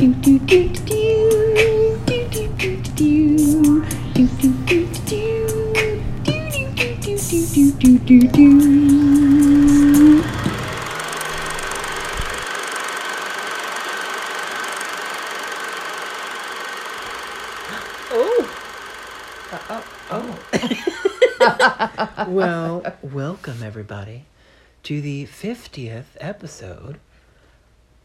Do do do do do do do do do do do do do do do do do do do do. Oh. Oh. oh. well, welcome everybody to the 50th episode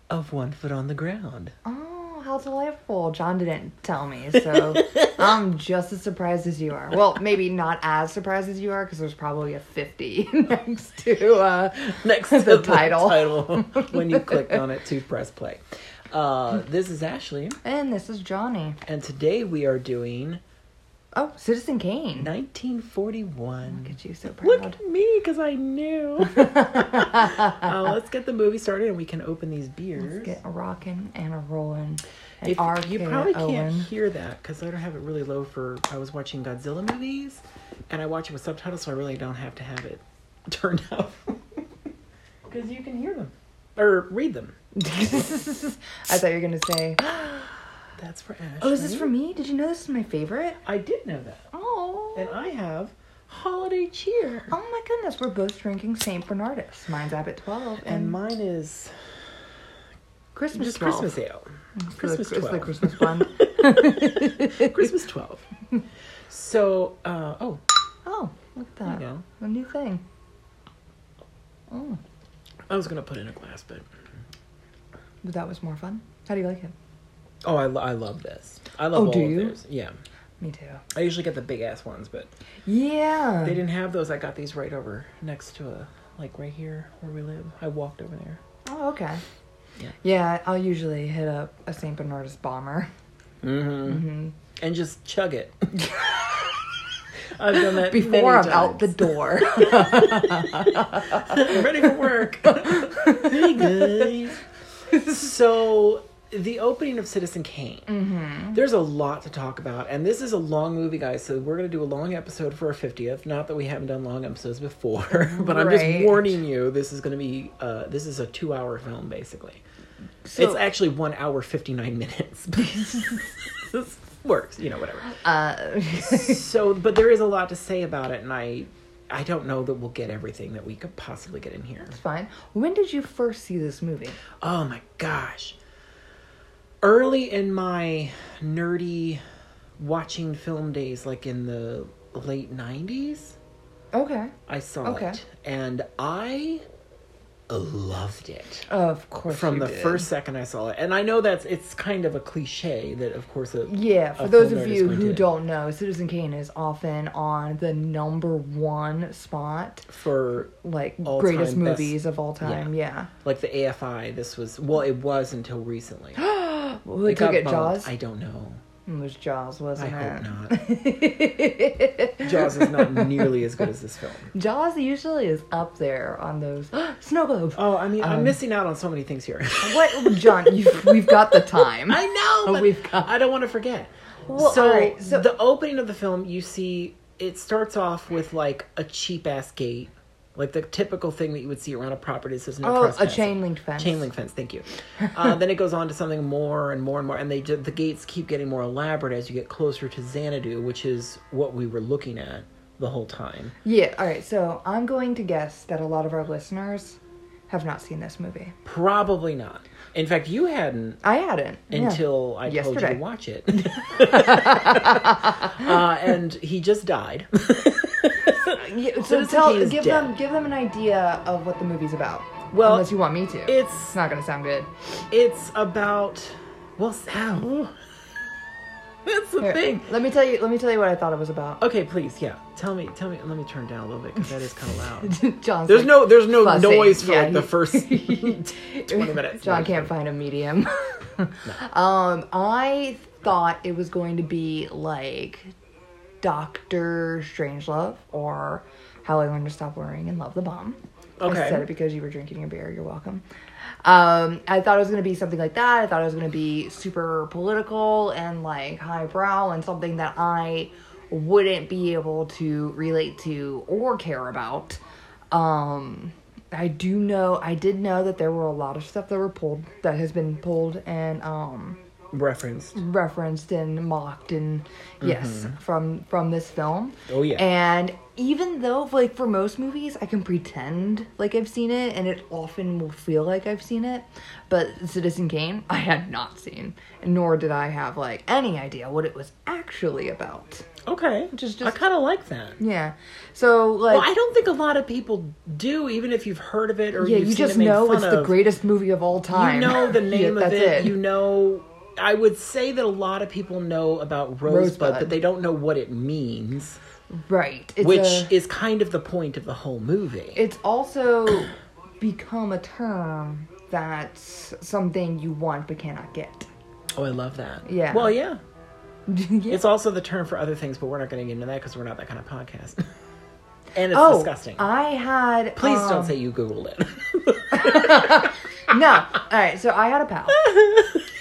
of One Foot on the Ground. Oh, delightful. John didn't tell me, so I'm just as surprised as you are. Well, maybe not as surprised as you are, because there's probably a 50 next to uh, Next to the the title. title when you clicked on it to press play. Uh, this is Ashley, And this is Johnny. and today we are doing Oh, Citizen Kane. 1941. Look at you, so Look at me, because I knew. uh, let's get the movie started and we can open these beers. Let's get a rocking and a rolling. And If, you probably can't hear that because I don't have it really low for. I was watching Godzilla movies, and I watch it with subtitles, so I really don't have to have it turned up because you can hear them or read them. I thought you were going to say, That's for Ash. Oh, is this for me? Did you know this is my favorite? I did know that, Oh. and I have holiday cheer, Oh my goodness, we're both drinking St. Bernardus. Mine's Abt 12 and, and mine is Christmas just 12. Christmas ale. It's Christmas the, it's the 12. Christmas blend. Christmas twelve. So, uh, oh, oh, look at that. there you go. A new thing. Oh, I was gonna put in a glass, but but that was more fun. How do you like it? oh, I, lo- I love this. I love Oh, all do of you? theirs. Yeah. Me too. I usually get the big ass ones, but Yeah. they didn't have those. I got these right over next to a like right here where we live. I walked over there. Oh, okay. Yeah. Yeah, I'll usually hit up a St. Bernardus bomber. Mm-hmm. hmm And just chug it. I've done that Before I'm out the times. door. ready for work. hey guys. So the opening of Citizen Kane. hmm There's a lot to talk about, and this is a long movie, guys. So we're gonna do a long episode for our fiftieth. Not that we haven't done long episodes before, but I'm just warning you. This is gonna be uh, this is a two-hour film, basically. So, it's actually one hour fifty-nine minutes. this works, you know, whatever. uh, so, but there is a lot to say about it, and I, I don't know that we'll get everything that we could possibly get in here. it's fine. When did you first see this movie? Oh my gosh. Early in my nerdy watching film days, like in the late 90s, Okay. I saw Okay. it. And I loved it. Of course. From the did. first second I saw it. And I know that's it's kind of a cliche that of course a, Yeah, for those of you who don't know, Citizen Kane is often on the number one spot, for like greatest time best- movies of all time. Yeah. like the AFI, this was well, it was until recently. Well, they took got it bumped. Jaws. I don't know. it was Jaws, wasn't hope it? not. Jaws is not nearly as good as this film. Jaws usually is up there on those snow globe. Oh, I mean, I'm Um, missing out on so many things here. What, John? You've, we've got the time. I know, but We've got- I don't want to forget. Well, so, alright, so- the opening of the film, you see, it starts off with like a cheap ass gate, like the typical thing that you would see around a property that says no oh, a chain link fence. Chain link fence, thank you. Uh, then it goes on to something more and more and more, and they the gates keep getting more elaborate as you get closer to Xanadu, which is what we were looking at the whole time. Yeah. All right. So I'm going to guess that a lot of our listeners have not seen this movie. Probably not. In fact, you hadn't I hadn't yeah. until I told you to watch it. uh, and he just died. Yeah, so tell, give dead. them give them an idea of what the movie's about. Well, unless you want me to, it's it's not gonna sound good. it's about well, Sal. That's the Here, thing. Let me tell you. Let me tell you what I thought it was about. Okay, please, yeah. Tell me, tell me. Let me turn down a little bit because that is kind of loud. John's There's like, no, there's no fussing. noise for Yeah, like the first twenty minutes. John can't find a medium. um, I thought it was going to be like Doctor Strangelove or How I Learned to Stop Worrying and Love the Bomb. I Okay. said it because you were drinking your beer. You're welcome. Um, I thought it was going to be something like that. I thought it was going to be super political and like highbrow and something that I wouldn't be able to relate to or care about. Um, I do know I did know that there were a lot of stuff that were pulled that has been pulled and um Referenced. referenced and mocked and mm-hmm. yes from from this film Oh, yeah. and even though like for most movies i can pretend like i've seen it and it often will feel like i've seen it but citizen kane i had not seen nor did i have like any idea what it was actually about Okay. Just- I kind of like that. yeah so like Well, I don't think a lot of people do, even if you've heard of it or yeah you've you seen just it know it's the greatest movie of all time You know the Yeah, name of that's it, You know, I would say that a lot of people know about Rosebud, Rosebud. but they don't know what it means, right it's which a- is kind of the point of the whole movie. it's also become a term that's something you want but cannot get. oh, I love that. Yeah. Well, yeah. Yeah. It's also the term for other things, but we're not going to get into that because we're not that kind of podcast. and it's oh, disgusting. I had. Please um, don't say you Googled it. no. All right, so I had a pal,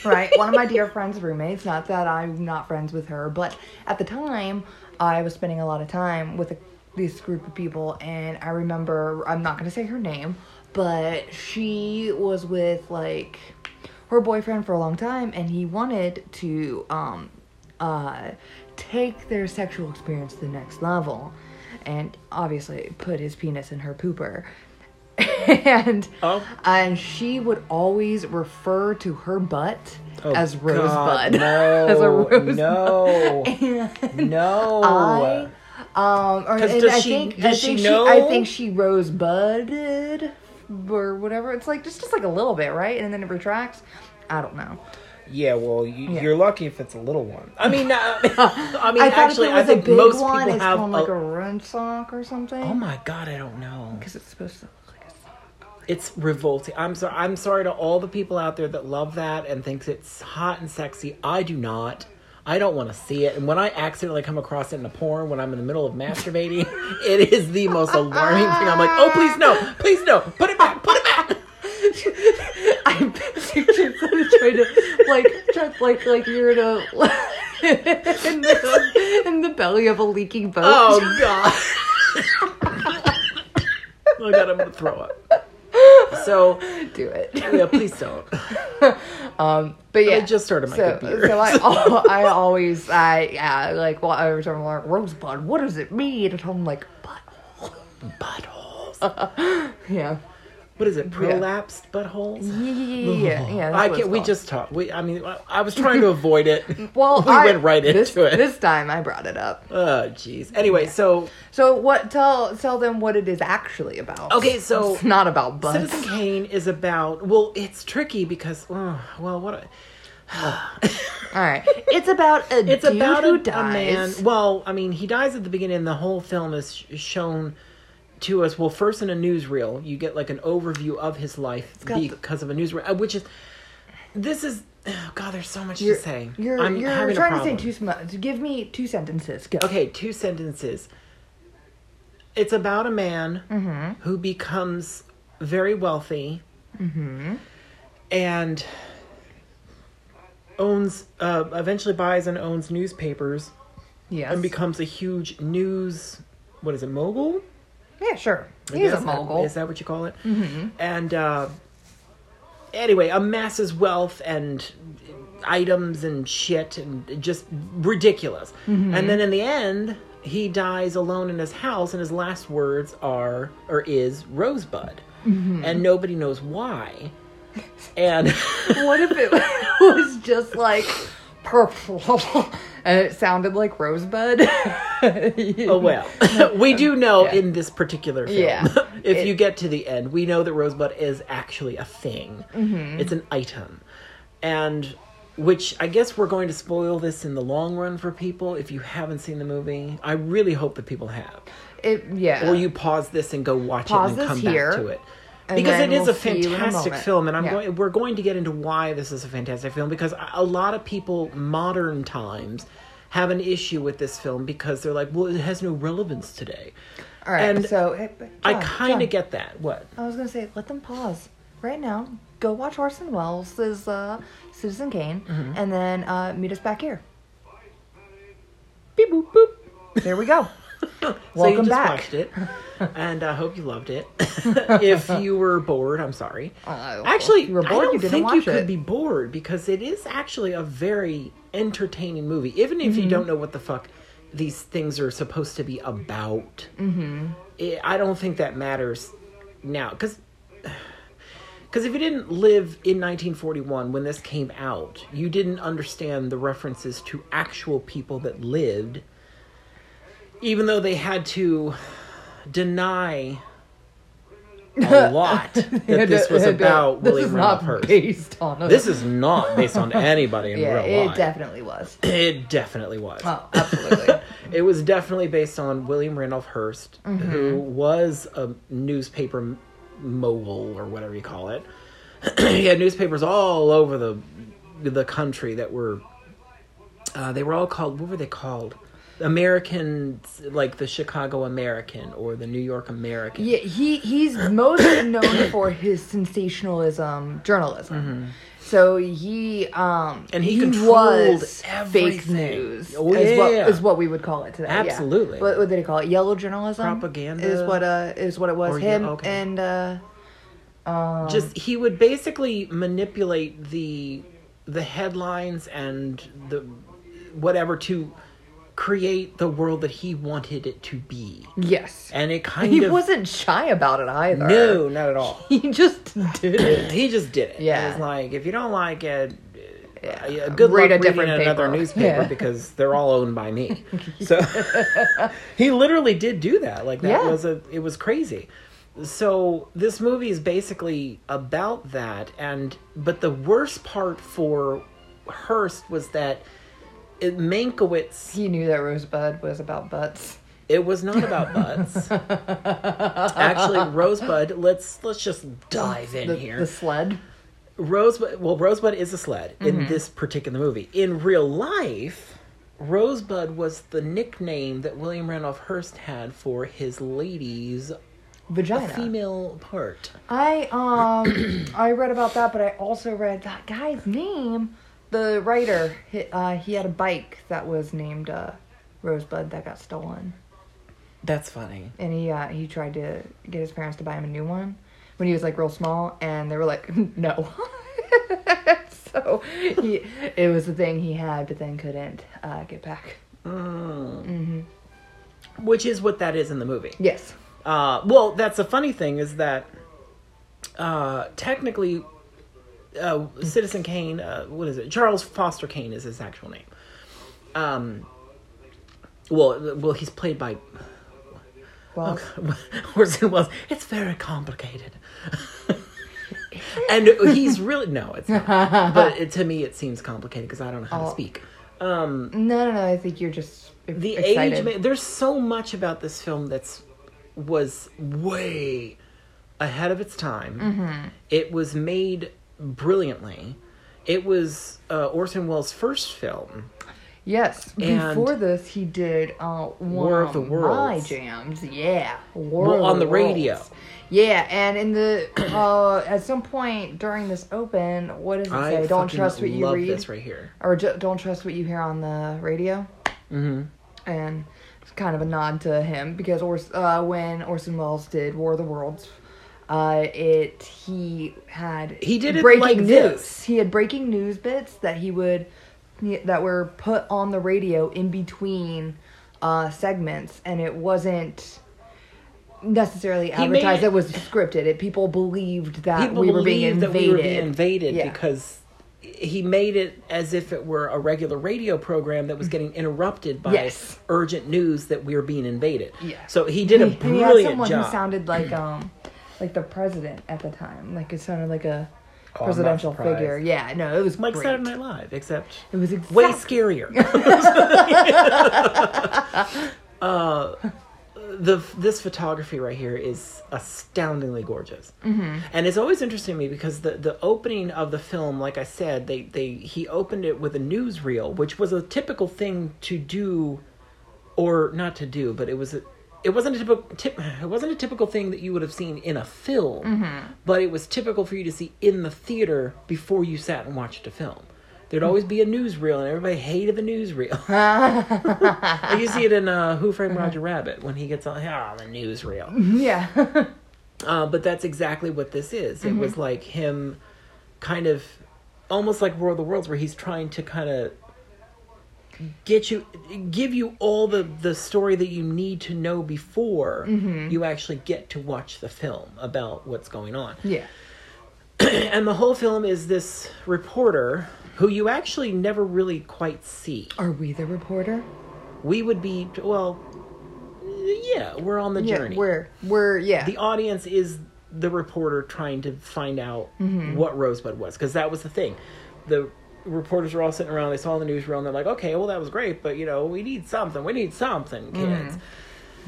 right? One of my dear friend's roommates. Not that I'm not friends with her, but at the time, I was spending a lot of time with a, this group of people, and I remember I'm not going to say her name, but she was with like her boyfriend for a long time, and he wanted to um uh take their sexual experience to the next level, and obviously put his penis in her pooper. and Oh. and she would always refer to her butt Oh, as God, rosebud no, as a rosebud no. and no. I um or, and does I she- think does I she think know? I think she rosebudded or whatever it's like just just like a little bit right and then it retracts I don't know Yeah, well, you, Yeah. you're lucky if it's a little one. I mean, uh, I mean, I actually, I think most one people it's have. like a- a run sock or something oh my god, I don't know. because it's supposed to look like a sock It's revolting. I'm sorry. I'm sorry to all the people out there that love that and thinks it's hot and sexy. I do not. I don't want to see it. And when I accidentally come across it in a porn when I'm in the middle of masturbating, it is the most alarming thing. I'm like, oh please no, please no, put it back, put it back. I'm someone trying to like try, like like you're in a in the, in the belly of a leaking boat. Oh god. oh god, I'm gonna throw up. So do it. yeah, please don't. Um, but yeah, I just started my so, computer. so I, al- I always, I yeah, like well, every time I'm like rosebud, what does it mean? And I'm like butthole. Buttholes. Yeah, What is it? Prolapsed buttholes? yeah, yeah, yeah, yeah. yeah that's I can't. We just talked. We. I mean, I- I was trying to avoid it. well, we I, went right this, into it. This time I brought it up. Oh, jeez. Anyway, so So what? Tell tell them what it is actually about. Okay, so- it's not about butts. Citizen Kane is about. Well, it's tricky because. Uh, well, what? A, All right, it's about a It's dude about a, a man. Well, I mean, he dies at the beginning. The whole film is sh- shown to us. Well, first in a newsreel, you get like an overview of his life got the- because of a newsreel, uh, which is. This is. Oh God, there's so much You're, to say. you're, I'm you're having a trying to say too much. Give me two sentences. Go. Okay, two sentences. It's about a man Mm-hmm. who becomes very wealthy and owns, uh, eventually buys and owns newspapers Yes. and becomes a huge news, what is it, mogul? Yeah, sure. I He's a mogul. Is that what you call it? Mm-hmm. And uh, anyway, amasses wealth and items and shit and just ridiculous. Mm-hmm. And then in the end, he dies alone in his house, and his last words are or is Rosebud, Mm-hmm. and nobody knows why. And what if it was just like purple and it sounded like rosebud? oh well, we do know Yeah. in this particular film, Yeah. if It- you get to the end, we know that Rosebud is actually a thing. Mm-hmm. It's an item, and which I guess we're going to spoil this in the long run for people if you haven't seen the movie. I really hope that people have, It, yeah. or you pause this and go watch Pause it and come here, back to it. And Because it is we'll a in a fantastic film, and I'm Yeah. going. We're going to get into why this is a fantastic film because a- lot of people, modern times, have an issue with this film because they're like, "Well, it has no relevance today." All right. and so but I kind of get that. What? I was gonna say, let them pause right now. Go watch Orson Welles' uh, Citizen Kane, Mm-hmm. and then uh, meet us back here. Beep boop boop. There we go. so you Welcome just back. watched it, and I hope you loved it. if you were bored, I'm sorry. Uh, Actually, you were I don't you think you watch could it. be bored because it is actually a very entertaining movie, even if Mm-hmm. you don't know what the fuck these things are supposed to be about. Mm-hmm. I don't think that matters now because. Because if you didn't live in 1941 when this came out, you didn't understand the references to actual people that lived, even though they had to deny a lot that this was about this William is Randolph not Hearst. based on a, This is not based on anybody in yeah, real life. it definitely was. It definitely was. Oh, absolutely. It was definitely based on William Randolph Hearst, Mm-hmm. who was a newspaper mogul or whatever you call it. he had newspapers all over the the country that were uh, they were all called what were they called? American, like the Chicago American or the New York American. Yeah, he he's most known for his sensationalism journalism. So he um Mm-hmm. And he he controlled was fake news. Oh, is what, yeah. is what we would call it today. yeah. Absolutely. What, what did he call it? Yellow journalism. Propaganda? is what uh is what it was. Or Him okay. and uh um, just he would basically manipulate the the headlines and the whatever to create the world that he wanted it to be yes. and it kind He of He wasn't shy about it either. no not at all he just did it. he just did it Yeah. it was like if you don't like it Yeah. uh, good Read luck a reading different another paper. newspaper Yeah. because they're all owned by me so he literally did do that like that Yeah. was a it was crazy so this movie is basically about that and but the worst part for Hearst was that it, Mankiewicz He knew that Rosebud was about butts. it was not about butts actually Rosebud let's let's just dive in The, here the sled. Rosebud, well, Rosebud is a sled Mm-hmm. in this particular movie. In real life, Rosebud was the nickname that William Randolph Hearst had for his lady's Vagina. female part. I um I read about that, but I also read that guy's name. The writer, he, uh, he had a bike that was named uh, Rosebud that got stolen, That's funny. and he uh, he tried to get his parents to buy him a new one when he was like real small, and they were like no. so he it was the thing he had, but then couldn't uh, get back. Which is what that is in the movie. Yes. Uh, well, that's the funny thing is that uh, technically, uh, Citizen Kane, uh, what is it? Charles Foster Kane is his actual name. Um, well, well, he's played by Well, Orson Welles. It's very complicated. and he's really no, it's not. But it, to me, it seems complicated because I don't know how to Oh. speak. Um, no, no, no. I think you're just the excited. age, there's so much about this film that's was way ahead of its time. Mm-hmm. It was made brilliantly. It was uh, Orson Welles' first film. Yes. And- Before this, he did uh, one War of the Worlds. my jams. Yeah, War Well, on the radio. Yeah, and in the uh, at some point during this open, what does it I say? Don't trust what you read, this right here. or ju- don't trust what you hear on the radio. hmm And it's kind of a nod to him because Ors- uh, when Orson Welles did War of the Worlds, uh, it he had He did it breaking like news. this. He had breaking news bits that he would that were put on the radio in between uh, segments, and it wasn't necessarily advertised. made- It was scripted. It people believed that People we were being believed invaded. that we were being invaded Yeah. because he made it as if it were a regular radio program that was getting interrupted by Yes. urgent news that we were being invaded. Yeah. So he did a And he had brilliant someone job. who sounded like um like the president at the time. Like it sounded like a Oh, presidential figure. Yeah, no, it was like great. Saturday Night Live, except It was way scarier. uh, the this photography right here is astoundingly gorgeous, mm-hmm. and it's always interesting to me because the the opening of the film, like I said, they they he opened it with a newsreel, which was a typical thing to do, or not to do, but it was a. It wasn't a typical. Tip, it wasn't a typical thing that you would have seen in a film, but it was typical for you to see in the theater before you sat and watched a film. There'd always be a newsreel, and everybody hated the newsreel. like you see it in uh, Who Framed Roger Rabbit when he gets on, oh, the newsreel. yeah. Uh, but that's exactly what this is. It Mm-hmm. was like him kind of almost like War of the Worlds, where he's trying to kind of get you, give you all the, the story that you need to know before Mm-hmm. you actually get to watch the film about what's going on. yeah. And the whole film is this reporter who you actually never really quite see. Are we the reporter? We would be, well, yeah, we're on the Yeah, journey. we're we're yeah. the audience is the reporter trying to find out Mm-hmm. what Rosebud was because that was the thing. The reporters were all sitting around. They saw the newsreel and they're like, "Okay, well that was great, but you know we need something. We need something, kids."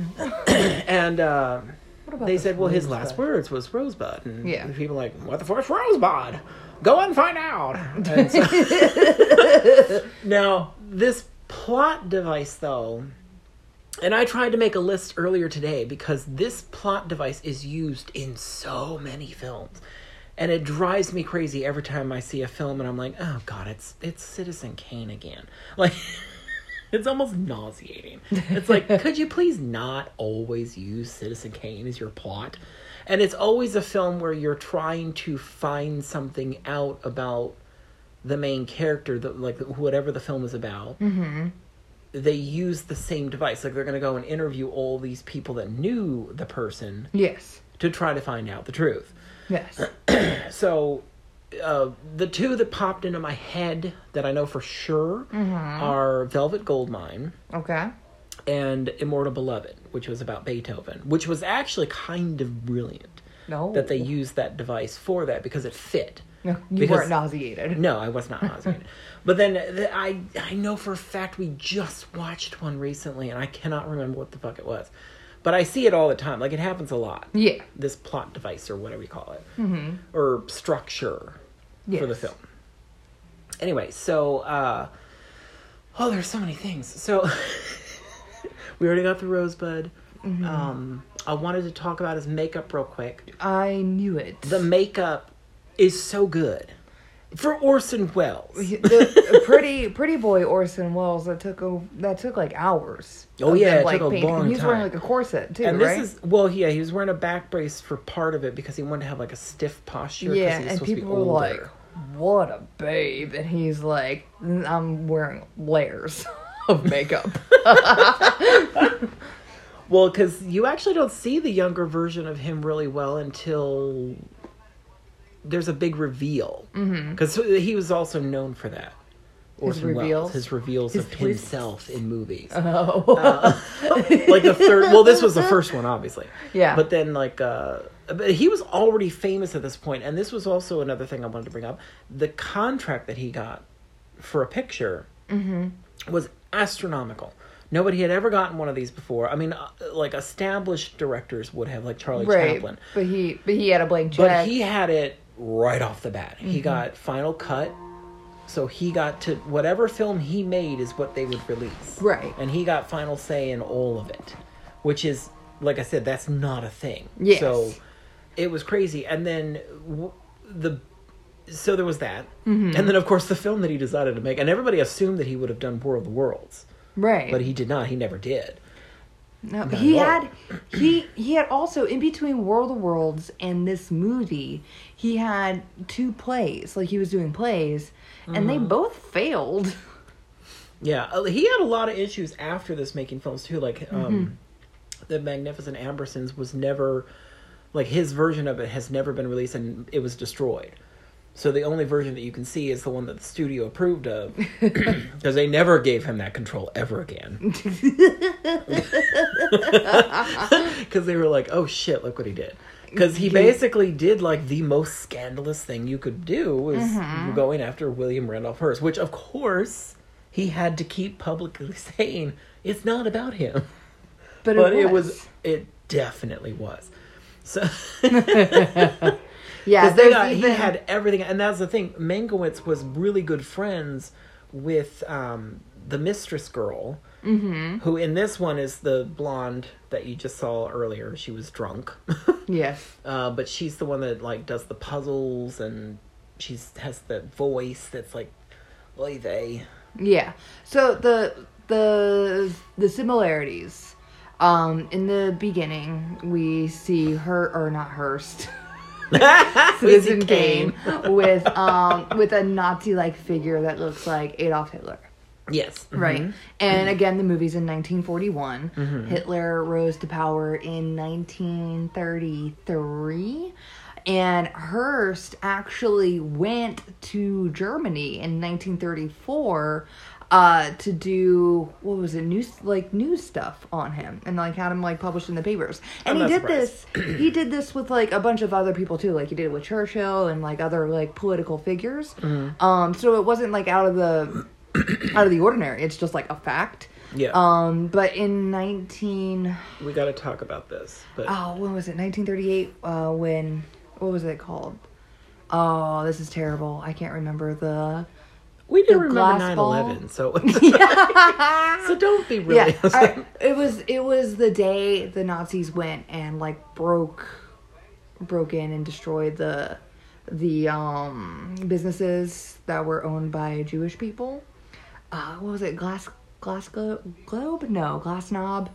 and uh, Mm-hmm. They said, "Well, his last words was Rosebud." And Yeah. people were like, "What the fuck's Rosebud? Go and find out." And so- now this plot device, though. And I tried to make a list earlier today because this plot device is used in so many films. And it drives me crazy every time I see a film and I'm like, "Oh god, it's it's Citizen Kane again." Like it's almost nauseating. It's like, could you please not always use Citizen Kane as your plot? And it's always a film where you're trying to find something out about the main character, that like whatever the film is about mm-hmm. they use the same device. Like they're going to go and interview all these people that knew the person Yes. to try to find out the truth. Yes. So uh, the two that popped into my head that I know for sure are Velvet Goldmine Okay. and Immortal Beloved, which was about Beethoven, which was actually kind of brilliant No. that they used that device for that because it fit. No, you because- weren't nauseated. No, I was not nauseated. but then th- I I know for a fact we just watched one recently, and I cannot remember what the fuck it was. But I see it all the time. Like it happens a lot. Yeah. This plot device or whatever you call it, Mm-hmm. or structure Yes. for the film. Anyway, so uh, oh, there's so many things. So we already got the Rosebud. Mm-hmm. Um, I wanted to talk about his makeup real quick. I knew it. The makeup is so good for Orson Welles. the, pretty pretty boy Orson Welles that took a, that took like hours. Oh, yeah, them, it like, took a painting. long He was wearing like a corset too, and this right? is well, yeah, he was wearing a back brace for part of it because he wanted to have like a stiff posture. yeah, and supposed to be people were like, "What a babe!" And he's like, "I'm wearing layers of makeup." well, because you actually don't see the younger version of him really well until there's a big reveal. Because he was also known for that. Orson Welles, reveals? his reveals His of twists? himself in movies. oh, like the third well this was the first one obviously Yeah. but then like uh but he was already famous at this point and this was also another thing i wanted to bring up the contract that he got for a picture Mm-hmm. was astronomical nobody had ever gotten one of these before i mean uh, like established directors would have like charlie right. chaplin But he but he had a blank check. but he had it right off the bat. Mm-hmm. He got final cut. So he got to whatever film he made is what they would release. Right. And he got final say in all of it, which is like I said that's not a thing. Yes. So it was crazy and then w- the so there was that. Mm-hmm. And then of course the film that he decided to make and everybody assumed that he would have done War of the Worlds, right. but he did not. He never did. No, Not he had he he had also in between World of Worlds and this movie, he had two plays. Like he was doing plays, and Mm-hmm. they both failed. Yeah, uh, he had a lot of issues after this making films too. Like, Mm-hmm. um, the Magnificent Ambersons was never, like, his version of it has never been released, and it was destroyed. So the only version that you can see is the one that the studio approved of, because they never gave him that control ever again. Because they were like, "Oh shit, look what he did." Because he basically did like the most scandalous thing you could do was Mm-hmm. going after William Randolph Hearst, which of course he had to keep publicly saying it's not about him, But, but it was, it definitely was. So yeah. they got, he had everything, and that's the thing. Mankiewicz was really good friends with um, the mistress girl, Mm-hmm. who in this one is the blonde that you just saw earlier. She was drunk, yes. uh, but she's the one that like does the puzzles, and she's has the voice that's like Oy vey. Yeah. So the the the similarities. Um, in the beginning, we see her or not Hearst, Citizen Kane, with um with a Nazi-like figure that looks like Adolf Hitler. Yes. Right. And again, the movie's in 1941. Mm-hmm. Hitler rose to power in 1933. And Hearst actually went to Germany in 1934 uh, to do what was it news like news stuff on him and like had him like published in the papers and I'm he not did this he did this with like a bunch of other people too like he did it with churchill and like other like political figures Mm-hmm. um so it wasn't like out of the out of the ordinary. It's just like a fact. Yeah. Um, but in nineteen we got to talk about this. But oh, when was it? Nineteen thirty eight. Uh, when what was it called? Oh, this is terrible. I can't remember the. We didn't remember glass 9/11, so so don't be really. Yeah, I- it was it was the day the Nazis went and like broke broke in and destroyed the the um businesses that were owned by Jewish people. Uh, what was it? Glass Glass Globe? No, Glass Knob.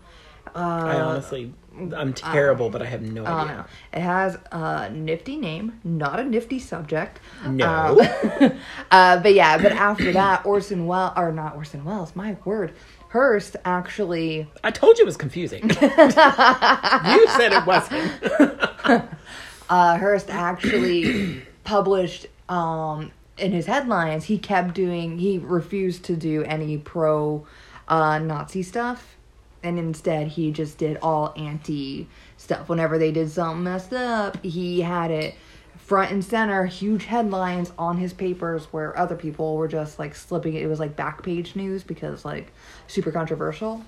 Uh, I honestly, I'm terrible, but I have no I idea. It has a nifty name, not a nifty subject. No. Um, uh, but yeah, but after that, Orson Welles, or not Orson Welles, my word, Hearst actually I told you it was confusing. you said it wasn't. uh, Hearst actually published um, in his headlines. He kept doing. He refused to do any pro uh, Nazi stuff, and instead he just did all anti stuff. Whenever they did something messed up, he had it front and center, huge headlines on his papers where other people were just like slipping it. It was like back page news because like super controversial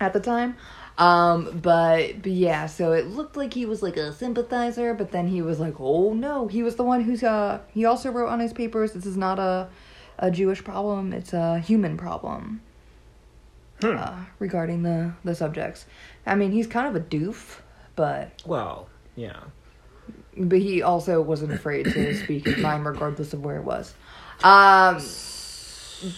at the time. Um, but, but yeah, so it looked like he was like a sympathizer, but then he was like, oh no, he was the one who's uh he also wrote on his papers, this is not a a Jewish problem, it's a human problem. Uh, regarding the the subjects. I mean, he's kind of a doof, but Well, yeah. but he also wasn't afraid to speak his mind regardless of where it was. Um,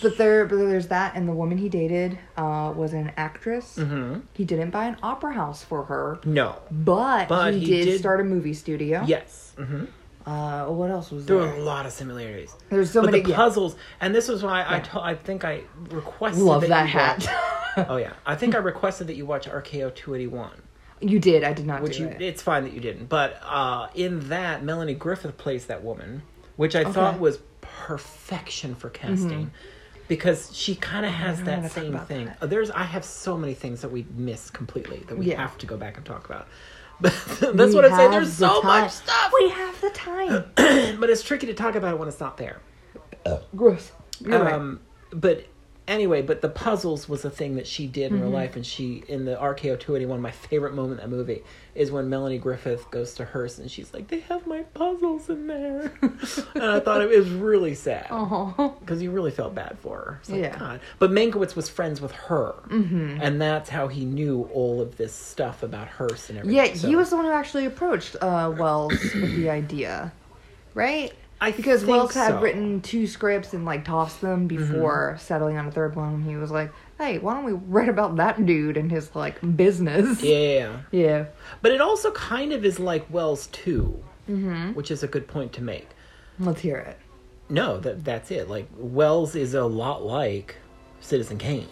but there, but there's that, and the woman he dated uh, was an actress. Mm-hmm. He didn't buy an opera house for her, No. but, But he, he did, did- start a movie studio. Yes. Mm-hmm. Uh, what else was There there? were a lot of similarities. There's so but many. the yeah. puzzles, and this was why I to- I think I requested Love that, that you hat. watch- oh yeah, I think I requested that you watch RKO 281. you did. I did not which do you it. it's fine that you didn't but uh in that melanie griffith plays that woman which i thought was perfection for casting because she kind of has that same thing that. There's i have so many things that we miss completely that we Yeah. have to go back and talk about that's We what i'm saying there's the so time. much stuff We have the time. but it's tricky to talk about it when it's not there Gross. You're right. um, but anyway, but the puzzles was a thing that she did Mm-hmm. in real life, and she in the RKO two eighty one. My favorite moment in that movie is when Melanie Griffith goes to Hearst and she's like, "They have my puzzles in there," and I thought it was really sad because you really felt bad for her. Like, Yeah. God. But Mankiewicz was friends with her, mm-hmm. and that's how he knew all of this stuff about Hearst and everything. Yeah, So- he was the one who actually approached uh, Welles with the idea, right? I Because Welles had written two scripts and like tossed them before settling on a third one. He was like, "Hey, why don't we write about that dude and his like business?" Yeah, yeah, yeah. Yeah. But it also kind of is like Welles too, Mm-hmm. which is a good point to make. Let's hear it. No, that that's it. Like Welles is a lot like Citizen Kane.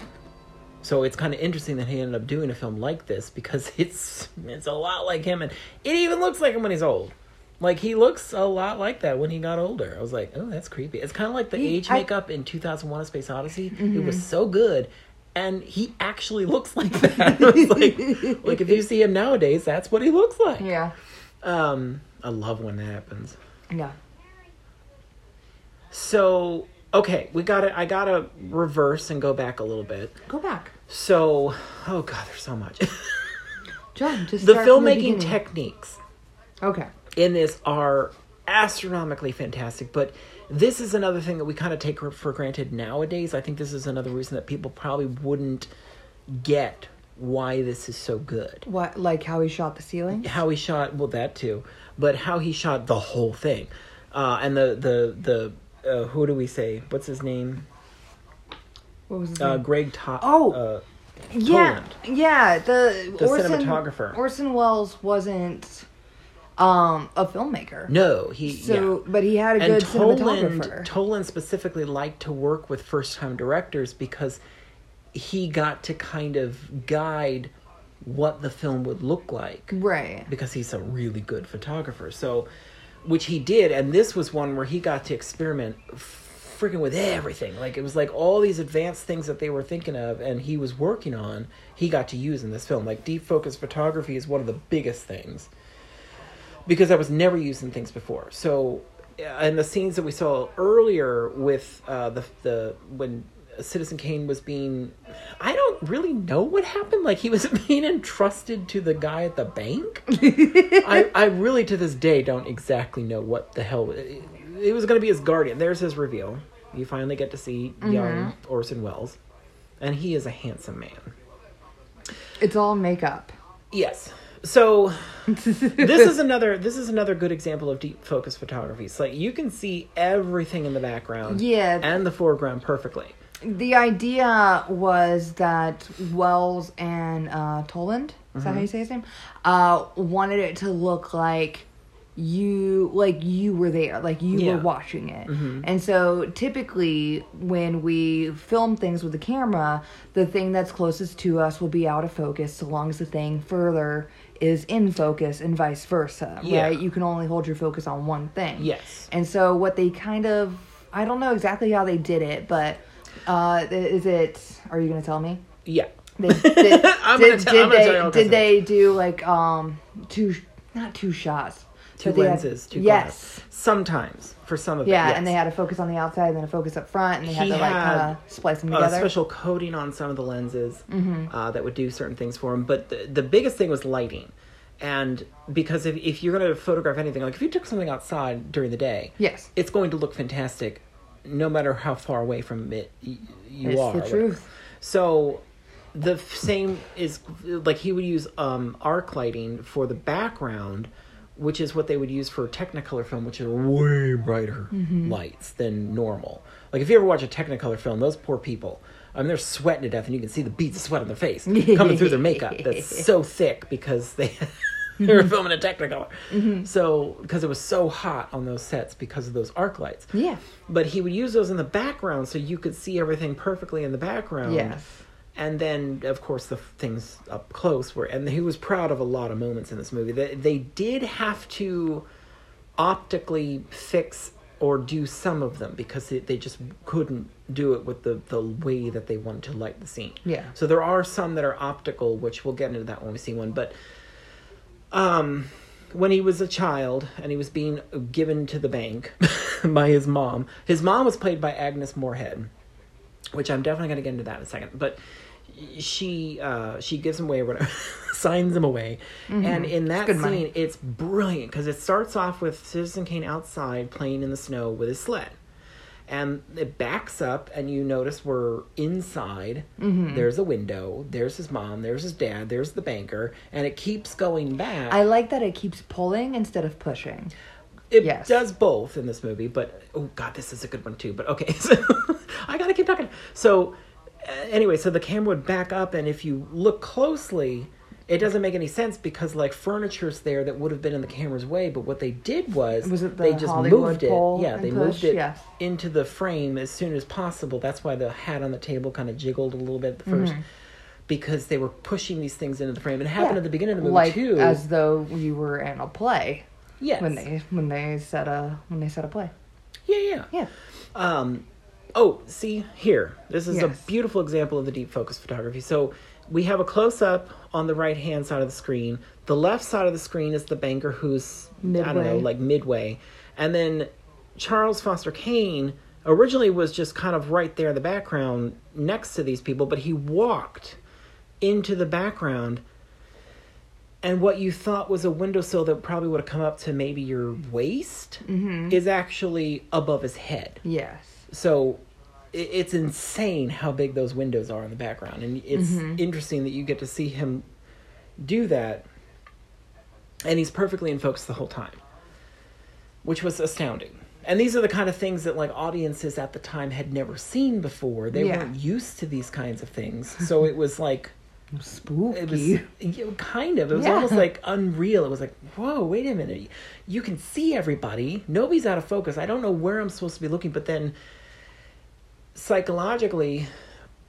So it's kind of interesting that he ended up doing a film like this because it's it's a lot like him and it even looks like him when he's old. Like he looks a lot like that when he got older. I was like, "Oh, that's creepy." It's kind of like the He- age I- makeup in 2001: A Space Odyssey. It was so good and he actually looks like that. Like, like if you see him nowadays, that's what he looks like. Yeah. Um, I love when that happens. Yeah. So okay, we got to I gotta reverse and go back a little bit. Go back, So, oh god, there's so much. John. Just the filmmaking beginning. techniques Okay. In this are astronomically fantastic, but this is another thing that we kind of take for granted nowadays. I think this is another reason that people probably wouldn't get why this is so good. What, like how he shot the ceiling? how he shot well that too but how he shot the whole thing uh, and the the the uh, who do we say? What's his name? What was his Uh, name? Greg Top. Oh. uh, yeah, yeah. The, The Orson, cinematographer. Orson Welles wasn't um a filmmaker. no, he. So, yeah. but he had a and good Toland, cinematographer. Toland specifically liked to work with first-time directors because he got to kind of guide what the film would look like right. because he's a really good photographer. So, which he did, and this was one where he got to experiment freaking with everything. Like it was like all these advanced things that they were thinking of and he was working on, he got to use in this film. Like deep focus photography is one of the biggest things because that was never used in things before. So, uh, and the scenes that we saw earlier with uh, the the when Citizen Kane was being, I don't really know what happened. Like he was being entrusted to the guy at the bank. I I really to this day don't exactly know what the hell it, it was going to be his guardian. There's his reveal. You finally get to see young Orson Welles, and he is a handsome man. It's all makeup. Yes. So this is another this is another good example of deep focus photography. It's like you can see everything in the background Yeah. and the foreground perfectly. The idea was that Welles and uh, Toland, is that how Mm-hmm. you say his name? Uh, wanted it to look like you, like you were there, like you Yeah. were watching it. Mhm. And so, typically, when we film things with the camera, the thing that's closest to us will be out of focus, so long as the thing further is in focus, and vice versa. Yeah. Right? You can only hold your focus on one thing. Yes. And so what they kind of I don't know exactly how they did it, but uh is it are you gonna tell me? Yeah. They, did I'm gonna did, tell- did I'm gonna you they did they do like um two not two shots. Two they had- lenses, two Yes. glasses. Sometimes for some of Yeah, it. yes. and they had a focus on the outside and then a focus up front and they had He to like kind of splice them a together. special coating on some of the lenses Mm-hmm. uh, that would do certain things for him. But the, the biggest thing was lighting. And because if, if you're going to photograph anything, like if you took something outside during the day, yes. it's going to look fantastic no matter how far away from it you It's are. the whatever. truth. So the same is like he would use um, arc lighting for the background, which is what they would use for Technicolor film, which are way brighter Mm-hmm. lights than normal. Like if you ever watch a Technicolor film, those poor people. I mean, they're sweating to death, and you can see the beads of sweat on their face coming through their makeup. That's so thick because they they were filming a Technicolor. Mm-hmm. So because it was so hot on those sets because of those arc lights Yeah. but he would use those in the background so you could see everything perfectly in the background. Yes. And then, of course, the things up close were, and he was proud of a lot of moments in this movie. They, they did have to optically fix or do some of them because they, they just couldn't do it with the, the way that they wanted to light the scene. Yeah. So there are some that are optical, which we'll get into that when we see one. But um, when he was a child and he was being given to the bank by his mom, his mom was played by Agnes Moorehead, which I'm definitely going to get into that in a second. But she uh, she gives him away or whatever, signs him away, and in that good scene, money. it's brilliant because it starts off with Citizen Kane outside playing in the snow with his sled. And it backs up, and you notice we're inside. Mm-hmm. There's a window. There's his mom. There's his dad. There's the banker, and it keeps going back. I like that it keeps pulling instead of pushing. It Yes. does both in this movie, but oh god, this is a good one too. But okay, so I gotta keep talking. So anyway, so the camera would back up, and if you look closely, it doesn't make any sense because like furniture's there that would have been in the camera's way. But what they did was, Was the they just Hollywood moved it. Yeah, they push? moved it Yeah. into the frame as soon as possible. That's why the hat on the table kind of jiggled a little bit at 1st Because they were pushing these things into the frame. And it happened Mm-hmm. Yeah. at the beginning of the movie like too. as though you were in a play yes. when they when they set a when they set a play. yeah, yeah. Yeah. Um, oh, see here. This is Yes. a beautiful example of the deep focus photography. So we have a close up on the right hand side of the screen. The left side of the screen is the banker who's I don't know, like midway, and then Charles Foster Kane originally was just kind of right there in the background next to these people, but he walked into the background. And what you thought was a windowsill that probably would have come up to maybe your waist Mm-hmm. is actually above his head Yes. So i- it's insane how big those windows are in the background and it's Mm-hmm. interesting that you get to see him do that and he's perfectly in focus the whole time which was astounding And these are the kind of things that like audiences at the time had never seen before. They Yeah. weren't used to these kinds of things. So it was like Spooky. it was kind of. It was Yeah. almost like unreal. It was like, whoa, wait a minute. You can see everybody. Nobody's out of focus. I don't know where I'm supposed to be looking, but then psychologically,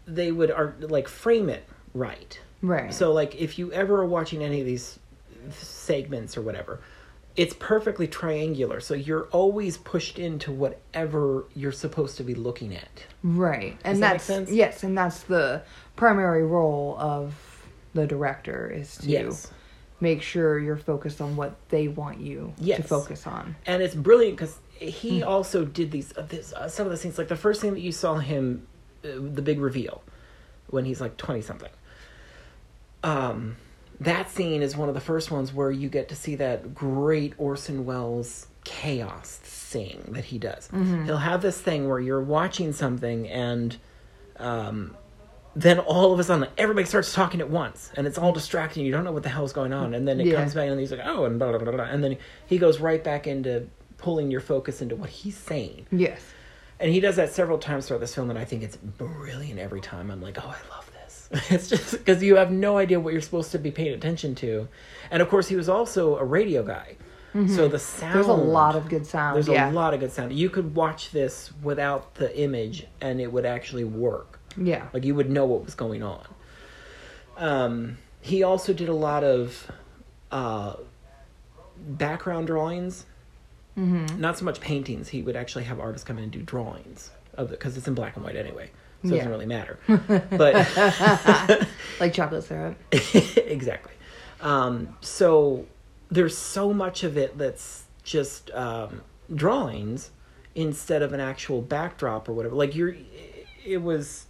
they would are like frame it right. right. So like if you ever are watching any of these segments or whatever, it's perfectly triangular. So you're always pushed into whatever you're supposed to be looking at. Right. And that that's sense? yes, and that's the primary role of the director is to Yes. make sure you're focused on what they want you to focus on. and it's brilliant because he Hmm. also did these uh, this, uh, some of the scenes like the first thing that you saw him uh, the big reveal when he's like 20 something um that scene is one of the first ones where you get to see that great Orson Welles chaos thing that he does. Mm-hmm. He'll have this thing where you're watching something and um then all of a sudden everybody starts talking at once and it's all distracting you don't know what the hell's going on and then it Yeah. comes back and he's like oh and blah, blah, blah, blah. and then he goes right back into pulling your focus into what he's saying Yes. and he does that several times throughout this film and i think it's brilliant every time i'm like oh i love this it's just because you have no idea what you're supposed to be paying attention to and of course he was also a radio guy so the sound Mm-hmm. There's a lot of good sound. there's yeah. a lot of good sound you could watch this without the image and it would actually work Yeah. like you would know what was going on. Um, he also did a lot of uh, background drawings. Mm-hmm. Not so much paintings. He would actually have artists come in and do drawings of it because it's in black and white anyway, so it doesn't really matter. but Like chocolate syrup. exactly. Um, so there's so much of it that's just um, drawings instead of an actual backdrop or whatever. Like you're, it was.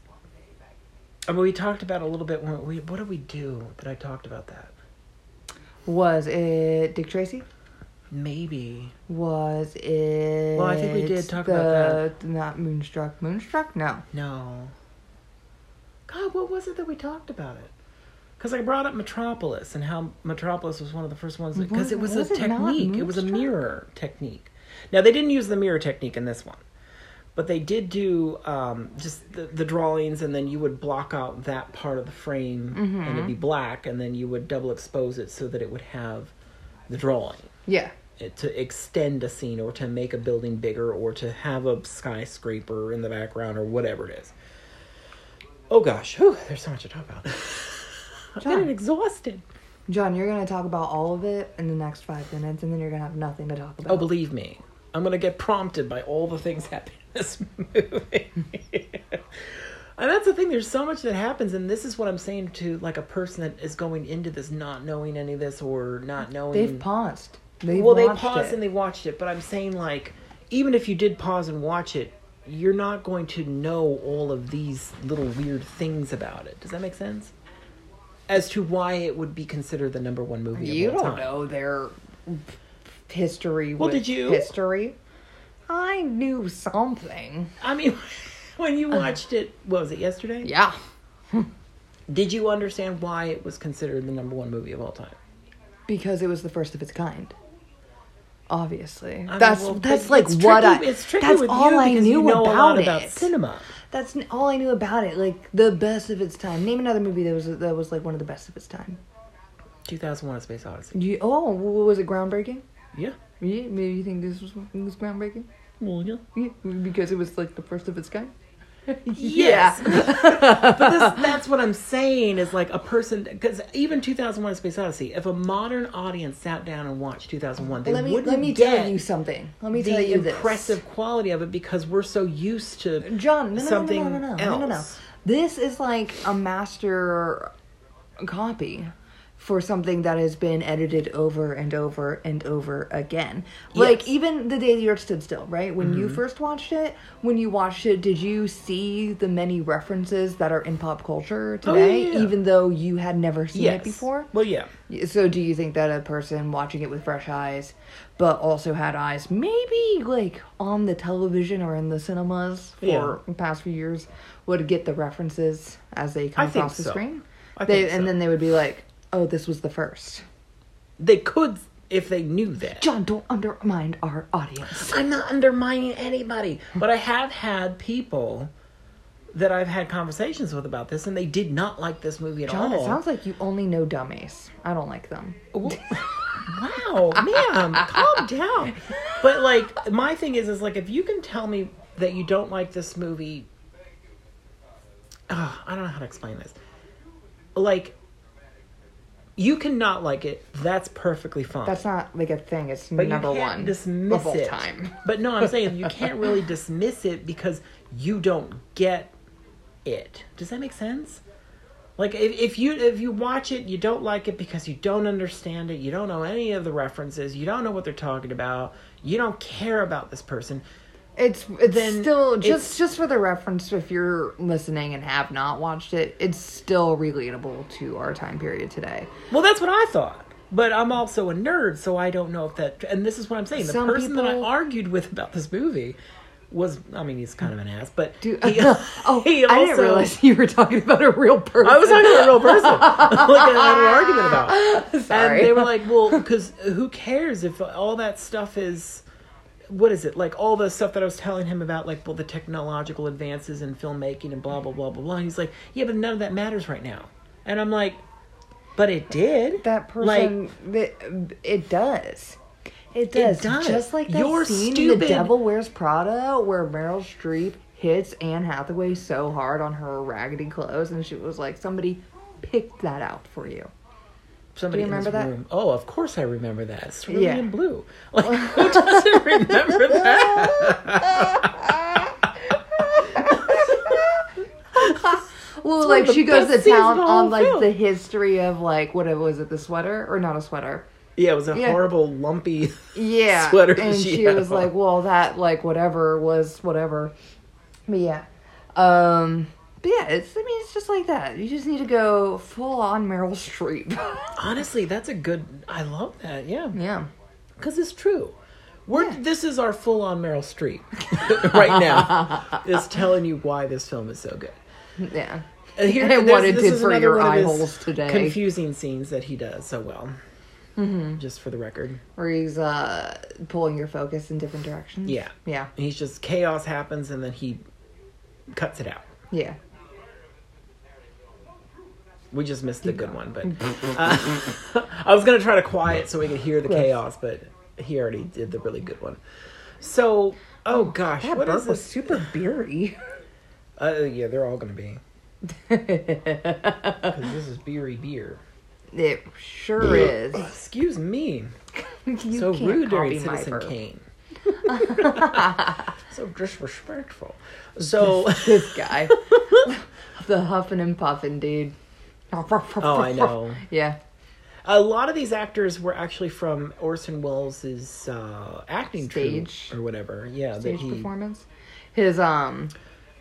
I mean, we talked about a little bit when we. What did we do that I talked about that? Was it Dick Tracy? Maybe. Was it? Well, I think we did talk the, about that. Not Moonstruck. Moonstruck? No. No. God, what was it that we talked about it? Because I brought up Metropolis and how Metropolis was one of the first ones because it was, was a it technique. It was a mirror technique. Now they didn't use the mirror technique in this one, but they did do um, just the, the drawings, and then you would block out that part of the frame, and it'd be black, and then you would double expose it so that it would have the drawing Yeah. to extend a scene or to make a building bigger or to have a skyscraper in the background or whatever it is. Oh gosh, whew, there's so much to talk about. I'm John. getting exhausted. John, you're going to talk about all of it in the next five minutes, and then you're going to have nothing to talk about. Oh, believe me, I'm gonna get prompted by all the things happening in this movie. and that's the thing. There's so much that happens, and this is what I'm saying to like a person that is going into this not knowing any of this or not knowing. They've paused. They've well, they paused it. and they watched it, but I'm saying like, even if you did pause and watch it, you're not going to know all of these little weird things about it. Does that make sense? As to why it would be considered the number one movie. You of all don't time. know their history. Well, with did you? History. I knew something. I mean, when you uh-huh. watched it, what was it yesterday? Yeah. Did you understand why it was considered the number one movie of all time? Because it was the first of its kind. Obviously, I mean, that's well, that's like what I. It's tricky that's with all you I knew you know about a lot it. about cinema. That's all I knew about it. Like the best of its time. Name another movie that was that was like one of the best of its time. 2001: A Space Odyssey. You, oh, was it groundbreaking? Yeah. Yeah, maybe you think this was was groundbreaking. Well, yeah. Yeah, because it was like the first of its kind. Yes. but this, that's what I'm saying is like a person because even 2001: Space Odyssey. If a modern audience sat down and watched 2001, they let me wouldn't let me get tell you something. Let me tell you the impressive quality of it because we're so used to this. John, no, no, something no, no, no, no, no, no, no. This is like a master copy for something that has been edited over and over and over again. Like even the day the earth stood still, right? When Mm-hmm. you first watched it, when you watched it, did you see the many references that are in pop culture Oh, today, yeah, yeah. even though you had never seen Yes. it before? Well, yeah. So do you think that a person watching it with fresh eyes, but also had eyes maybe like on the television or in the cinemas for Yeah. the past few years would get the references as they come I across the so. screen? I they think so. and then they would be like, "Oh, this was the first. They could if they knew that. John, don't undermine our audience. I'm not undermining anybody, but I have had people that I've had conversations with about this, and they did not like this movie at John, all. John, it sounds like you only know dummies. I don't like them. wow, ma'am, calm down. But like, my thing is, is like, if you can tell me that you don't like this movie, oh, I don't know how to explain this. Like, you cannot like it. That's perfectly fine. That's not like a thing. It's but number you can't one dismiss of all it. time. But no, I'm saying you can't really dismiss it because you don't get it. Does that make sense? Like if, if you if you watch it, you don't like it because you don't understand it. You don't know any of the references. You don't know what they're talking about. You don't care about this person. It's it's Then still it's- just just for the reference. If you're listening and have not watched it, it's still relatable to our time period today. Well, that's what I thought. But I'm also a nerd, so I don't know if that. And this is what I'm saying. The Some person that I argued with about this movie was, I mean, he's kind of an ass, but Dude, he, oh, he I didn't realize you were talking about a real person. I was talking to a real person, like I had an argument about. Sorry. And they were like, "Well, because who cares if all that stuff is, what is it? Like all the stuff that I was telling him about, like well, the technological advances in filmmaking and blah blah blah blah blah." And he's like, "Yeah, but none of that matters right now." And I'm like, "But it did." that person. that- it does. It does. does. Just like that You're scene in stupid. The Devil Wears Prada where Meryl Streep hits Anne Hathaway so hard on her raggedy clothes, and she was like, "Somebody picked that out for you." Somebody Do you remember that? room. Oh, of course I remember that. Cerulean Yeah. blue. Like who doesn't remember that? Well, one like she goes to town on like film. the history of like what was it, the sweater or not a sweater? Yeah, it was a Yeah. horrible lumpy. Yeah, Sweater and she she, was on. like, "Well, that like whatever was whatever." But yeah, um, but yeah, it's I mean it's just like that. You just need to go full on Meryl Streep. Honestly, that's a good. I love that. Yeah, yeah, because it's true. We're Yeah. this is our full on Meryl Streep right now. is telling you why this film is so good. yeah. And here, And what it did for your eye holes today. Confusing scenes that he does so well. Mm-hmm. Just for the record, Where he's uh pulling your focus in different directions. yeah, yeah, he's just chaos happens and then he cuts it out. yeah. We just missed the good one, but uh, I was gonna try to quiet so we could hear the chaos, but he already did the really good one. So, oh gosh, That what burp is was super beery. Uh, yeah, they're all gonna be. Because this is beery beer. It sure is. Excuse me. You so rude during Citizen burp. Kane. so disrespectful. So, This guy, the huffing and puffing dude. Oh, I know. Yeah. A lot of these actors were actually from Orson Welles' uh, acting Stage. troupe or whatever. Yeah, Stage he. performance. His um.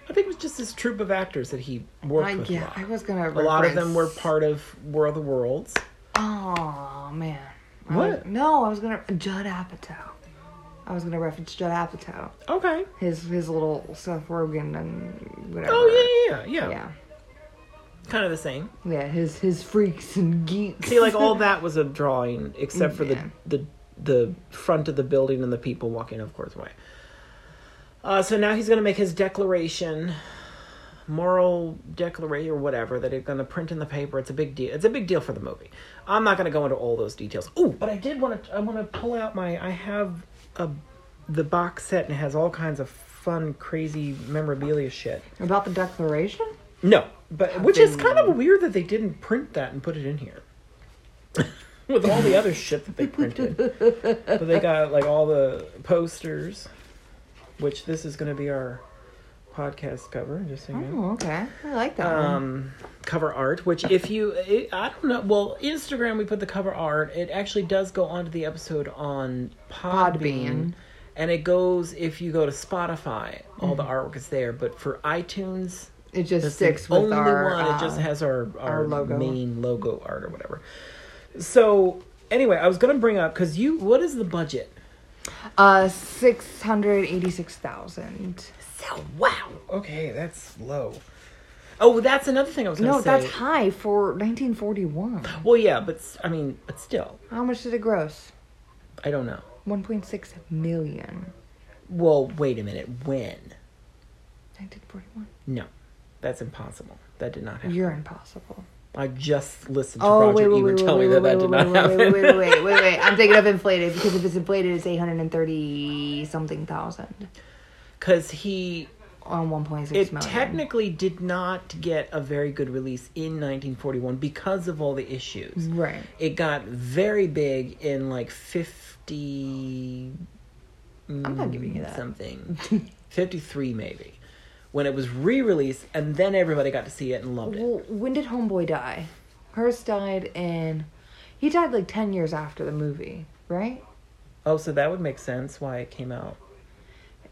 I think it was just this troupe of actors that he worked I, with. yeah, a lot. I was gonna. A lot of them were part of War of the Worlds. Oh man. I What? was- no, I was gonna Judd Apatow. I was gonna reference Judd Apatow. Okay. His his little Seth Rogen and whatever. Oh yeah, yeah, yeah. Yeah. Kind of the same. Yeah. His his freaks and geeks. See, like all that was a drawing, except for Yeah. the the the front of the building and the people walking, of course, away. Uh, so now he's going to make his declaration, moral declaration or whatever that he's going to print in the paper. It's a big deal. It's a big deal for the movie. I'm not going to go into all those details. Oh, but I did want to. I want to pull out my. I have a the box set and it has all kinds of fun, crazy memorabilia shit. about the Declaration. No, but which is kind of weird that they didn't print that and put it in here. With all the other shit that they printed. but they got like all the posters, which this is going to be our podcast cover, just so you know. Oh, okay. I like that one. Um, cover art, which if you, it, I don't know, well, Instagram we put the cover art. It actually does go onto the episode on Podbean. Podbean. And it goes, if you go to Spotify, all the artwork is there. But for iTunes, It just that's sticks with only our. one. uh, it just has our our, our logo. main logo art or whatever. So anyway, I was gonna bring up because you. What is the budget? uh six hundred eighty six thousand. So wow. Okay, that's low. Oh, that's another thing I was gonna No, say. No, that's high for nineteen forty one. Well, yeah, but I mean, but still, How much did it gross? I don't know. 1.6 million. Well, wait a minute. When? 1941. No, that's impossible. That did not happen. You're impossible. I just listened to Oh Roger wait, wait, Ebert wait, tell wait, me wait, that that did wait, not wait, happen. wait, wait, wait, wait, wait. I'm thinking of inflated because if it's inflated, it's 830 something thousand Because he, on 1.6 it million. technically did not get a very good release in 1941 because of all the issues. Right. It got very big in like 50. I'm not giving you that. Something. 53 maybe. When it was re released, and then everybody got to see it and loved it. Well, when did Homeboy die? Hearst died in. He died like 10 years after the movie, right? Oh, so that would make sense why it came out.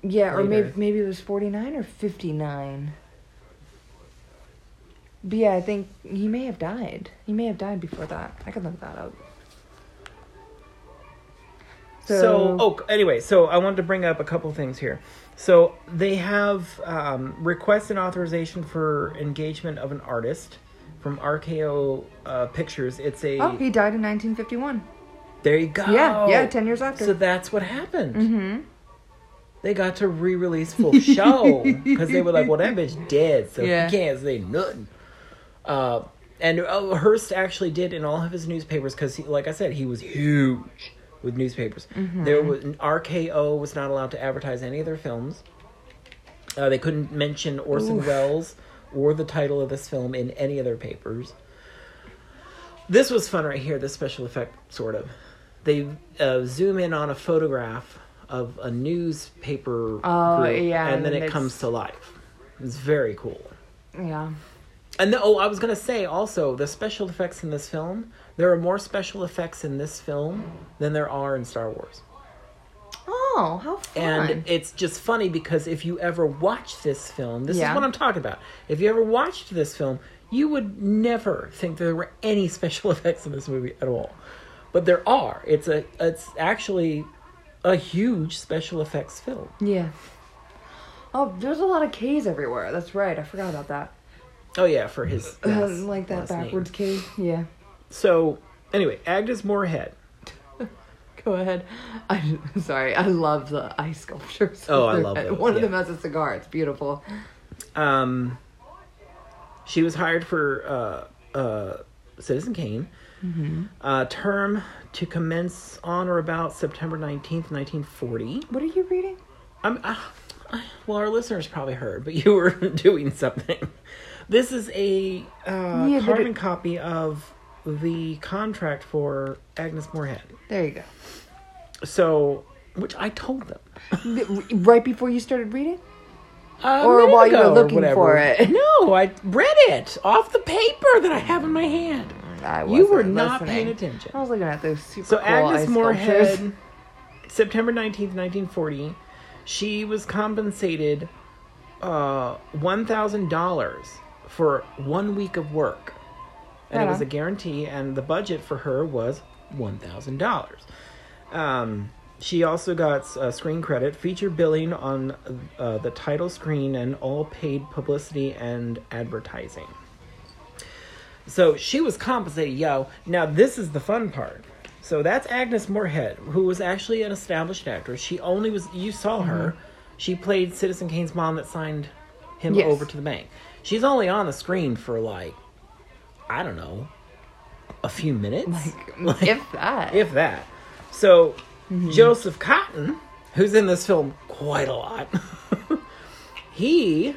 Yeah, or maybe maybe it was 49 or 59. But yeah, I think he may have died. He may have died before that. I could look that up. So, oh, anyway, so I wanted to bring up a couple things here. So they have um, requested authorization for engagement of an artist from RKO uh, Pictures. It's a Oh, he died in 1951. there you go. Yeah, yeah, 10 years after. So that's what happened. mm-hmm. They got to re-release full show because they were like, "Well, that bitch dead, so Yeah. he can't say nothing." Uh, and uh, Hearst actually did in all of his newspapers because, like I said, he was huge with newspapers. Mm-hmm. There was RKO was not allowed to advertise any of their films. Uh, they couldn't mention Orson Oof. Welles or the title of this film in any of their papers. This was fun right here. This special effect, sort of. They uh, zoom in on a photograph of a newspaper Oh, group, yeah, and then it it's- comes to life. It's very cool. Yeah. And the, oh, I was gonna say also the special effects in this film. There are more special effects in this film than there are in Star Wars. Oh, how fun. And it's just funny because if you ever watch this film, this Yeah. is what I'm talking about. If you ever watched this film, you would never think there were any special effects in this movie at all. But there are. It's a it's actually a huge special effects film. yeah. Oh, there's a lot of K's everywhere. That's right. I forgot about that. Oh yeah, for his like that last name. backwards K. Yeah. So anyway, Agnes Moorehead. Go ahead. I'm sorry. I love the ice sculptures. Oh, I love those, One of yeah. them has a cigar. It's beautiful. Um, she was hired for uh, uh, Citizen Kane. Hmm. Uh, term to commence on or about September 19th, 1940. What are you reading? I'm, uh, well, our listeners probably heard, but you were doing something. This is a uh, Yeah, carbon it- copy of the contract for Agnes Moorehead. There you go. So, which I told them. right before you started reading? A Or while you were looking for it. No, I read it off the paper that I have in my hand. I You were wasn't listening. paying attention. I was looking at those super So cool Agnes Moorehead. September nineteenth, nineteen forty, she was compensated uh, one thousand dollars for one week of work, and it was a guarantee. And the budget for her was one thousand dollars. Um, she also got uh, screen credit, feature billing on uh, the title screen, and all paid publicity and advertising. So she was compensated, yo. Now this is the fun part. So that's Agnes Moorehead, who was actually an established actress. She only was you saw her. She played Citizen Kane's mom that signed him Yes. over to the bank. She's only on the screen for like I don't know, a few minutes. Like, if that. if that. So Joseph Cotten, who's in this film quite a lot, he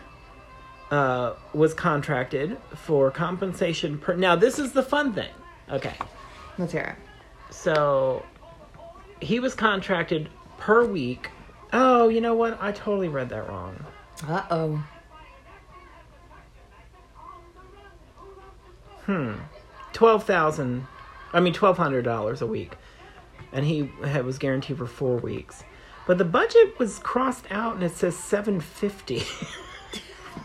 uh, was contracted for compensation per. Now this is the fun thing. Okay, Let's hear it. so he was contracted per week. Oh, you know what? I totally read that wrong. Uh oh. Twelve thousand, I mean twelve hundred dollars a week, and he had, was guaranteed for four weeks. But the budget was crossed out, and it says seven fifty.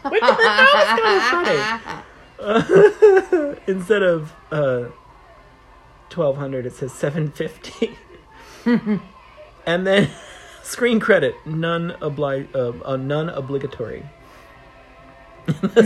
Which I thought was kind of funny. Instead of uh, twelve hundred, it says seven fifty. and then screen credit, none obli- uh, uh, none obligatory.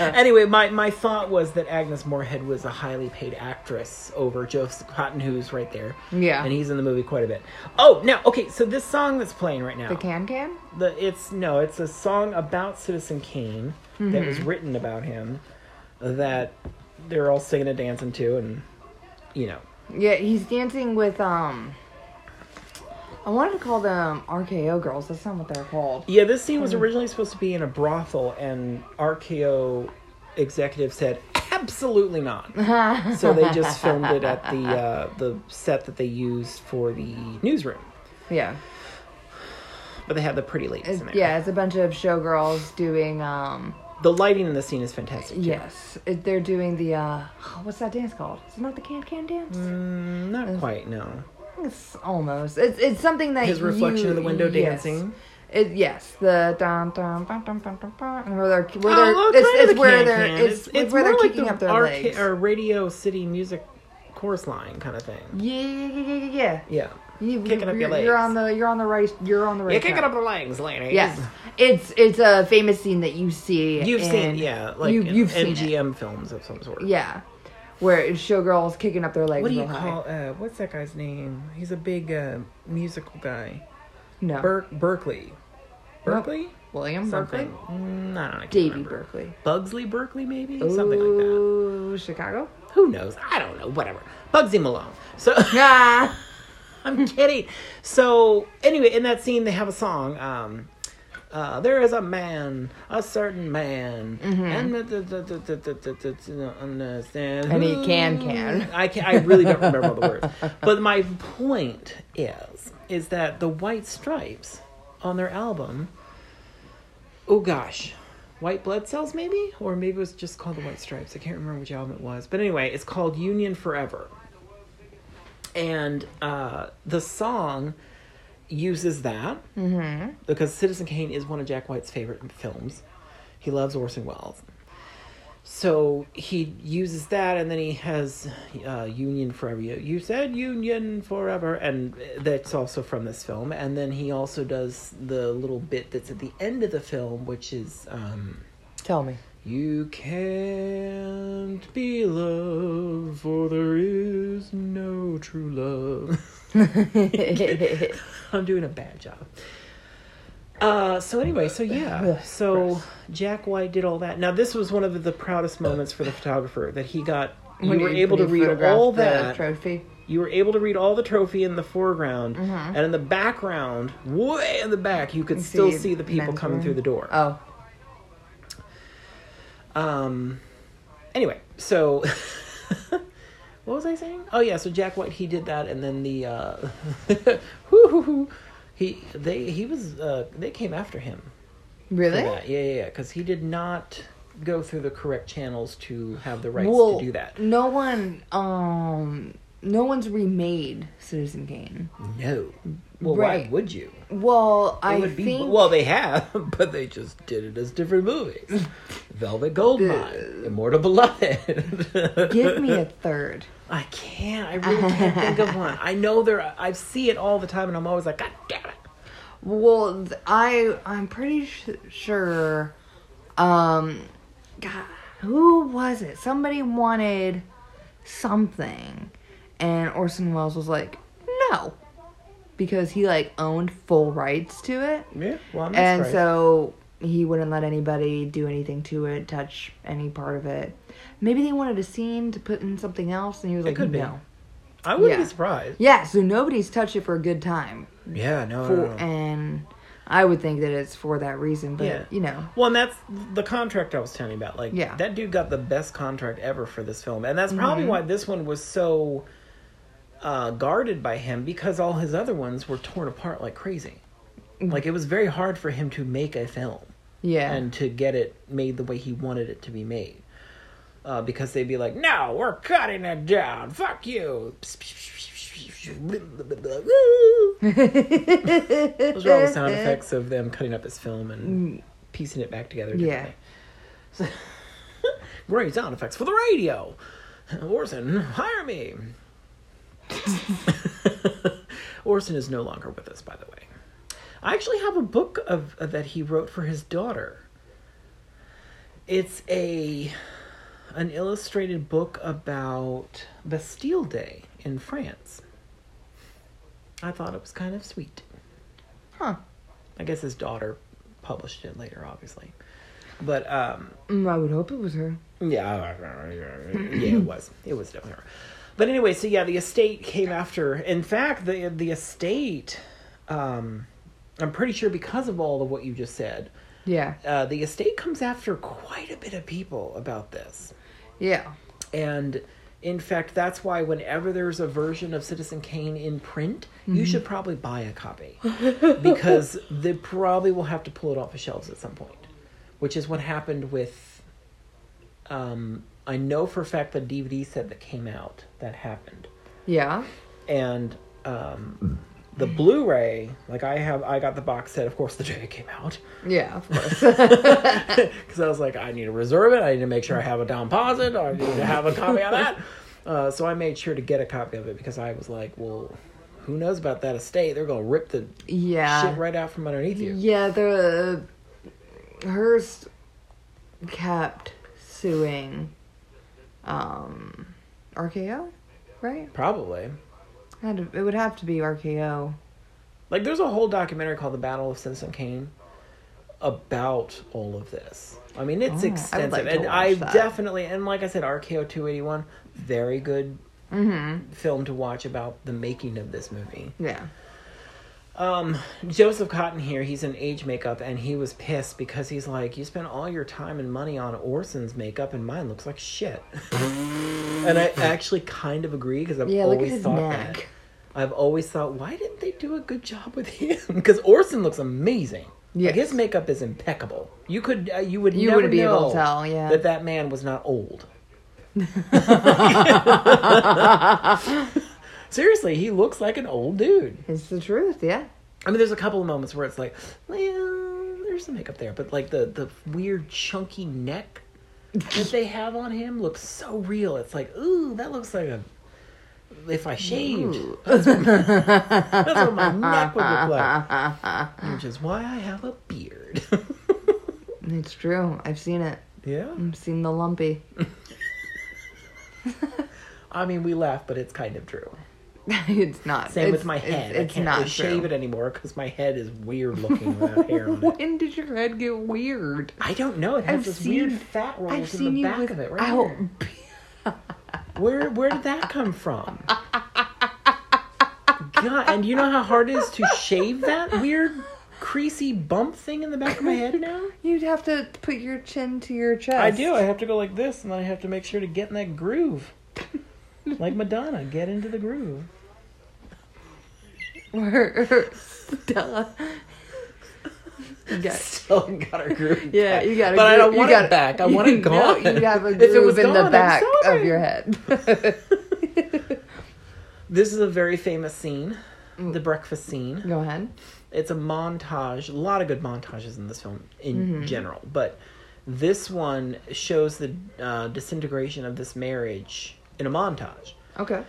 anyway, my, my thought was that Agnes Moorehead was a highly paid actress over Joseph Cotten, who's right there. Yeah. And he's in the movie quite a bit. Oh, now, okay, so this song that's playing right now. The can can. the it's no it's a song about citizen kane that was Mm-hmm. written about him that they're all singing and dancing to and you know Yeah, he's dancing with um. I wanted to call them RKO girls. That's not what they're called. yeah this scene Hmm. was originally supposed to be in a brothel and rko executive said absolutely not so they just filmed it at the uh, the set that they used for the newsroom Yeah. but they have the pretty ladies It's, in there yeah, it's a bunch of showgirls doing um. the lighting in the scene is fantastic too. Yes, it, they're doing the uh. What's that dance called? Is it not the can can dance? Mm, not quite no It's almost. It's it's something that his reflection you- in the window yes. dancing It, yes, the dun dun dun dun dun dun dun, where they're where Oh, they're well, it's, kind it's the where they're can. it's, it's where they're like kicking the up their arca- legs. or Radio City music chorus line kind of thing. Yeah, yeah, yeah, yeah, yeah. Yeah, You, Kicking up your you're, you're on the you're on the right you're on the right. you're kicking track. up the legs, ladies. Yes, it's it's a famous scene that you see. you've in- seen yeah, like you, in you've seen it. MGM films of some sort. Yeah, where showgirls kicking up their legs. What do you call? Uh, what's that guy's name? He's a big uh, musical guy. No, Ber- Berkeley. Berkeley. William Berkeley, Something. Mm, I don't know. I can't Davy remember. Berkeley, Bugsley Berkeley, maybe something like that. Ooh, Chicago. Who knows? I don't know. Whatever. Bugsy Malone. So. Ah, I'm kidding. So anyway, in that scene, they have a song. Um, uh, there is a man, a certain man, mm-hmm. and the, the, the, the, understand. He can can. I can. I really don't remember all the words. But my point is, is that the White Stripes on their album, oh gosh, White Blood Cells maybe, or maybe it was just called the White Stripes. I can't remember which album it was, but anyway, it's called Union Forever, and uh, the song uses that mm-hmm. because Citizen Kane is one of Jack White's favorite films. He loves Orson Welles, so he uses that, and then he has uh, Union Forever. You, you said Union Forever, and that's also from this film. And then he also does the little bit that's at the end of the film, which is. Um, Tell me. you can't be loved, for there is no true love. I'm doing a bad job. Uh, so anyway, so yeah, so Jack White did all that. Now this was one of the, proudest moments for the photographer that he got. You When were able to read all the that. trophy. You were able to read all the trophy in the foreground, Mm-hmm. and in the background, way in the back, you could still see see the people coming through the door. Oh, Um. Anyway, so what was I saying? Oh yeah, so Jack White he did that, and then the uh, whoo, hoo, hoo, he they he was uh, they came after him really? Yeah, yeah, yeah, because he did not go through the correct channels to have the rights well, to do that. no one, um, no one's remade Citizen Kane. No. Well, why would you? Well, It I would be think. well, they have, but they just did it as different movies. Velvet Goldmine, Immortal Beloved. give me a third. I can't. I really can't think of one. I know there. I see it all the time, and I'm always like, God damn it. Well, I I'm pretty sh- sure. Um, God, who was it? Somebody wanted something, and Orson Welles was like, no, because he like owned full rights to it, Yeah. Well, I'm and surprised. so he wouldn't let anybody do anything to it, touch any part of it. Maybe they wanted a scene to put in something else, and he was It like, could be. no. I wouldn't yeah. be surprised. Yeah, so nobody's touched it for a good time. Yeah. No. For, no, no. and I would think that it's for that reason, but Yeah. you know, Well, and that's the contract I was telling you about. Like, Yeah. that dude got the best contract ever for this film, and that's probably Mm-hmm. why this one was so uh, guarded by him because all his other ones were torn apart like crazy. Like, it was very hard for him to make a film. yeah, and to get it made the way he wanted it to be made. Uh, because they'd be like, "No, we're cutting it down. Fuck you." Those are all the sound effects of them cutting up his film and piecing it back together. Yeah. differently. Great sound effects for the radio. Orson, hire me. Orson is no longer with us, by the way. I actually have a book of uh, that he wrote for his daughter. It's a an illustrated book about Bastille Day in France. I thought it was kind of sweet. Huh. I guess his daughter published it later, obviously. But um, Mm, I would hope it was her. yeah, yeah, it was. It was definitely her. But anyway, so yeah, the estate came after. In fact, the the estate, um, I'm pretty sure because of all of what you just said, Yeah. uh, the estate comes after quite a bit of people about this. Yeah. And in fact, that's why whenever there's a version of Citizen Kane in print, you should probably buy a copy because they probably will have to pull it off the shelves at some point, which is what happened with. Um, I know for a fact the DVD set that came out that happened, Yeah. and um, the Blu-ray, like I have, I got the box set, of course, the day it came out. Yeah, of course. because I was like, I need to reserve it. I need to make sure I have a down deposit. I need to have a copy of that. Uh, so I made sure to get a copy of it because I was like, well, who knows about that estate? They're gonna rip the yeah. shit right out from underneath you. Yeah, the Hearst kept suing um RKO, right? Probably. Had to, it would have to be RKO. Like, there's a whole documentary called "The Battle of Citizen Kane" about all of this. I mean, it's Oh, I extensive, like to and I definitely, and like I said, RKO 281, very good Mm-hmm. film to watch about the making of this movie. Yeah. Um, Joseph Cotten here, he's in age makeup and he was pissed because he's like, You spent all your time and money on Orson's makeup and mine looks like shit. and I actually kind of agree because I've Yeah, always thought neck. that. I've always thought, why didn't they do a good job with him? Because Orson looks amazing. Like his makeup is impeccable. You could, uh, you would, You never wouldn't be able to tell, yeah. that that man was not old. Seriously, he looks like an old dude. It's the truth, yeah. I mean, there's a couple of moments where it's like, well, there's some makeup there, but like the the weird chunky neck that they have on him looks so real. It's like, ooh, that looks like a. If I shaved, that's what, that's what my neck would look like. Which is why I have a beard. It's true. I've seen it. yeah. I've seen the lumpy. I mean, we laugh, but it's kind of true. it's not. Same it's, with my head. It's, I can't not really shave it anymore because my head is weird looking without hair on it. When did your head get weird? I don't know. It has I've this seen- weird fat rolls I've in the back with of it, right here. Where where did that come from? God, and you know how hard it is to shave that weird creasy bump thing in the back of my head now? You'd have to put your chin to your chest. I do. I have to go like this, and then I have to make sure to get in that groove. Like Madonna, get into the groove. Or- Duh. You got- Still got her groove. yeah, back. you got. It. But I don't want it back. I want it gone. No, you have a If it was groove in gone, the back of your head. This is a very famous scene, Mm. the breakfast scene. Go ahead. it's a montage a lot of good montages in this film in Mm-hmm. general but this one shows the uh, disintegration of this marriage in a montage Okay.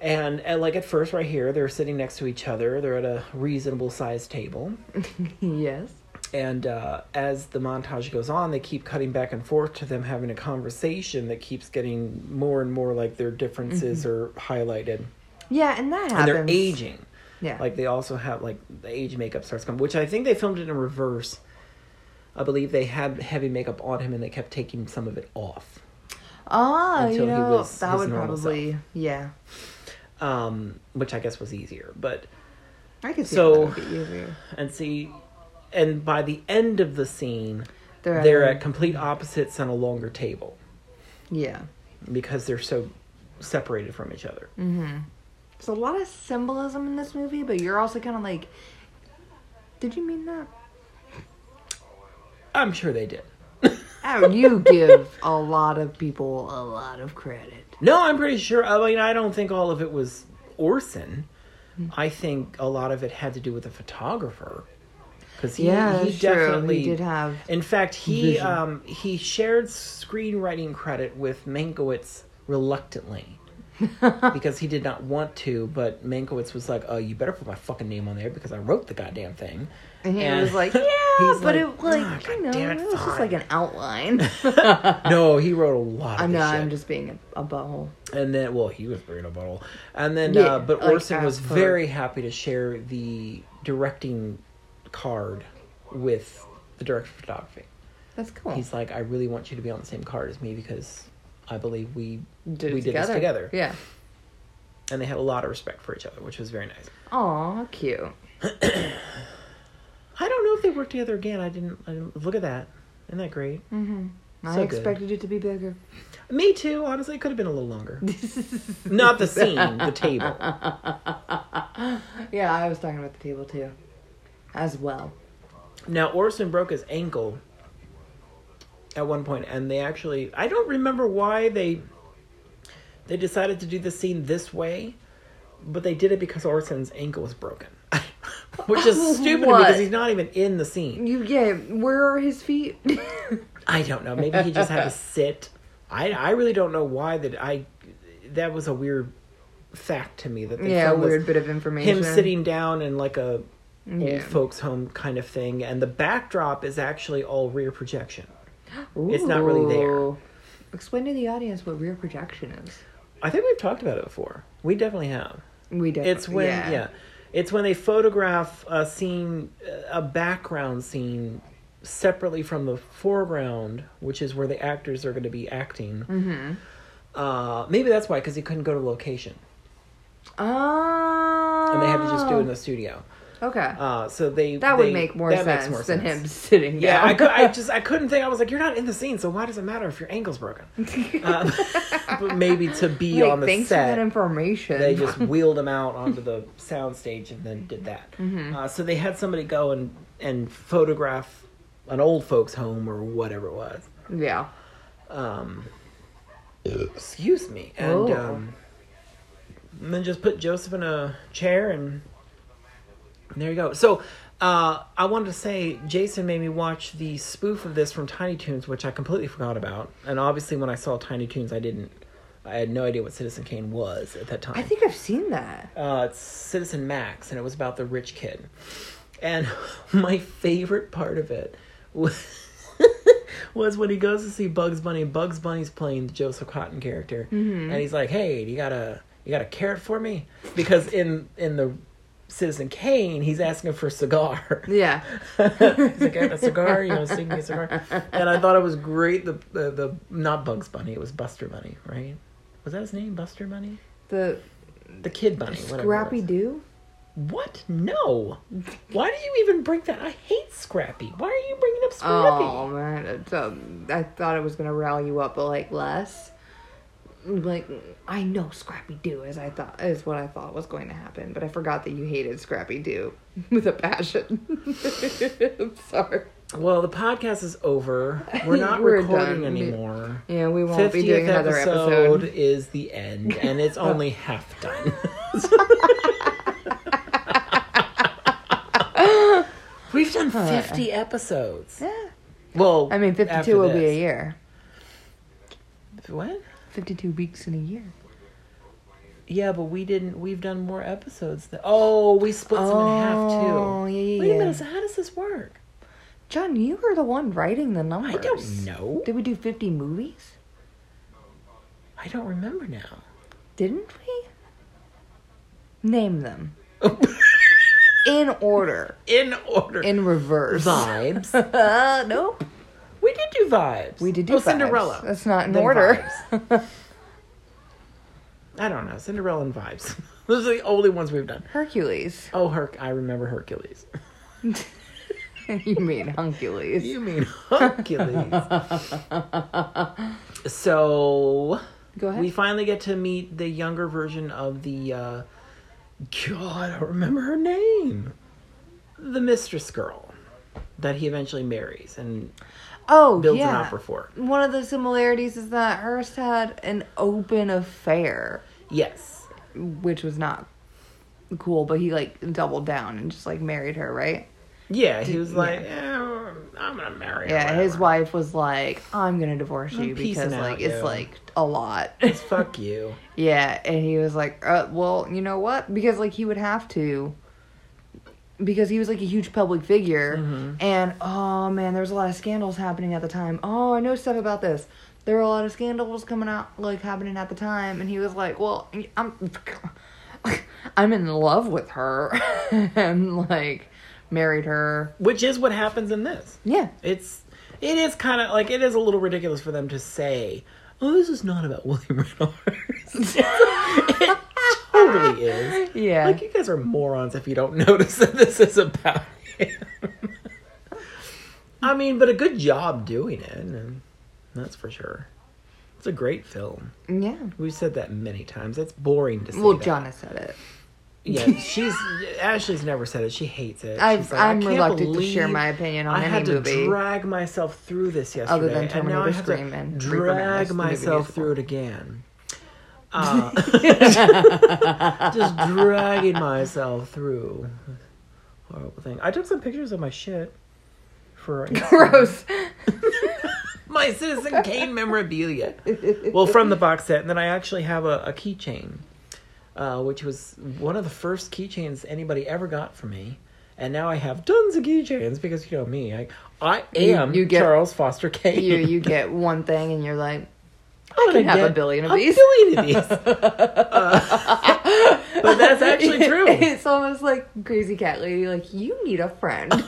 and, and like at first right here they're sitting next to each other they're at a reasonable sized table yes. and uh, as the montage goes on they keep cutting back and forth to them having a conversation that keeps getting more and more like their differences are highlighted Yeah, and that and they're aging Yeah. like they also have like the age makeup starts coming, which I think they filmed it in reverse. I believe they had heavy makeup on him and they kept taking some of it off. Until you he know, was that would probably. Yeah. Um, which I guess was easier. But I could see So- that would be easier. and see and by the end of the scene They're, they're at, at complete opposites on a longer table Yeah. because they're so separated from each other. Mm-hmm. There's a lot of symbolism in this movie, but you're also kind of like, did you mean that? I'm sure they did. Oh, you give a lot of people a lot of credit. No, I'm pretty sure. I mean, I don't think all of it was Orson. I think a lot of it had to do with the photographer. Because he, yeah, he definitely He did have. In fact, he um, he shared screenwriting credit with Mankiewicz reluctantly because he did not want to, but Mankiewicz was like, "Oh, you better put my fucking name on there because I wrote the goddamn thing." And he And was like, yeah, he's but like, it like "Ah, you know, it it, was just like an outline. no, he wrote a lot. Of I know, this shit. I'm just being a, a butthole. And then, well, he was bringing a bottle. And then, Yeah, uh, but like Orson was as very happy to share the directing card with the director of photography. That's cool. He's like, I really want you to be on the same card as me because I believe we did we it did this together. Yeah. And they had a lot of respect for each other, which was very nice. Aw, cute. I don't know if they work together again. I didn't. I didn't look at that. Isn't that great? Mm-hmm. I So good. expected it to be bigger. Me too. Honestly, it could have been a little longer. Not the scene, the table. Yeah, I was talking about the table too, as well. Now Orson broke his ankle at one point, and they actually I don't remember why they they decided to do the scene this way, but they did it because Orson's ankle was broken. Which is stupid What? because he's not even in the scene. You yeah, where are his feet? I don't know. Maybe he just had to sit. I I really don't know why that I that was a weird fact to me that they yeah, a filmed this- weird bit of information. him sitting down in like a Yeah. old folks home kind of thing and the backdrop is actually all rear projection It's not really there. Ooh. Explain to the audience what rear projection is. i think we've talked about it before we definitely have We did. it's when yeah. It's when they photograph a scene a background scene separately from the foreground which is where the actors are going to be acting Mm-hmm. uh, maybe that's why because he couldn't go to location Oh. and they had to just do it in the studio Okay. uh, so they that would make more that makes sense more than sense. him sitting down. Yeah, I, could, I just I couldn't think. I was like, you're not in the scene, so why does it matter if your ankle's broken? Um, but maybe to be Like, on the thanks for that set, information. they just wheeled him out onto the sound stage and then did that. Mm-hmm. Uh, so they had somebody go and and photograph an old folks' home or whatever it was. yeah. Um, excuse me, and Oh. um, and then just put Joseph in a chair and there you go. So uh, I wanted to say Jason made me watch the spoof of this from Tiny Toons, which I completely forgot about. And obviously, when I saw Tiny Toons, I didn't. I had no idea what Citizen Kane was at that time. I think I've seen that. Uh, it's Citizen Max, and it was about the rich kid. And my favorite part of it was, was when he goes to see Bugs Bunny. Bugs Bunny's playing the Joseph Cotten character, and he's like, "Hey, you got a you got a carrot for me?" Because in in the Citizen Kane, he's asking for a cigar. Yeah. he's like, "A cigar? You know, sing me a cigar." And I thought it was great. The, the the not Bugs Bunny, it was Buster Bunny, right? Was that his name, Buster Bunny? The The Kid Bunny, whatever. Scrappy. Doo. What? No. Why do you even bring that? I hate Scrappy. Why are you bringing up Scrappy? Oh man, it's, um, I thought it was gonna rile you up, but like less. Like I know Scrappy Doo is I thought is what I thought was going to happen, but I forgot that you hated Scrappy Doo with a passion. I'm sorry. Well, the podcast is over. We're not We're recording done. anymore. Yeah, we won't be doing another episode, episode. is the end, and it's only half done. We've done 50 episodes. Yeah. Well, I mean, fifty-two will be a year. What? Fifty-two weeks in a year. Yeah, but we didn't. We've done more episodes. Than, oh, we split some in half too. Oh, yeah, yeah, Wait a minute. So how does this work? John, you were the one writing the numbers. I don't know. Did we do fifty movies? I don't remember now. Didn't we? Name them in order, In order. in reverse. vibes. Uh, nope. We did do vibes. We did do oh, vibes. Cinderella. That's not in Then order. I don't know. Cinderella and vibes. Those are the only ones we've done. Hercules. Oh, Herc. I remember Hercules. you mean Hercules? You mean Hercules? so Go ahead. we finally get to meet the younger version of the. Uh, God, I don't remember her name. The mistress girl that he eventually marries and oh, builds yeah. an opera for. One of the similarities is that Hearst had an open affair, Yes. which was not cool, but he like doubled down and just like married her, right? Yeah, he was yeah. like, eh, I'm gonna marry her. Yeah, his wife was like, "I'm gonna divorce I'm you because peacing out, like it's yo." like a lot." It's fuck you. yeah, and he was like, uh, "Well, you know what? Because like he would have to, because he was like a huge public figure, Mhm. and oh man, there was a lot of scandals happening at the time. Oh, I know stuff about this. There were a lot of scandals coming out like happening at the time, and he was like, "Well, I'm, I'm in love with her, and like married her. Which is what happens in this. Yeah, It's it is kind of like it is a little ridiculous for them to say, "Oh, this is not about William Reynolds." totally is. yeah." Like you guys are morons if you don't notice that this is about him. I mean, but a good job doing it, and that's for sure. It's a great film. yeah. We've said that many times. It's boring to say. Well, that. Jonna said it. Yeah, she's Ashley's never said it. She hates it. Like, I I'm can't reluctant to share my opinion on I any had to drag myself through this yesterday, Other than and now I Terminator have Scream and drag movie myself through it again. Uh, just dragging myself through horrible thing. I took some pictures of my shit for Gross. my Citizen Kane memorabilia. well, from the box set, and then I actually have a, a keychain, uh, which was one of the first keychains anybody ever got from me. And now I have tons of keychains because you know me, I I am you get- Charles Foster Kane. you you get one thing and you're like, I can have a billion of a these. billion of these. Uh, but that's actually true. it's almost like crazy cat lady. Like you need a friend.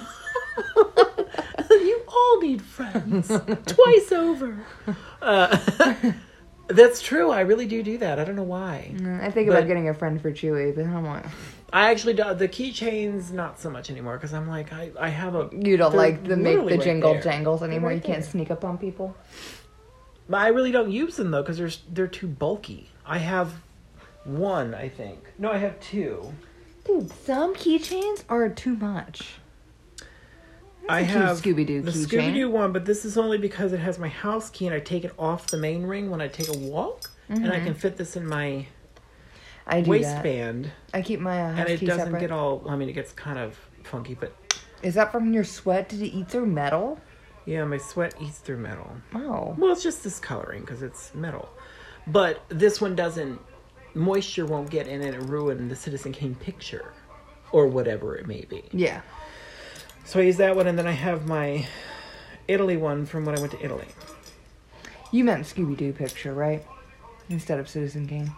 you all need friends twice over. Uh, that's true. I really do do that. I don't know why. I think But- about getting a friend for Chewy, but I'm like, I actually do the keychains not so much anymore because I'm like I, I have a you don't like the make the right jingle there. jangles anymore. right you can't there. sneak up on people. But I really don't use them though because they're they're too bulky. I have one, I think. No, I have two. Dude, some keychains are too much. I a cute have Scooby-Doo the keychain. Scooby Doo one, but this is only because it has my house key and I take it off the main ring when I take a walk, and I can fit this in my I do that. waistband, I keep my uh, and it doesn't separate. get all. I mean, it gets kind of funky, but Is that from your sweat? Did it eat through metal? Yeah, my sweat eats through metal. Oh. Well, it's just this coloring because it's metal. But this one doesn't, moisture won't get in it and ruin the Citizen Kane picture or whatever it may be. Yeah. So I use that one and then I have my Italy one from when I went to Italy. You meant Scooby Doo picture, right? Instead of Citizen Kane.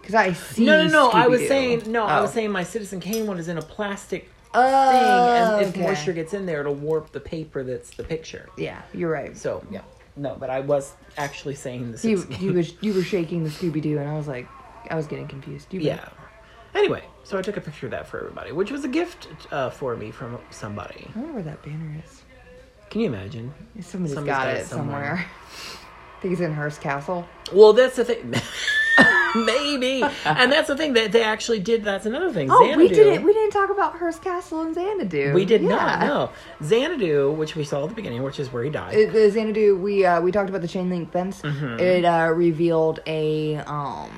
Because I see. No, no, no. I was saying, no, I was Oh. saying my Citizen Kane one is in a plastic Oh, thing and if okay. moisture gets in there, it'll warp the paper that's the picture. Yeah, you're right. So, yeah. No, but I was actually saying the You you was you were shaking the Scooby Doo, and I was like, I was getting confused. You Yeah. Anyway, so I took a picture of that for everybody, which was a gift uh, for me from somebody. I wonder where that banner is. Can you imagine? Somebody's, Somebody's got, got it it somewhere. somewhere. I think it's in Hearst Castle. Well, that's the thing. Maybe, and that's the thing that they actually did. That's another thing. Oh, we didn't we didn't talk about Hearst Castle and Xanadu. We did Yeah. not. No, Xanadu, which we saw at the beginning, which is where he died. It, the Xanadu, we uh, we talked about the chain link fence. Mm-hmm. It uh, revealed a um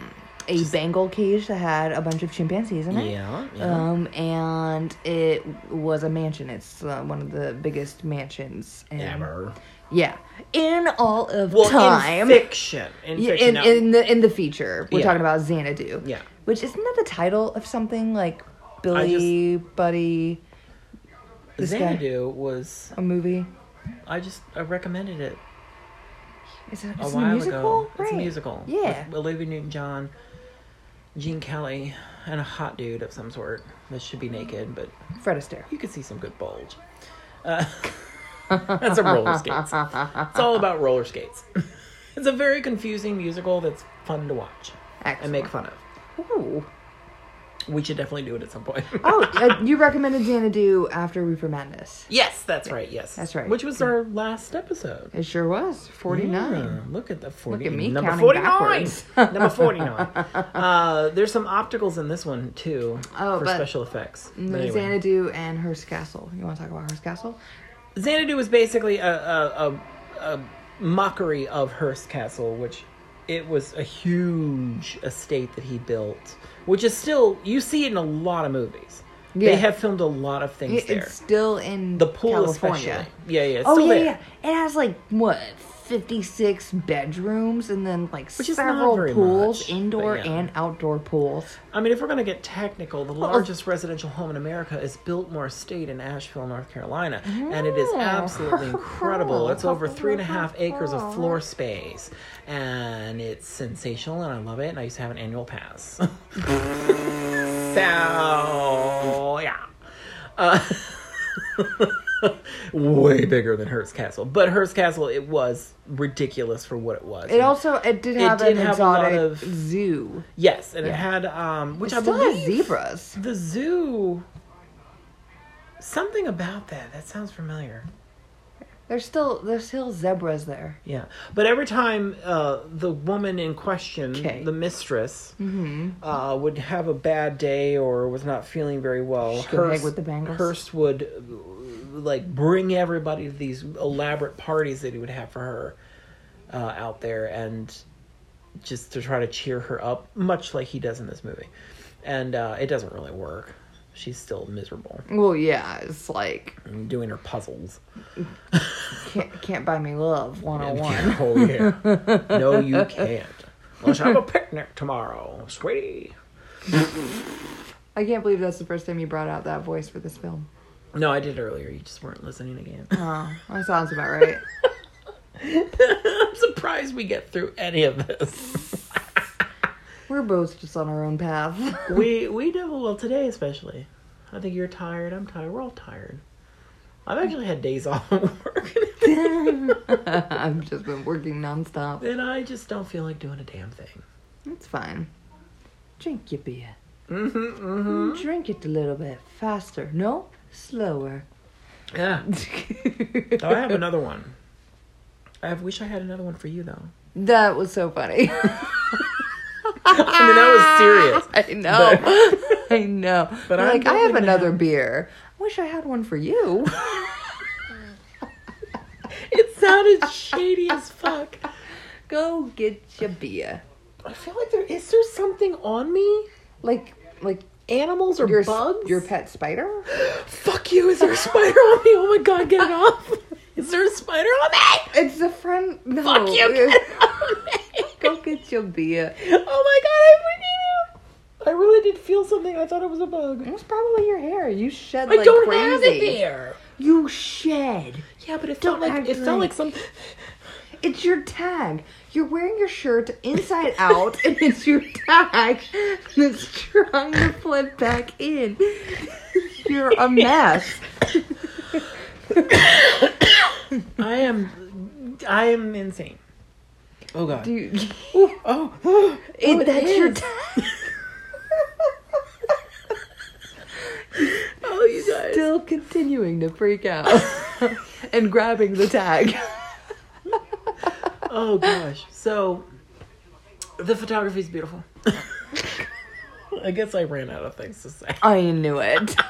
a Bengal cage that had a bunch of chimpanzees in it. yeah, yeah. Um, and it was a mansion. It's uh, one of the biggest mansions in, Ever. Yeah, in all of Well, time. in fiction, in Yeah, fiction, in, now- in the in the feature, we're Yeah. talking about Xanadu. Yeah. which isn't that the title of something like Billy Buddy, this guy. Xanadu was. a movie? I just I recommended it Is it a while a musical? ago. Right. It's a musical. Yeah. with Olivia Newton-John, Gene Kelly, and a hot dude of some sort that should be naked, but Fred Astaire. you could see some good bulge. Uh, that's a roller skates. It's all about roller skates. It's a very confusing musical that's fun to watch and make fun of. Ooh. We should definitely do it at some point. Oh, uh, you recommended Xanadu after Reefer Madness. yes, that's right. Yes, That's right. Which was our last episode. It sure was. 49. Yeah, look at the 40. at me Number counting 49. backwards. Number 49. Uh, there's some opticals in this one, too, Oh, for special effects. But anyway. Xanadu and Hearst Castle. You want to talk about Hearst Castle? Xanadu was basically a, a, a, a mockery of Hearst Castle, which it was a huge estate that he built, which is still, you see it in a lot of movies. Yeah. They have filmed a lot of things It- there. It's still in The pool, California. especially. Yeah, yeah. Oh still yeah, there. yeah. It has like what fifty six bedrooms and then like Which several pools, much, indoor yeah. and outdoor pools. I mean, if we're gonna get technical, the largest residential home in America is Biltmore Estate in Asheville, North Carolina, and it is Oh. absolutely incredible. It's over three and a half acres of floor space, and it's sensational, and I love it. And I used to have an annual pass. so yeah. Uh, way bigger than Hearst Castle, but Hearst Castle it was ridiculous for what it was. It also it did It have did an have exotic of- zoo. yes, and it had um, which It I still believe has zebras. the zoo. Something about that. That sounds familiar. There's still there's still zebras there. Yeah, but every time uh, the woman in question, Okay. the mistress, Mm-hmm. uh, would have a bad day or was not feeling very well, She'd with the Hearst would like bring everybody to these elaborate parties that he would have for her uh, out there, and just to try to cheer her up, much like he does in this movie. And uh, it doesn't really work. She's still miserable Well, yeah, it's like doing her puzzles. can't can't buy me love 101. Oh yeah. No, you can't. Let's have a picnic tomorrow, sweetie. I can't believe that's the first time you brought out that voice for this film. No, I did earlier. You just weren't listening again. Oh, that sounds about right. I'm surprised we get through any of this. We're both just on our own path. we we do well today, especially. I think you're tired. I'm tired. We're all tired. I've actually had days off of work, I've just been working nonstop. and I just don't feel like doing a damn thing. It's fine. Drink your beer. Mm-hmm. Mm-hmm. Drink it a little bit faster. No, slower. Yeah. Oh, I have another one. I wish I had another one for you though. that was so funny. I mean, that was serious. I know. I know. But But I'm like, I have another beer. I wish I had one for you. It sounded shady as fuck. Go get your beer. I feel like there is there something on me? Like, like Animals or your bugs? Your pet spider? Fuck you! Is there a spider on me? Oh my god, get it off! Is there a spider on me? It's a friend. No. Fuck you! Get it off me! Go get your beer. Oh my god, I freaking out! I really did feel something. I thought it was a bug. It was probably your hair. You shed I like don't crazy. have it there. You shed. Yeah, but it Don't felt like act it felt like like- some. It's your tag. You're wearing your shirt inside out, and it's your tag that's trying to flip back in. You're a mess. I am, I am insane. Oh god. Dude, oh, oh, oh, it, it that's your tag. Oh, you guys. Still continuing to freak out and grabbing the tag. Oh gosh. So the photography is beautiful. I guess I ran out of things to say. I knew it.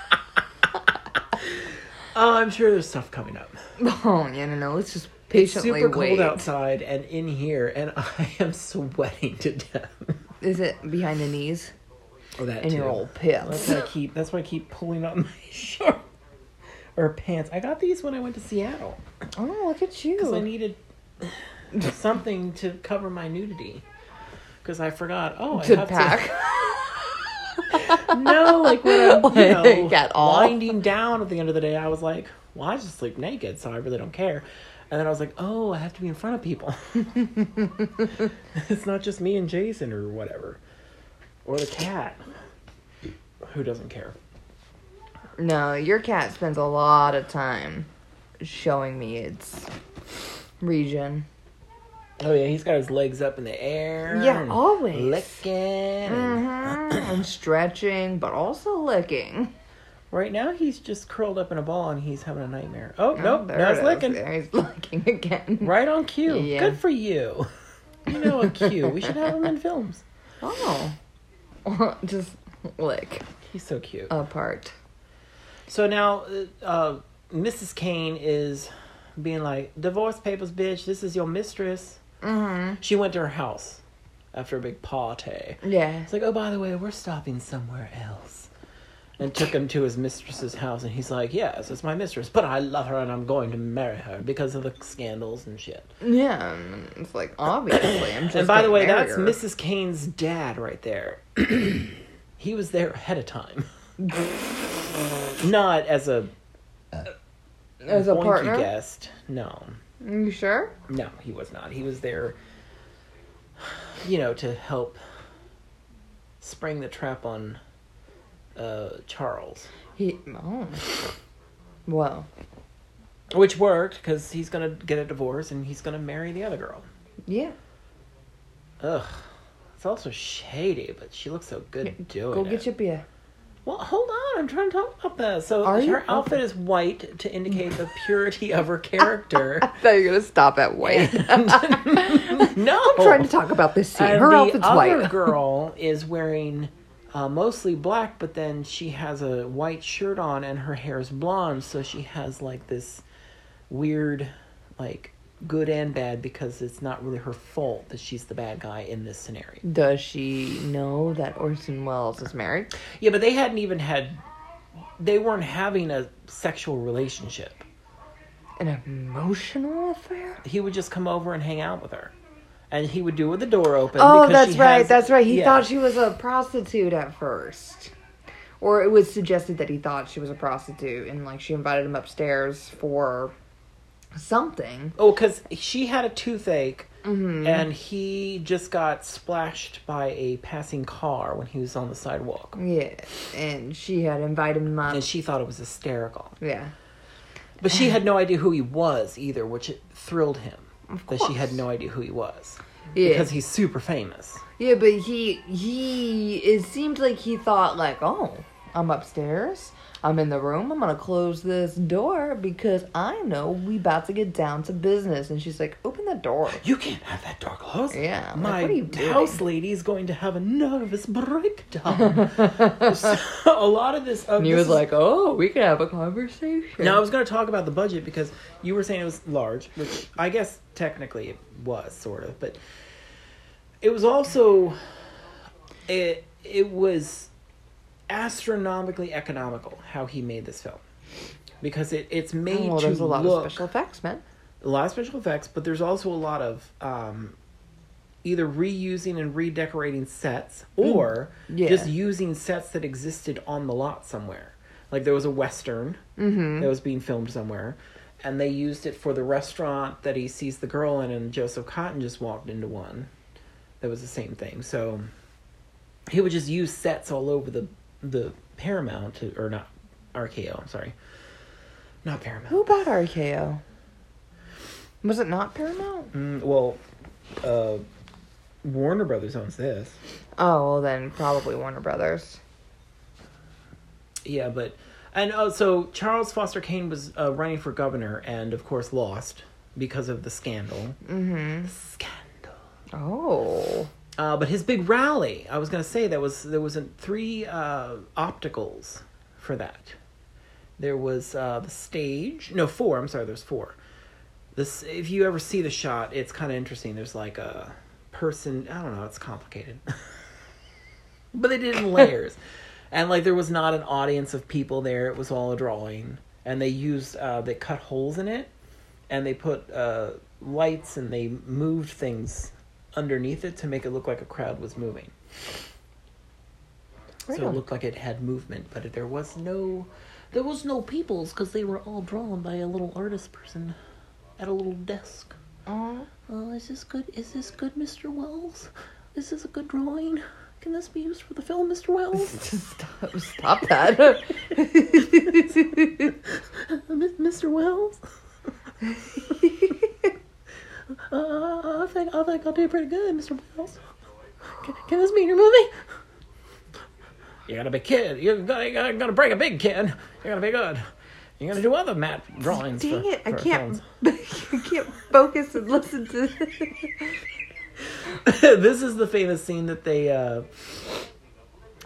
Oh, I'm sure there's stuff coming up. Oh, yeah, no, no. Let's just It's patiently super wait. cold outside and in here, and I am sweating to death. Is it behind the knees? Oh, that In too. your old That's why I keep. That's why I keep pulling up my shirt or pants. I got these when I went to Seattle Oh, look at you! because I needed something to cover my nudity. Because I forgot. Oh, I To have pack. to. No, like when I'm you know, Like at all? winding down at the end of the day, I was like, well, I just sleep naked, so I really don't care. And then I was like, oh, I have to be in front of people. it's not just me and Jason or whatever, or the cat. Who doesn't care? No, your cat spends a lot of time showing me its region. Oh yeah, he's got his legs up in the air. Yeah, always. licking. and- Mm-hmm. and stretching, but also licking. Right now, he's just curled up in a ball and he's having a nightmare. Oh, Oh, nope, now he's licking. There he's licking again. Right on cue. Yeah. Good for you. You know a cue. We should have him in films. Oh. Just lick He's so cute. apart. So now, uh, uh, Mrs. Kane is being like, "Divorce papers, bitch. This is your mistress." Mm-hmm. She went to her house after a big party. Yeah. It's like, oh, by the way, we're stopping somewhere else. and took him to his mistress's house. And he's like, "Yes, it's my mistress, but I love her and I'm going to marry her because of the scandals and shit." Yeah, it's like obviously I'm just. and by the way, that's her. Mrs. Kane's dad right there. he was there ahead of time, not as a as a partner. guest. No, You sure? no, he was not. He was there, you know, to help spring the trap on uh, Charles, He oh. Well, which worked because he's gonna get a divorce and he's gonna marry the other girl. yeah. Ugh. It's also shady, but she looks so good doing Go it. get your beer. Well, hold on. I'm trying to talk about this. So Are her outfit is white to indicate the purity of her character. I thought you were gonna stop at white. no, I'm trying to talk about this scene. And Her the outfit's other white. girl is wearing uh, mostly black, but then she has a white shirt on and her hair is blonde, so she has like this weird, like good and bad because it's not really her fault that she's the bad guy in this scenario. Does she know that Orson Welles is married? Yeah, but they hadn't even had. They weren't having a sexual relationship. An emotional affair? He would just come over and hang out with her, and he would do it with the door open. Oh, that's right. has- That's right. He yeah. thought she was a prostitute at first. Or it was suggested that he thought she was a prostitute and like she invited him upstairs for something. Oh, because she had a toothache, Mm-hmm. and he just got splashed by a passing car when he was on the sidewalk, Yeah. And she had invited him up. and she thought it was hysterical. yeah. But she had no idea who he was either, which it thrilled him Of that she had no idea who he was Yeah. because he's super famous. Yeah, but he he it seemed like he thought like, "Oh, I'm upstairs. I'm in the room. I'm going to close this door because I know we about to get down to business." And she's like, "Open the door." You can't have that door closed. Yeah, I'm like, my what are you doing? house lady is going to have a nervous breakdown. So, a lot of this. Uh, And he was is- like, "Oh, we could have a conversation." Now I was going to talk about the budget because you were saying it was large, which I guess technically it was sort of, but it was also it it was astronomically economical how he made this film because it it's made well, to there's a lot look of special effects, man. a lot of special effects, but there's also a lot of um, either reusing and redecorating sets or yeah. just using sets that existed on the lot somewhere. Like there was a western Mm-hmm. that was being filmed somewhere, and they used it for the restaurant that he sees the girl in, and Joseph Cotten just walked into one. That was the same thing. So he would just use sets all over the the Paramount to, or not RKO. I'm sorry, not Paramount. Who bought RKO? Was it not Paramount? Mm, well, uh, Warner Brothers owns this. Oh, well then probably Warner Brothers. Yeah, but and uh, so Charles Foster Kane was uh, running for governor, and of course lost because of the scandal. Mm-hmm. Scandal. Oh. Uh, but his big rally, I was gonna say there was there was three uh, opticals for that. There was uh, the stage. No, four. I'm sorry. There's four. This, if you ever see the shot, it's kind of interesting. There's like a person. I don't know. It's complicated, but they did it in layers, and like there was not an audience of people there. It was all a drawing, and they used uh, they cut holes in it, and they put uh, lights and they moved things underneath it to make it look like a crowd was moving. Right so it on. looked like it had movement, but there was no, there was no peoples because they were all drawn by a little artist person, at a little desk. Oh. Oh, is this good? Is this good, Mr. Welles? Is this a good drawing? Can this be used for the film, Mr. Welles? stop, stop that. Uh, Mr. Welles? Uh, I think I think I'll do pretty good, Mr. Welles. Can, can this be your movie? You got to be kid. You got you got to break a big kid. You got to be good. You got to do other matte drawings. Dang for, it! I can't. I can't focus and listen to. this is the famous scene that they uh,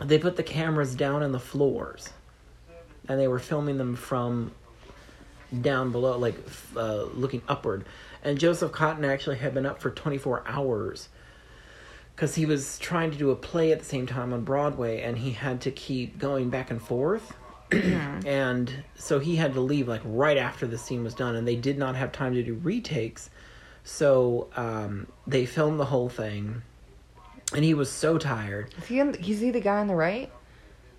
they put the cameras down in the floors, and they were filming them from down below, like uh, looking upward. And Joseph Cotten actually had been up for 24 hours because he was trying to do a play at the same time on Broadway, and he had to keep going back and forth. and so he had to leave like right after the scene was done, and they did not have time to do retakes. So um, they filmed the whole thing, and he was so tired. Is he, in, is he the guy on the right?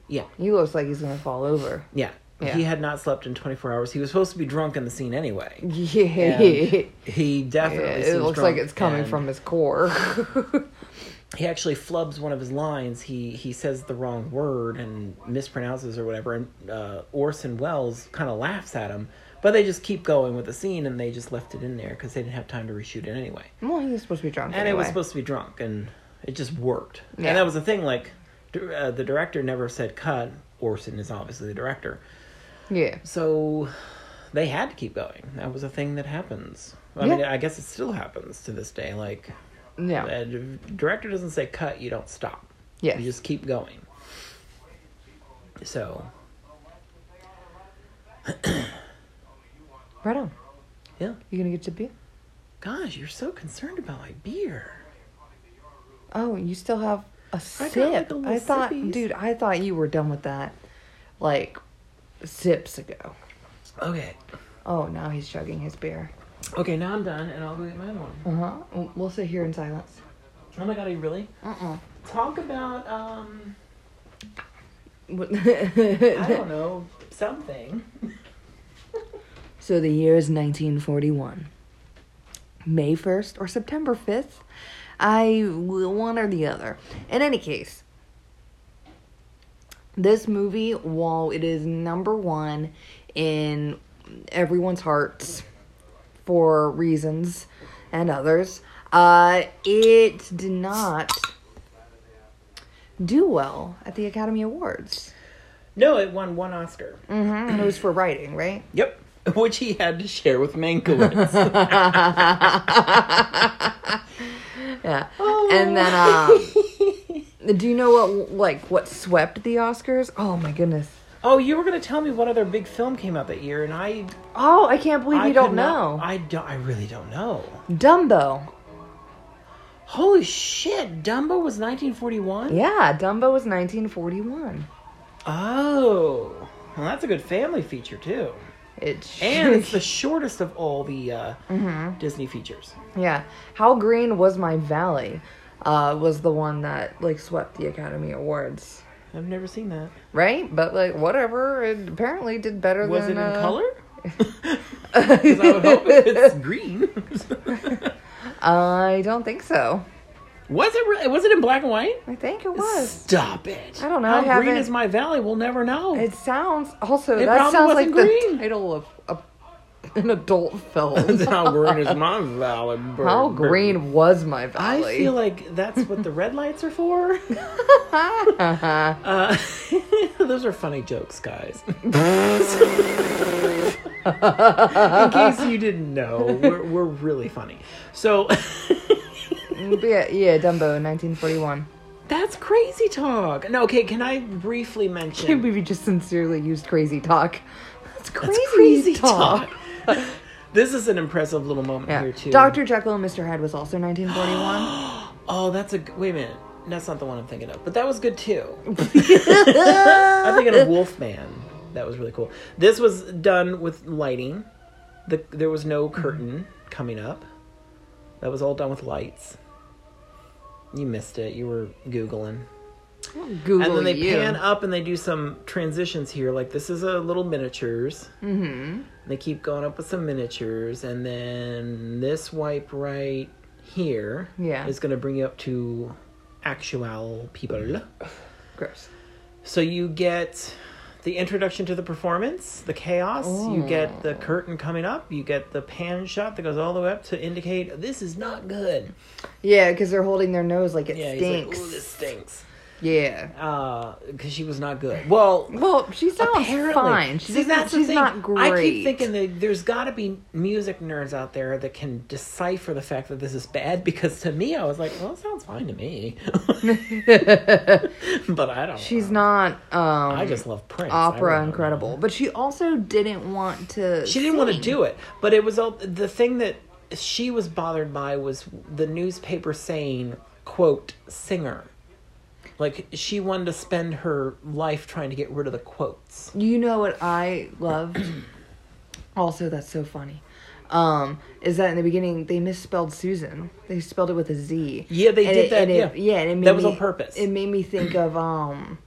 Yeah, He looks like he's gonna fall over. yeah. Yeah. He had not slept in 24 hours. He was supposed to be drunk in the scene anyway. Yeah, And he definitely it seems looks drunk, like it's coming from his core. he actually flubs one of his lines. He he says the wrong word and mispronounces or whatever, and uh, Orson Welles kind of laughs at him. But they just keep going with the scene, and they just left it in there because they didn't have time to reshoot it anyway. well, he was supposed to be drunk. And it was supposed to be drunk, and it just worked. Yeah. And that was the thing. Like uh, the director never said cut. Orson is obviously the director, Yeah. so they had to keep going. That was a thing that happens. I mean, I guess it still happens to this day. Like Yeah. Uh, d- director doesn't say cut, you don't stop. Yeah. You just keep going. So, Right on. yeah. You gonna get to beer? Gosh, you're so concerned about my beer. Oh, you still have a I sip. got, like, I thought, sippies. dude, I thought you were done with that, like, sips ago. Okay. Oh, now he's chugging his beer. Okay, now I'm done, and I'll go get my other one. Uh huh. We'll sit here in silence. Oh my god, are you really? Uh uh Talk about, um, I don't know, something. So the year is 1941. May 1st or September 5th. I one or the other. In any case, this movie, while it is number one in everyone's hearts for reasons and others, uh, it did not do well at the Academy Awards. No, it won one Oscar. Mm-hmm. And it was for writing, right? Yep. Which he had to share with Mankiewicz. Yeah. And then um do you know what like what swept the Oscars? Oh my goodness. oh, you were going to tell me what other big film came out that year, and I. Oh, I can't believe I you don't could not- know. I don't. I really don't know. Dumbo. Holy shit! Dumbo was 1941. Yeah, Dumbo was 1941. Oh, well, that's a good family feature too. It And it's the shortest of all the uh, Mm-hmm. Disney features. yeah. How Green Was My Valley uh was the one that like swept the Academy Awards. I've never seen that. Right? But like whatever, it apparently did better than Was it in uh, color? Because I would hope it's green. I don't think so. was it? Re- was it in black and white? I think it was. Stop it! I don't know, How green is my valley? We'll never know. It sounds also It that probably sounds like wasn't the green. title of a, an adult film. How green is my valley? bird, How bird? green was my I feel like that's what the red lights are for. uh, those are funny jokes, guys. In case you didn't know, we're, we're really funny. So yeah, yeah, Dumbo, 1941. that's crazy talk. No, okay, can I briefly Can't mention? believe you just sincerely used crazy talk. That's crazy, That's crazy talk. talk. this is an impressive little moment Yeah. here too. Dr. Jekyll and Mr. Hyde was also 1941. Oh, that's a wait a minute. That's not the one I'm thinking of, but that was good too. I'm thinking of Wolfman. That was really cool. This was done with lighting. The, there was no curtain coming up. That was all done with lights. You missed it. You were googling. Google and then they you. pan up and they do some transitions here. Like this is a little miniatures. Mm-hmm. They keep going up with some miniatures, and then this wipe right here Yeah. is going to bring you up to actual people. Gross. So you get the introduction to the performance, the chaos. You get the curtain coming up. You get the pan shot that goes all the way up to indicate this is not good. Yeah, because they're holding their nose like it Yeah, stinks. like, "Ooh, this stinks," yeah. because she was not good. Well, Well, she sounds apparently, fine. She See, that's she's thing. not great. I keep thinking that there's got to be music nerds out there that can decipher the fact that this is bad. Because to me, I was like, well, it sounds fine to me, but I don't. She's know. not um I just love Prince. Opera incredible, know. but she also didn't want to. She didn't want to do it, but it was all the thing that she was bothered by was the newspaper saying quote singer. Like she wanted to spend her life trying to get rid of the quotes. You know what I loved? also, that's so funny. Um, is that in the beginning they misspelled Susan? They spelled it with a Z. Yeah, they And did it- that, and it- yeah. yeah, and it made That was me- on purpose. It made me think of um,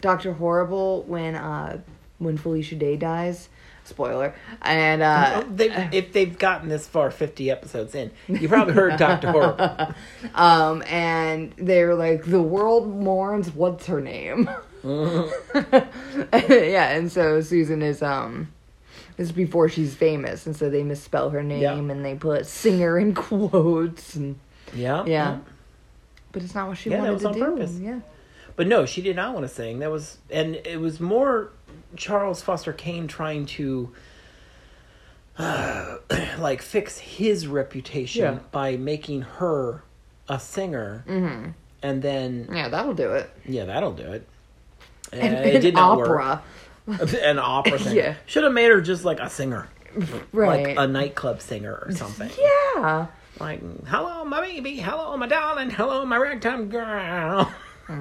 Doctor Horrible when uh when Felicia Day dies. Spoiler. And uh, Oh, they, if they've gotten this far, fifty episodes in, you probably heard Doctor Horrible. um, and they're like, the world mourns. What's her name? yeah, and so Susan is um, this is before she's famous, and so they misspell her name Yeah. and they put singer in quotes, and Yeah, yeah, but it's not what she Yeah, that wanted was to on do. purpose. Yeah, But no, she did not want to sing. That was, and it was more Charles Foster Kane trying to, uh, like, fix his reputation Yeah. by making her a singer, mm-hmm. and then yeah, that'll do it. yeah, that'll do it. And, Uh, it did not work. opera, An opera singer. Yeah. Should have made her just like a singer, right? like a nightclub singer or something. yeah. Like, hello, my baby. Hello, my darling. Hello, my ragtime girl.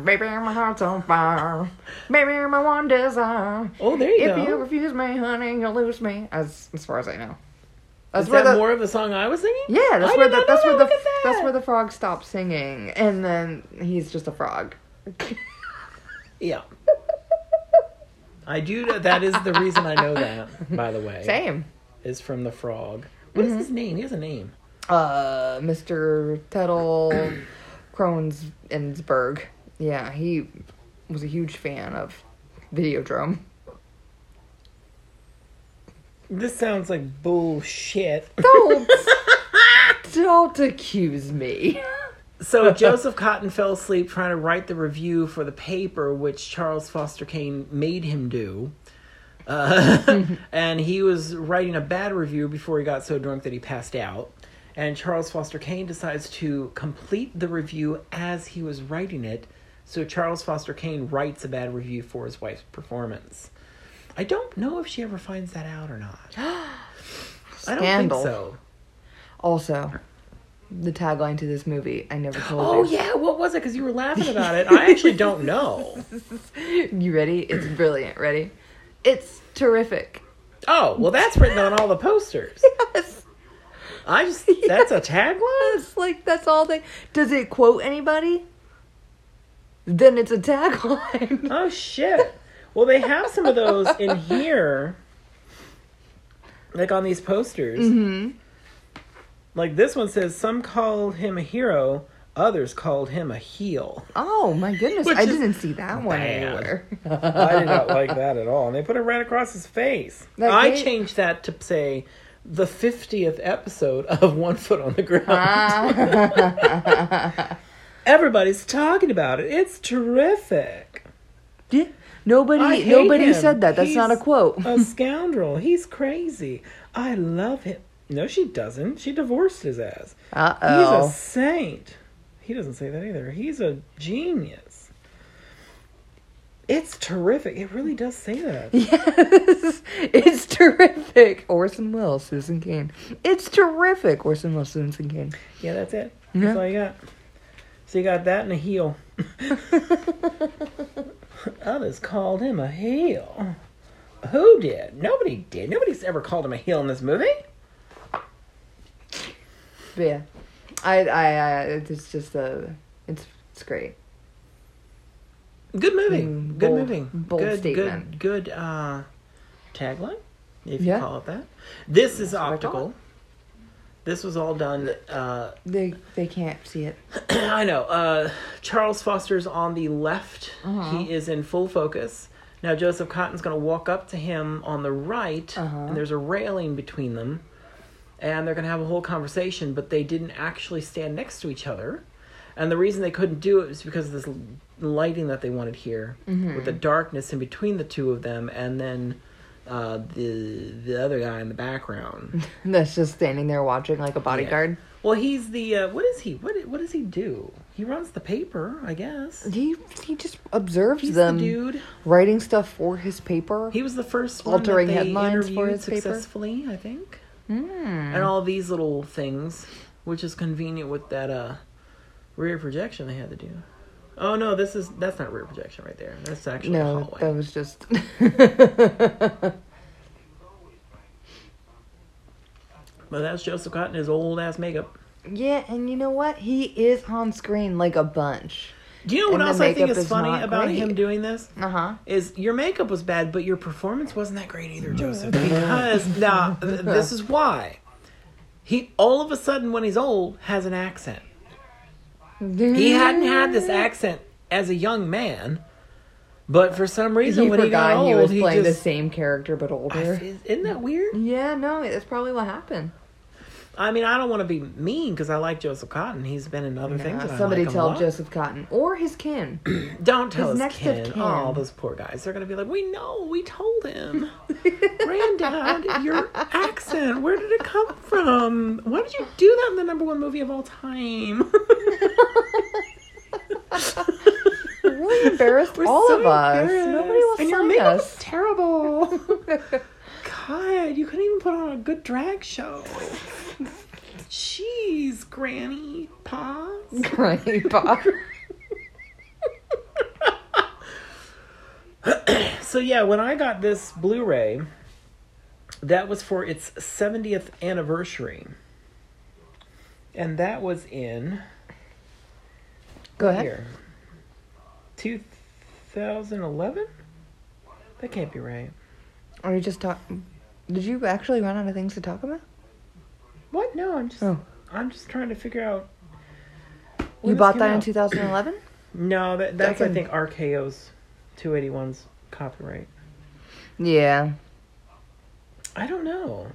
Baby, my heart's on fire. Baby, my one desire. Oh, there you If go. If you refuse me, honey, you'll lose me. As as far as I know. That's Is where that the more of the song I was singing? yeah. That's I where the that's where that. the Look at that's where the frog stops singing, and then he's just a frog. Yeah. I do. know- That is the reason I know that. By the way, Same. is from the frog. What is Mm-hmm. his name? He has a name. Uh, Mr. Tettle Kronsensberg. Yeah, he was a huge fan of Videodrome. This sounds like bullshit. Don't don't accuse me. So Joseph Cotten fell asleep trying to write the review for the paper, which Charles Foster Kane made him do. Uh, and he was writing a bad review before he got so drunk that he passed out. And Charles Foster Kane decides to complete the review as he was writing it. So Charles Foster Kane writes a bad review for his wife's performance. I don't know if she ever finds that out or not. I don't Scandal. think so. Also, the tagline to this movie, I never told you. Oh you. yeah, what was it? Because you were laughing about it. I actually don't know. You ready? It's brilliant. Ready? It's terrific. Oh, well, that's written on all the posters. Yes. I just, that's a tagline? Like that's all they does it quote anybody? Then it's a tagline. Oh, shit. Well, they have some of those in here, like on these posters. hmm Like this one says, Some called him a hero, others called him a heel. Oh my goodness. Which I didn't see that one bad. anywhere. I did not like that at all. And they put it right across his face. That I gave- changed that to say, the 50th episode of One Foot on the Ground. Everybody's talking about it. It's terrific. Yeah. Nobody nobody him. said that. That's not a quote. a scoundrel. He's crazy. I love him. No, she doesn't. She divorced his ass. Uh oh. He's a saint. He doesn't say that either. He's a genius. It's terrific. It really does say that. Yes, it's terrific. Orson Welles, Susan Kane. It's terrific. Orson Welles, Susan Kane. Yeah, that's it. Yeah. That's all you got. So you got that and a heel. Others called him a heel. Who did? Nobody did. Nobody's ever called him a heel in this movie. But yeah, I, I, I, it's just a, it's, it's great. Good movie. Mm, good bold- movie. bold good, statement. Good, good uh, tagline, if Yeah. you call it that. This is optical. This was all done. Uh, They, they can't see it. I know. Uh, Charles Foster's on the left. Uh-huh. He is in full focus. Now Joseph Cotten's going to walk up to him on the right, Uh-huh. and there's a railing between them, and they're going to have a whole conversation. But they didn't actually stand next to each other, and the reason they couldn't do it was because of this lighting that they wanted here, Mm-hmm. with the darkness in between the two of them, and then uh, the the other guy in the background. That's just standing there watching like a bodyguard. Well, he's the uh, what is he? What what does he do? He runs the paper, I guess. He, he just observes He's them the dude. writing stuff for his paper. He was the first one Altering headlines for his paper? successfully, I think. Hmm. And all these little things, which is convenient with that uh Rear projection they had to do. Oh no, this is that's not rear projection right there. That's actually a No, hallway. that was just. But that's Joseph Cotten, his old ass makeup. yeah, and you know what? He is on screen like a bunch. Do you know what And the else I think makeup is is funny about great. him doing this? Uh huh. Is your makeup was bad, but your performance wasn't that great either, Joseph. Because now th- this is why. He all of a sudden when he's old has an accent. He hadn't had this accent as a young man, but for some reason He when he got old, he was he playing just the same character but older. Isn't that weird? Yeah, no, that's probably what happened. I mean, I don't want to be mean because I like Joseph Cotten. He's been in other things. Nah, and I somebody like tell. Joseph Cotten or his kin. Don't tell His his next of kin. kin. Oh, those poor guys. They're gonna be like, we know, we told him. Granddad, your accent, where did it come from? Why did you do that in the number one movie of all time? really embarrassed We're all so of us. Nobody will And your makeup us. was terrible. God, you couldn't even put on a good drag show. Jeez, Granny Paws. Granny Paws. So yeah, when I got this Blu-ray, that was for its 70th anniversary. And that was in Go ahead. here. 2011? That can't be right. Are you just talking? Did you actually run out of things to talk about? What? No, I'm just Oh. I'm just trying to figure out You bought that in 2011? No, that, that's I can- think RKO's 281's copyright. Yeah. I don't know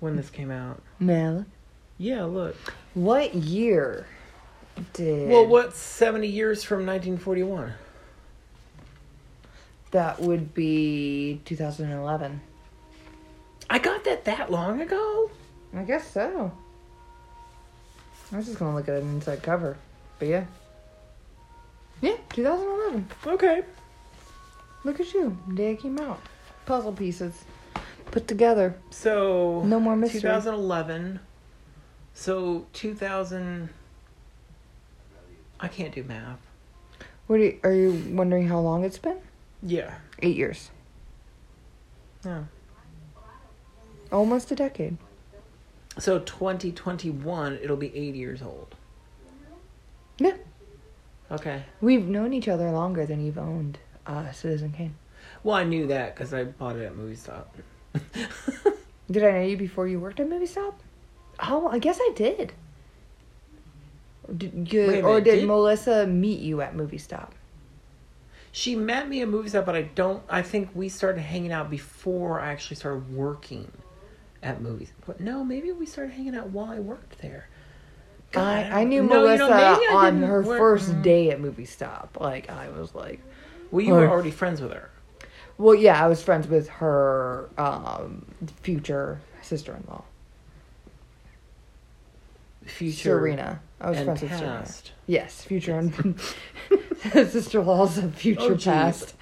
when this came out. Mel. Yeah, look. What year did. Well, what's 70 years from 1941? That would be 2011. I got that that long ago. I guess so. I was just gonna look at an inside cover. But yeah. Yeah, 2011. Okay. Look at you. Day came out. Puzzle pieces put together. So No more mystery. 2011. So 2000. I can't do math. What are you, are you wondering how long it's been? Yeah. Eight years. Yeah. Almost a decade. So 2021, it'll be eight years old. Yeah. Okay. We've known each other longer than you've owned uh, Citizen Kane. Well, I knew that because I bought it at Movie Stop. Did I know you before you worked at Movie Stop? Oh, I guess I did. Did you, a or did, did- Melissa meet you at Movie Stop? she met me at Movie Stop, but I don't. I think we started hanging out before I actually started working at movies. But no, maybe we started hanging out while I worked there. God, I, I knew No, you Melissa know, I on her work- first day at Movie Stop. Like I was like, Well, you were already friends with her. well, yeah, I was friends with her um, future sister-in-law, Future Serena. I was friends with Serena. past. Yes, future and sister-in-law's of future Oh, geez. past.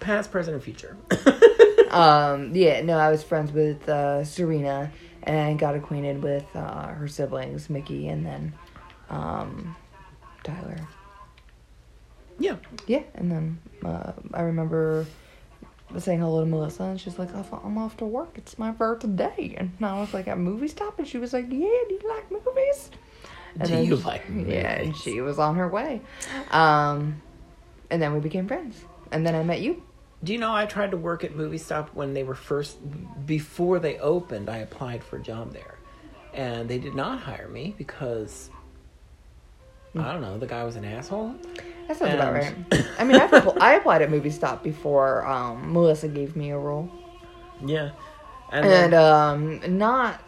Past, present, and future. Um, yeah, no, I was friends with uh, Serena and got acquainted with uh, her siblings, Mickey and then um, Tyler. yeah. Yeah, and then uh, I remember saying hello to Melissa, and she's like, "Oh, "I'm off to work. It's my birthday." And I was like, "At movie stop," and she was like, "Yeah, do you like movies?" And Do then you like Yeah, and she was on her way. Um, and then we became friends, and then I met you. Do you know I tried to work at Movie Stop when they were first before they opened? I applied for a job there, and they did not hire me because I don't know. The guy was an asshole. That sounds about right. I mean, I've I applied at movie stop before um, Melissa gave me a role, Yeah, and, and then, um, not.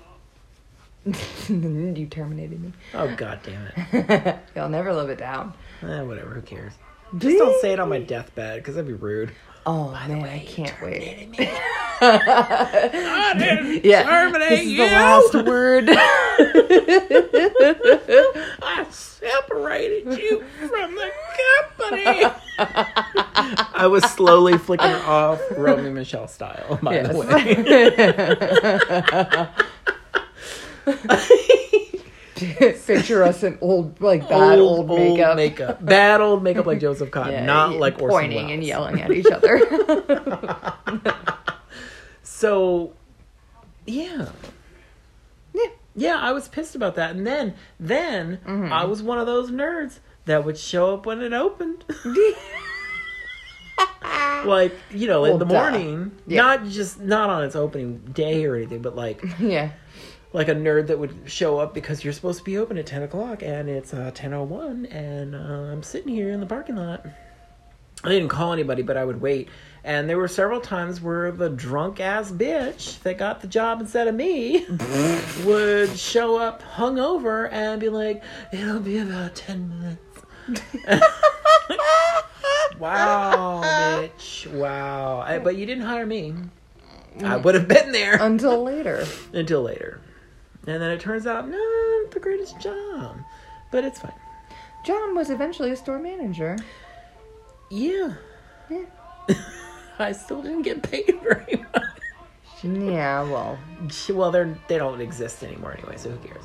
you terminated me. oh god damn it! You'll never live it down. Eh, whatever. Who cares? Just don't say it on my deathbed because that'd be rude. Oh By the man, way, I can't wait. I didn't Yeah, terminate this is you. the last word. I separated you from the company. I was slowly flicking her off, Romeo Michelle style, by the way. Picture us in old, like bad old, makeup. makeup. Bad old makeup like Joseph Cotten, Yeah, not yeah, like Orson pointing Welles. and yelling at each other. So, yeah. yeah. Yeah, I was pissed about that. And then, then Mm-hmm. I was one of those nerds that would show up when it opened. like, you know, in the morning, Yeah. not just not on its opening day or anything, but like yeah. Like a nerd that would show up because you're supposed to be open at 10 o'clock and it's uh, 10.01 and uh, i'm sitting here in the parking lot. I didn't call anybody but i would wait. And there were several times where the drunk ass bitch that got the job instead of me would show up hungover and be like it'll be about 10 minutes. Wow bitch. Wow. I, but you didn't hire me. I would have been there. Until later. until later. And then it turns out, no, not the greatest job. But it's fine. John was eventually a store manager. Yeah. Yeah. I still didn't get paid very much. Yeah, well. Well, they're they don't exist anymore anyway, so who cares?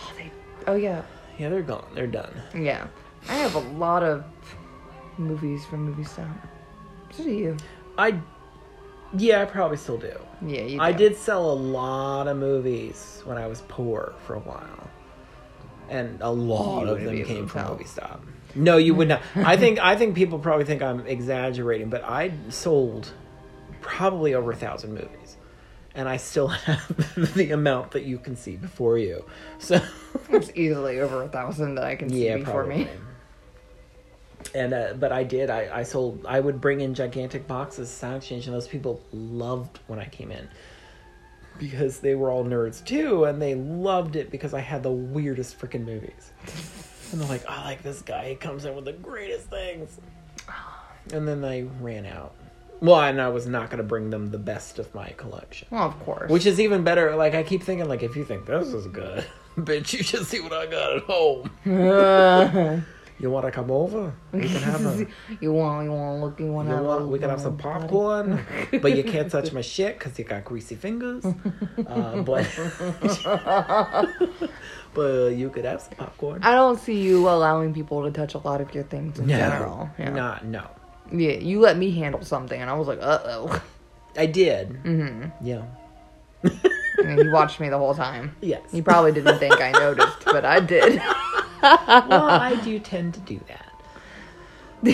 Oh, they, oh yeah. Yeah, they're gone. They're done. Yeah. I have a lot of movies from Movie Stop. So do you. I yeah, I probably still do. Yeah, you do. I did sell a lot of movies when I was poor for a while. And a lot of them came from. Movie Stop. No, you would not. I think I think people probably think I'm exaggerating, but I sold probably over a thousand movies. And I still have the amount that you can see before you. So It's easily over a thousand that I can see yeah, before probably. me. And uh, but I did. I, I sold. I would bring in gigantic boxes of sound exchange, and those people loved when I came in because they were all nerds too, and they loved it because I had the weirdest freaking movies. And they're like, "I like this guy. He comes in with the greatest things." And then they ran out. Well, and I was not going to bring them the best of my collection, Well, of course. which is even better. Like I keep thinking, like if you think this is good, bitch, you should see what I got at home. You want to come over? We can have a. you want you want to look you want to want, we can have some popcorn, but you can't touch my shit because you got greasy fingers. Uh, but but you could have some popcorn. I don't see you allowing people to touch a lot of your things in general. Yeah. not no. yeah, you let me handle something, and I was like, uh oh. I did. Mm-hmm. Yeah. And you watched me the whole time. Yes. You probably didn't think I noticed, but I did. Well, I do tend to do that.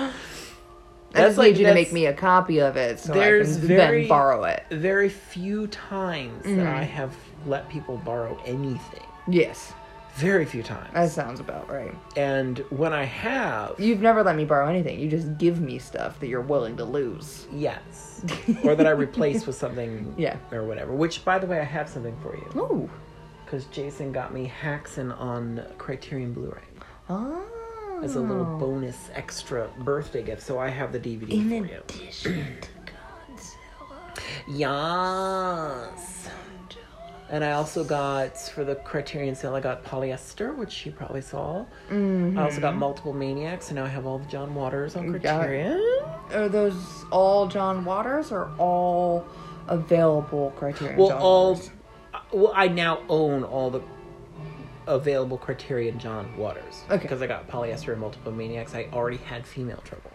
I That's just like- need you to make me a copy of it so There's I can very- then borrow it. Very few times that mm-hmm. I have let people borrow anything. Yes, Very few times. that sounds about right. and when I have, You've never let me borrow anything. You just give me stuff that you're willing to lose. yes, or that I replace with something, Yeah. or whatever. Which, by the way, I have something for you. Ooh. Because Jason got me Häxan on Criterion Blu-ray Oh. as a little bonus extra birthday gift. So I have the DVD In for you. addition to Godzilla. Yes. And I also got for the Criterion sale, I got Polyester, which you probably saw. I also got mm-hmm. Multiple Maniacs, and now I have all the John Waters on got. Criterion. Are those all John Waters or all available Criterion Well, John all Waters? Well, I now own all the available Criterion John Waters Okay. because I got Polyester and Multiple Maniacs. I already had Female Trouble.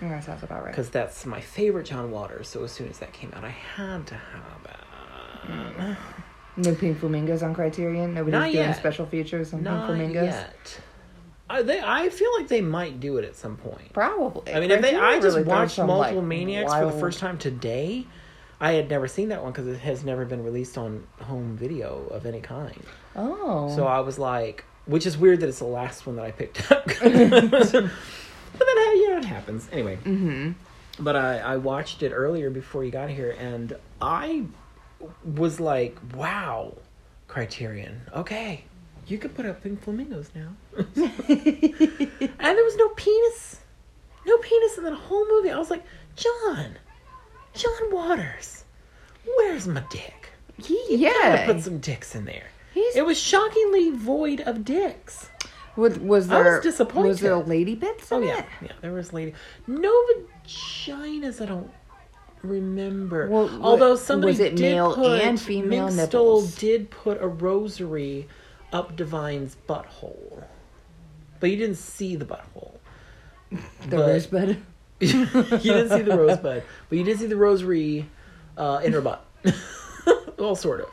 That sounds about right. because that's my favorite John Waters. So as soon as that came out, I had to have it. Mm. No Pink Flamingos on Criterion? Nobody's Not doing yet. special features on Pink Not Flamingos? yet. I, they, I feel like they might do it at some point. Probably. I mean, if they, I just really watched Multiple like, Maniacs for the first time today. I had never seen that one because it has never been released on home video of any kind. Oh. So I was like, which is weird that it's the last one that I picked up. but then, yeah, it happens. Anyway. hmm But I, I watched it earlier before you got here, and I was like, wow, Criterion. Okay, you could put up Pink Flamingos now. and there was no penis. No penis in that whole movie. I was like, John, John Waters, where's my dick? Yeah, Gotta put some dicks in there. He's- It was shockingly void of dicks. Was, was there, I was disappointed. Was there a lady bits Oh yeah, it? yeah. There was lady, no vaginas. I don't remember. Well, Although somebody was it did male put, and female nipples? Stole did put a rosary up Divine's butthole, but you didn't see the butthole. The But- rosebud. you didn't see the rosebud, but you did see the rosary uh, in her butt. well, sort of.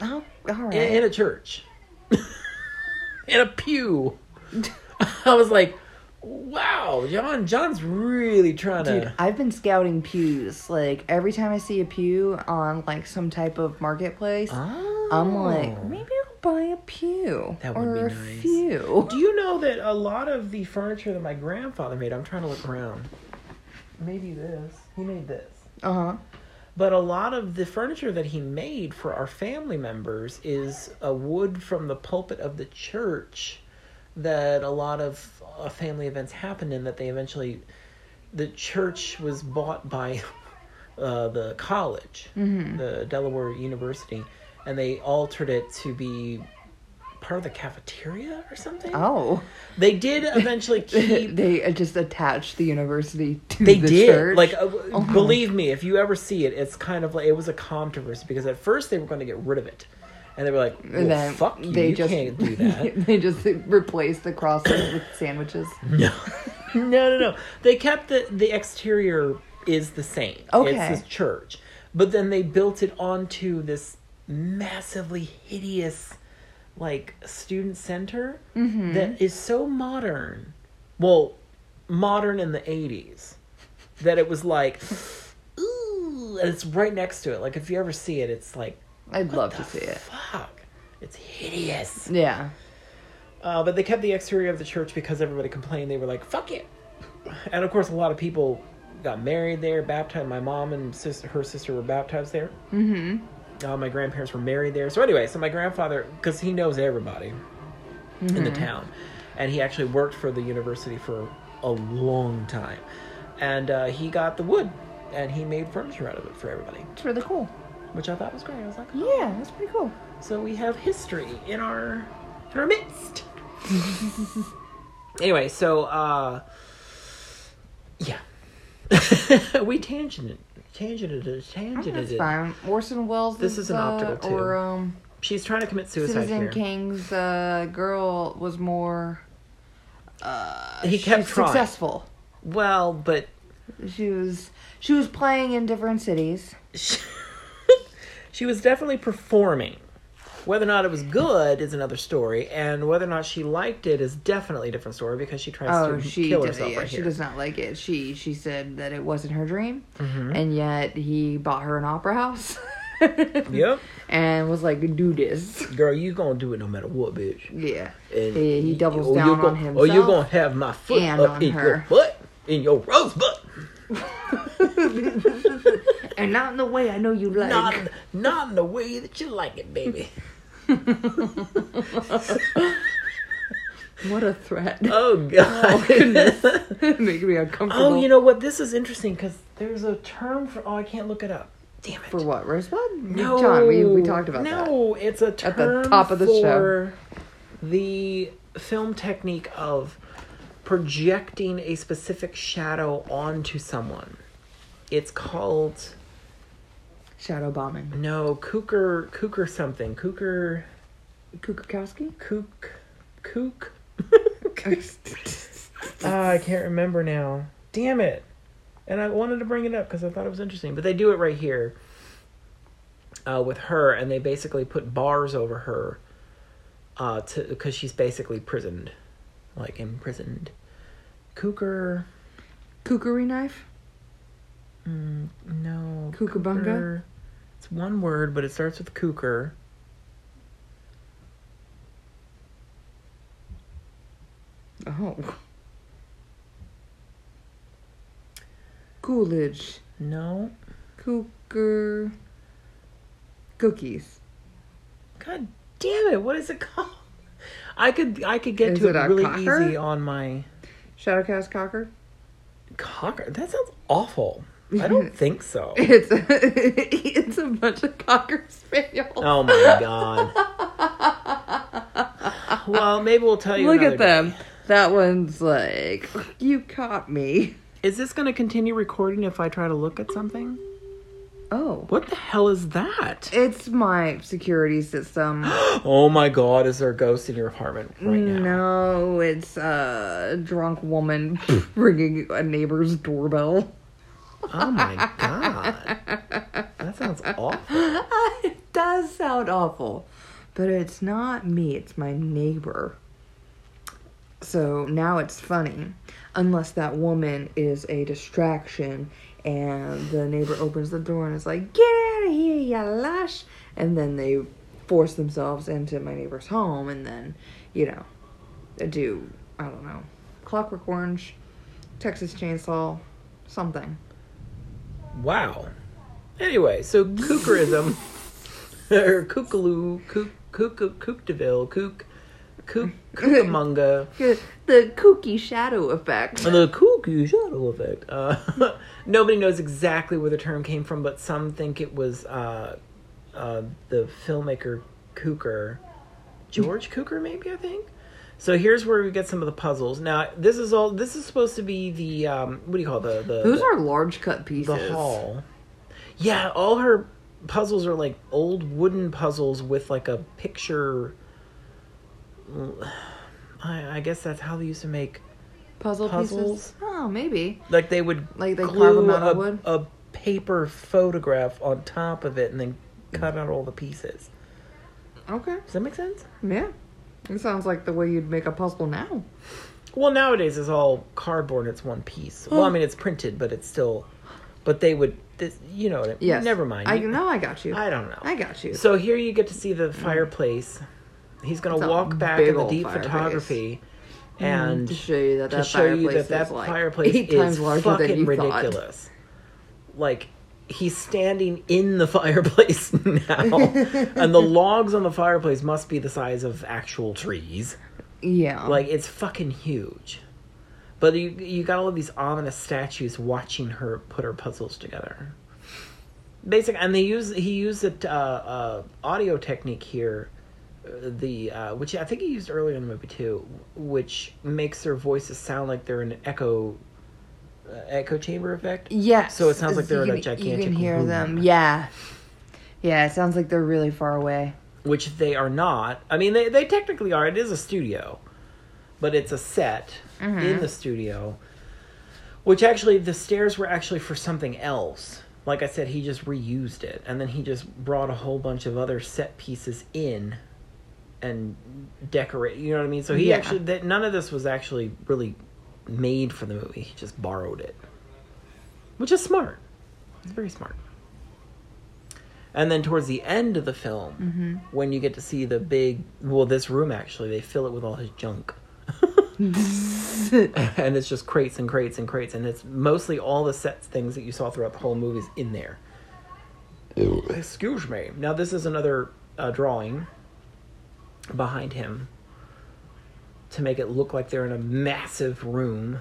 Oh, all right. In, in a church. in a pew. I was like, wow, John. John's really trying to. Dude, I've been scouting pews. Like every time I see a pew on like some type of marketplace, oh. I'm like, maybe I'll buy a pew That would or be a nice. few. Do you know that a lot of the furniture that my grandfather made, I'm trying to look around. Maybe this. He made this. Uh huh. But a lot of the furniture that he made for our family members is a wood from the pulpit of the church that a lot of uh, family events happened in that they eventually the church was bought by uh, the college, the Delaware University, and they altered it to be part of the cafeteria or something. Oh, They did eventually keep they uh, just attached the university to they the did church. like uh, believe me if you ever see it it's kind of like it was a controversy because at first they were going to get rid of it and they were like well, and then fuck you they you just can't do that they just replaced the crosses with sandwiches. no no no no they kept the the exterior is the same Okay. it's this church but then they built it onto this massively hideous like student center Mm-hmm. that is so modern well modern in the 80s that it was like ooh and it's right next to it like if you ever see it it's like I'd love to see it. fuck it's hideous Yeah. uh, but they kept the exterior of the church because everybody complained. They were like, "Fuck it," and of course, a lot of people got married there, baptized. My mom and sister, her sister, were baptized there. Mm-hmm. Uh, my grandparents were married there. So anyway, so my grandfather, because he knows everybody in the town, and he actually worked for the university for a long time, and uh, he got the wood, and he made furniture out of it for everybody, It's really cool. which I thought was great. I was like, oh. Yeah, that's pretty cool. So we have history in our in our midst. anyway, so uh yeah. we tangented tangented tangented. That's fine. Orson Welles. This is an uh, optical tube. Or um, She's trying to commit suicide Citizen here. King's uh, girl was more. Uh, He kept trying. successful. Well, but She was she was playing in different cities. she was definitely performing. Whether or not it was good is another story, and whether or not she liked it is definitely a different story because she tries Oh, to she kill herself yeah, right she here. does not like it. She she said that it wasn't her dream, Mm-hmm. and yet he bought her an opera house. Yep, And was like, do this. girl, you gonna do it no matter what, bitch. Yeah. And He- he doubles or down on gon- himself Or you're gonna have my foot up in her. your butt, in your rosebud. And not in the way I know you like. Not, not in the way that you like it, baby. What a threat. Oh, oh god. goodness. Making me uncomfortable. oh, you know what? This is interesting because there's a term for. Oh, I can't look it up. Damn it. For what? Rosebud? No, John, we, we talked about that. no, it's a term At the top of the show. the film technique of projecting a specific shadow onto someone. It's called Shadow bombing. no Kooker Kooker something Kooker Kukakowski? Kook Kook. Ah, I can't remember now. Damn it. And I wanted to bring it up because I thought it was interesting. But they do it right here uh, with her, and they basically put bars over her uh, to because she's basically prisoned, like imprisoned. Kooker. Kukuri knife? Mm, no. Kookaburra? Kooker. It's one word, but it starts with Kooker. Oh. Coolidge. No. Cooker. Cookies. God damn it! What is it called? I could I could get Is to it it really cocker? easy on my Shadowcast Cocker? cocker. That sounds awful. I don't think so. It's a, it's a bunch of Cocker Spaniels. Oh my god. well, maybe we'll tell you. Look at them. day. That one's like, you caught me. Is this going to continue recording if I try to look at something? Oh. What the hell is that? It's my security system. Oh my god, is there a ghost in your apartment right now? No, it's a drunk woman ringing a neighbor's doorbell. Oh my god. That sounds awful. it does sound awful, but it's not me, it's my neighbor. So now it's funny, unless that woman is a distraction and the neighbor opens the door and is like, Get out of here, you lush! And then they force themselves into my neighbor's home and then, you know, do, I don't know, Clockwork Orange, Texas Chainsaw, something. Wow. Anyway, so kookerism, or kookaloo, kook, kook, kookdeville, kook, kook, kookamunga, The kooky shadow effect. the kooky shadow effect. Uh, nobody knows exactly where the term came from, but some think it was uh, uh, the filmmaker Cukor, George Cukor, maybe I think. So here's where we get some of the puzzles. Now this is all. This is supposed to be the um, what do you call it? the the Those the- are large cut pieces. the hall. Yeah, all her puzzles are like old wooden puzzles with like a picture. I, I guess that's how they used to make. Puzzle Puzzles? pieces. Oh, maybe. Like they would Like they carve them out a, of wood? a paper photograph on top of it and then cut out all the pieces. Okay. Does that make sense? Yeah. It sounds like the way you'd make a puzzle now. Well, nowadays it's all cardboard. It's one piece. Well, I mean it's printed, but it's still. But they would, this, you know what? I. Yes. Never mind. I You- know. I got you. I don't know. I got you. So here you get to see the mm. fireplace. He's going It's to a walk back big in the old deep fireplace. photography mm, and to show you that to that show you fireplace that that is like fireplace eight is times larger fucking than you thought. ridiculous. Like he's standing in the fireplace now, and the logs on the fireplace must be the size of actual trees. Yeah. Like it's fucking huge. But you you got all of these ominous statues watching her put her puzzles together. Basic, and they use he used a uh, uh, audio technique here, uh, the uh, which I think he used earlier in the movie too, which makes their voices sound like they're in an echo Uh, echo chamber effect. Yes. So it sounds like they're you in a can- You can hear room. them. Yeah. Yeah, it sounds like they're really far away. which they are not. I mean, they they technically are. It is a studio, but it's a set in mm-hmm. the studio. Which actually, the stairs were actually for something else. Like I said, he just reused it, and then he just brought a whole bunch of other set pieces in, and decorate. You know what I mean? So he Yeah. actually that none of this was actually really made for the movie. He just borrowed it, which is smart. It's very smart. And then towards the end of the film, when you get to see the big, well, this room actually, they fill it with all his junk. and it's just crates and crates and crates, and it's mostly all the sets things that you saw throughout the whole movies in there. Excuse me. Now this is another uh, drawing behind him to make it look like they're in a massive room.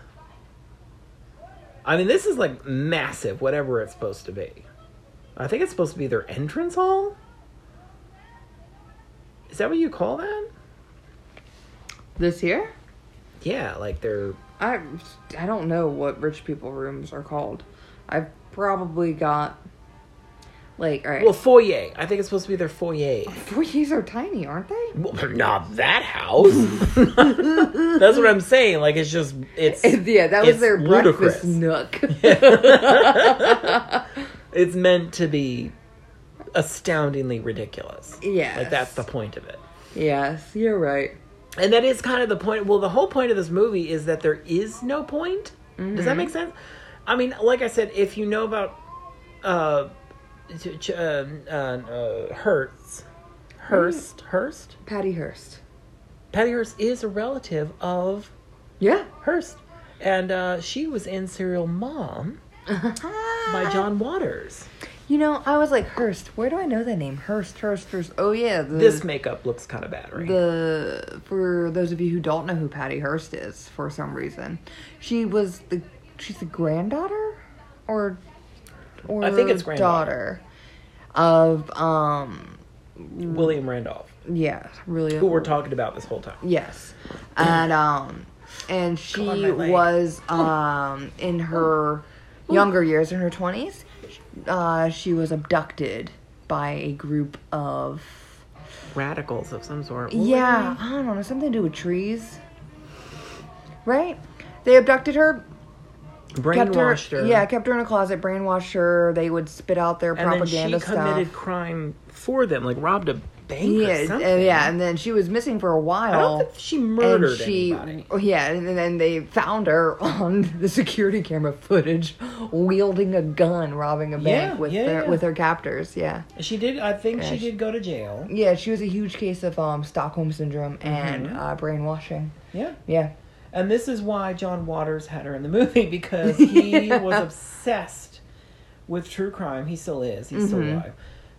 I mean, this is like massive, whatever it's supposed to be. I think it's supposed to be their entrance hall. Is that what you call that? This here? Yeah, like they're I I don't know what rich people rooms are called. I've probably got like all right. well foyer. I think it's supposed to be their foyer. foyers are tiny, aren't they? Well, they're not that house. That's what I'm saying. Like it's just it's yeah, that was it's their breakfast ludicrous. nook. it's meant to be astoundingly ridiculous. Yes. Like that's the point of it. yes, you're right. And that is kind of the point. Well, the whole point of this movie is that there is no point. Does that make sense? I mean, like I said, if you know about uh, ch- ch- uh, uh, uh, Hertz, Hurst, Hurst, Patty Hearst. Patty Hearst is a relative of Yeah. Hearst, and uh, she was in Serial Mom by John Waters. You know, I was like Hurst. Where do I know that name? Hurst, Hurst, Hearst. Oh yeah, the, This makeup looks kind of bad, right? the for those of you who don't know who Patty Hearst is for some reason, she was the she's the granddaughter or or I think it's granddaughter. daughter of um William Randolph, yeah really who we're talking about this whole time. Yes. And um and she on, was um in her younger years in her 20s uh, she was abducted by a group of Radicals of some sort. What yeah, I don't know, something to do with trees, right? They abducted her, kept her, her. yeah, kept her in a closet, brainwashed her. They would spit out their and then propaganda she committed crime for them, like robbed a bank or Yeah, something. uh, yeah, and then she was missing for a while. I don't think she murdered and she, anybody. oh, yeah, and then they found her on the security camera footage, wielding a gun, robbing a bank Yeah, with yeah, their yeah. with her captors. Yeah, She did. I think she she- did go to jail. yeah, she was a huge case of um, Stockholm syndrome and Mm-hmm. uh, brainwashing. Yeah. Yeah, And this is why John Waters had her in the movie because he was obsessed with true crime. He still is. He's still Mhm. alive.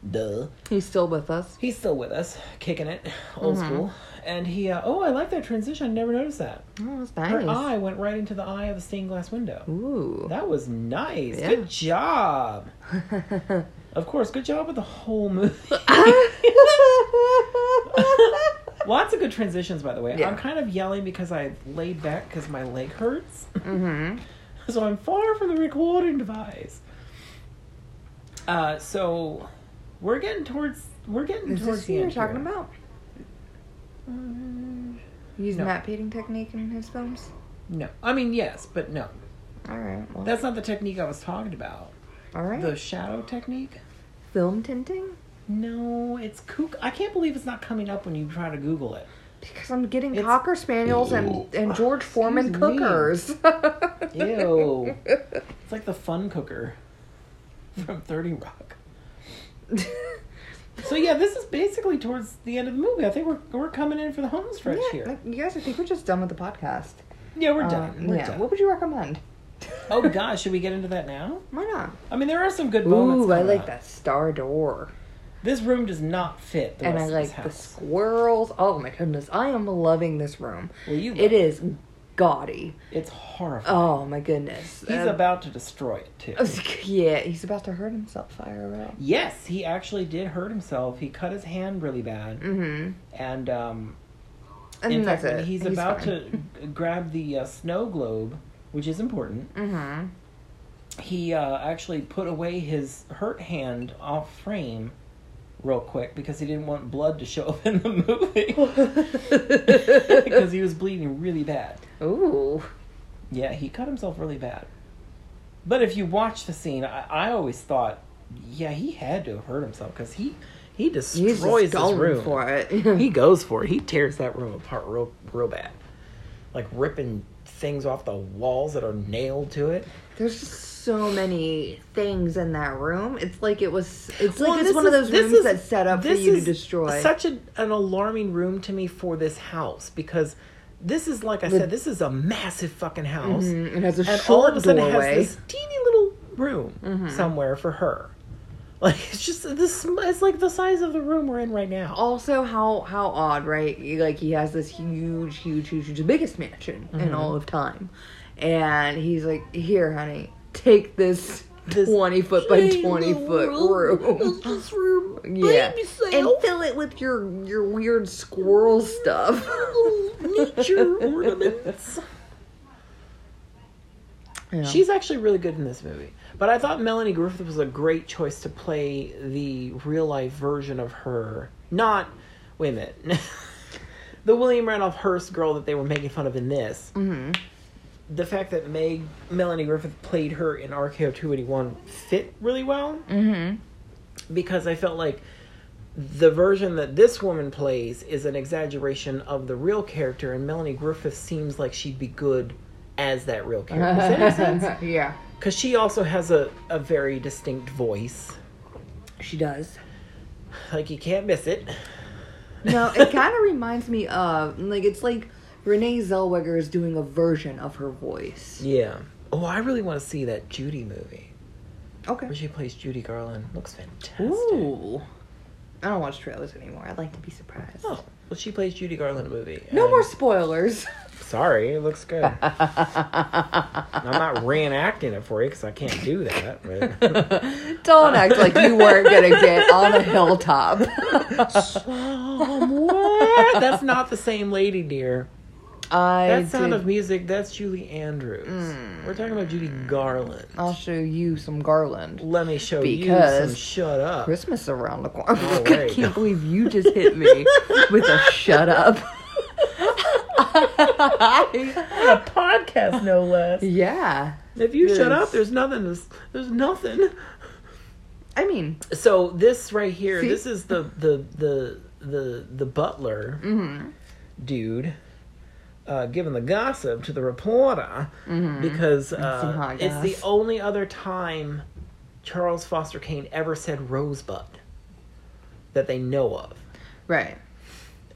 Duh. he's still with us. He's still with us, kicking it, old Mm-hmm. school. And he, uh, oh, I like that transition. I never noticed that. Oh, that's nice. Her eye went right into the eye of the stained glass window. Ooh. That was nice. Yeah. Good job. of course, good job with the whole movie. Lots of good transitions, by the way. Yeah. I'm kind of yelling because I laid back because my leg hurts. mm-hmm. So I'm far from the recording device. Uh, so we're getting towards we're getting Is towards this the you're end talking here. about? Mm, Use No. matte painting technique in his films. no, I mean yes, but no. All right. Well, That's not the technique I was talking about. all right. The shadow technique. film tinting. No, it's kook. I can't believe it's not coming up when you try to Google it. Because I'm getting It's- cocker spaniels and and George Foreman Excuse me. cookers. Ew. it's like the fun cooker from 30 Rock. So yeah, this is basically towards the end of the movie. I think we're we're coming in for the home stretch yeah, here. you guys, I think we're just done with the podcast. Yeah, we're Uh, done. We're yeah. done. What would you recommend? Oh gosh, should we get into that now? Why not? I mean, there are some good moments. Ooh, I like up. that star door, This room does not fit the and I like the squirrels. Oh my goodness, I am loving this room. Well, you It is gaudy. It's horrifying. Oh my goodness. He's Um, about to destroy it too. Yeah, he's about to hurt himself. IRL. Yes, he actually did hurt himself. He cut his hand really bad, Mm-hmm. and um, And in that's fact, it. he's, about fine. to grab the uh, snow globe, which is important, Mm-hmm. he uh, actually put away his hurt hand off frame real quick because he didn't want blood to show up in the movie because he was bleeding really bad. Ooh. Yeah, he cut himself really bad. But if you watch the scene, I, I always thought, yeah, he had to have hurt himself because he he destroys going room. for it. He goes for it. He tears that room apart real real bad, like ripping things off the walls that are nailed to it. There's just so many things in that room. It's like it was. It's like it's one of those rooms is- that's set up for you to destroy. Such a, an alarming room to me for this house because this is like I said, this is a massive fucking house, Mhm, It has a and all of a sudden it has this teeny little room somewhere for her. Like it's just this. It's like the size of the room we're in right now. also, how how odd, right? Like he has this huge, huge, huge, huge, the biggest mansion Mm-hmm. in all of time, and he's like, "Here, honey, take this." This 20 foot by 20 foot room. This room, Yeah. baby And fill it with your your weird squirrel stuff. nature ornaments. Yeah. She's actually really good in this movie. But I thought Melanie Griffith was a great choice to play the real life version of her. Not, wait a minute, the William Randolph Hearst girl that they were making fun of in this. Mhm. The fact that Meg Melanie Griffith played her in RKO 281 fit really well Mm-hmm. because I felt like the version that this woman plays is an exaggeration of the real character, and Melanie Griffith seems like she'd be good as that real character. Does that make sense? yeah. Because she also has a, a very distinct voice. She does. Like, you can't miss it. No, it kind of reminds me of like it's like Renee Zellweger is doing a version of her voice. Yeah. Oh, I really want to see that Judy movie Okay. where she plays Judy Garland. Looks fantastic. Ooh. I don't watch trailers anymore. I like to be surprised. Oh, well, she plays Judy Garland in a movie. No more spoilers. Sorry, it looks good. I'm not reenacting it for you because I can't do that. But. don't act like you weren't gonna get on a hilltop. Somewhere. That's not the same lady, dear. I That sound did- of music, that's Julie Andrews. Mm. We're talking about Judy Garland. I'll show you some garland. Let me show you some shut up. Christmas around the corner. Oh, I can't believe you just hit me with a shut up. a podcast, no less. yeah. If you shut up, there's nothing. To, there's nothing. I mean, So this right here, See? this is the the the the the butler mm-hmm. dude. Uh, giving the gossip to the reporter because uh, it's the only other time Charles Foster Kane ever said rosebud that they know of. right.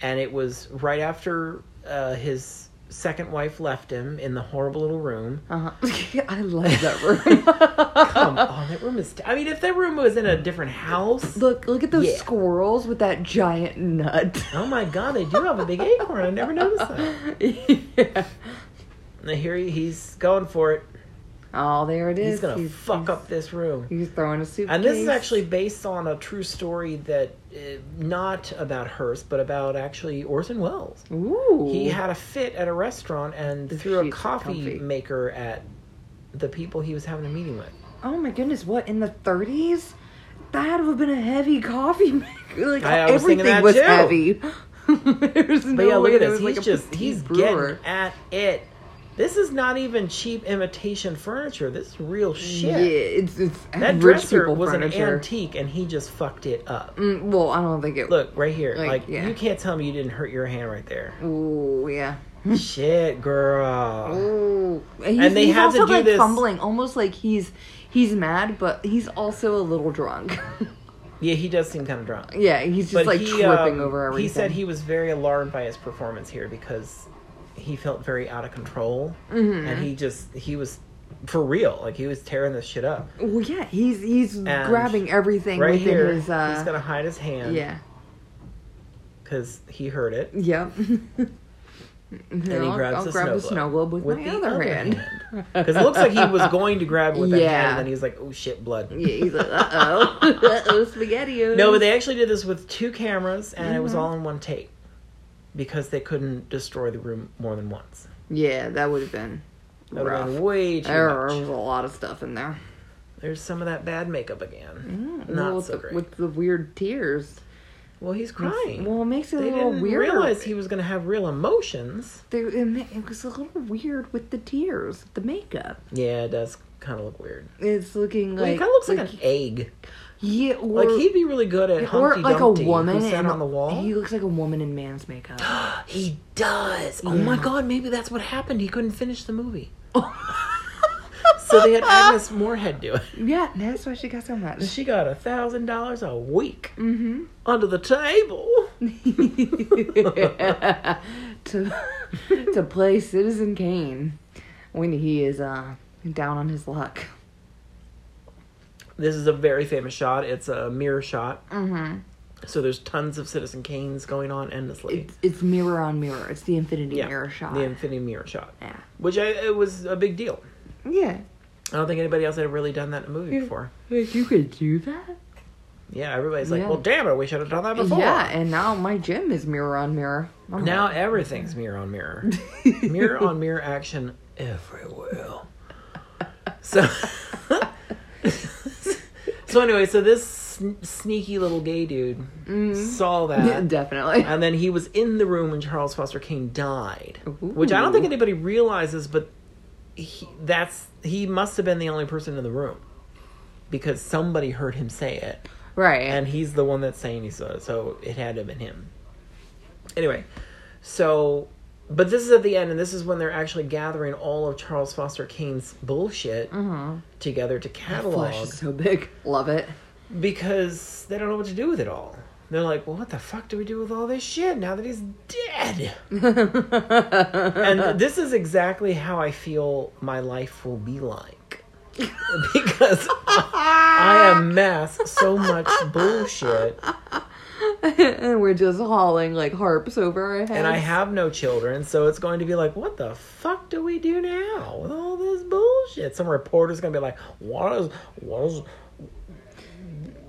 and it was right after uh, his second wife left him in the horrible little room. Uh huh. I love that room. Come on, that room is. I mean, if that room was in a different house, look, look at those Yeah. squirrels with that giant nut. oh my god, they do have a big acorn. I never noticed that. yeah. And here he, he's going for it. Oh, there it is. He's gonna fuck up this room. He's throwing a suitcase. And this is actually based on a true story that, Uh, not about Hearst, but about actually Orson Welles. Ooh. He had a fit at a restaurant and The threw a coffee maker at the people he was having a meeting with. Oh my goodness! What in the 30s? That would have been a heavy coffee maker. Like I- I was everything was too. heavy. There's no But yeah, look way at this. He's like just he's brewer. getting at it. This is not even cheap imitation furniture. This is real shit. Yeah, it's it's That dresser was furniture. an antique, and he just fucked it up. Mm, well, I don't think it. Look right here. Like, Like, yeah. you can't tell me you didn't hurt your hand right there. Ooh, yeah. shit, girl. Ooh. He's, And they he's had to also do like this- fumbling, almost like he's he's mad, but he's also a little drunk. Yeah, he does seem kind of drunk. yeah, he's just But like he, tripping um, over everything. He said he was very alarmed by his performance here because he felt very out of control, Mm-hmm. and he just he was for real. Like he was tearing this shit up. Well, yeah, he's he's And grabbing everything right within here, his. Uh, he's gonna hide his hand. yeah. because he heard it. Yep. And he I'll, grabs I'll the grab snow the snow globe with, my the other, hand. Because it looks like he was going to grab it with that hand, and then he was like, "Oh shit, blood." Yeah, he's like, uh oh, uh oh, spaghetti. No, but they actually did this with two cameras, and it Mm-hmm. was all in one take because they couldn't destroy the room more than once. Yeah, that would have been That would have been way too There much. was a lot of stuff in there. There's some of that bad makeup again. Mm, Not well, with, so the, great. with the weird tears. well, he's crying. Well, it makes it they a little didn't weird. realize he was going to have real emotions. They, it, was a little weird with the tears, the makeup. Yeah, it does kind of look weird. It's looking Well, like he kind of looks like, an egg. Yeah, or, Like he'd be really good at or Humpty like Dumpty, a woman who sat on the wall. He looks like a woman in man's makeup. He does. Oh my god, maybe that's what happened. He couldn't finish the movie. so they had Agnes Moorehead do it. yeah, that's why she got so much. She got a thousand dollars a week Mm-hmm. under the table. to to play Citizen Kane when he is uh down on his luck. This is a very famous shot. It's a mirror shot. Mm-hmm. So there's tons of Citizen Kanes going on endlessly. It's, it's mirror on mirror. It's the infinity yeah, mirror shot. the infinity mirror shot, yeah. which I, it was a big deal. Yeah. I don't think anybody else had really done that in a movie Yeah. before. You could do that? Yeah, everybody's like, Yeah. "Well, damn it, we should have done that before." Yeah, and now my gym is mirror on mirror. I'm Now everything's mirror on mirror. mirror on mirror action everywhere. So, so anyway, so this sn- sneaky little gay dude mm-hmm. saw that, Definitely. and then he was in the room when Charles Foster Kane died, which I don't think anybody realizes, but he, that's he must have been the only person in the room because somebody heard him say it right. and he's the one that's saying he saw it, so it had to have been him. Anyway, so but this is at the end, and this is when they're actually gathering all of Charles Foster Kane's bullshit together to catalog Flesh is so big. Love it. because they don't know what to do with it all. They're like, well, what the fuck do we do with all this shit now that he's dead? and this is exactly how I feel my life will be like. because I amass so much bullshit and we're just hauling like harps over our heads. and I have no children, so it's going to be like, what the fuck do we do now with all this bullshit? Some reporter's gonna be like, what is what is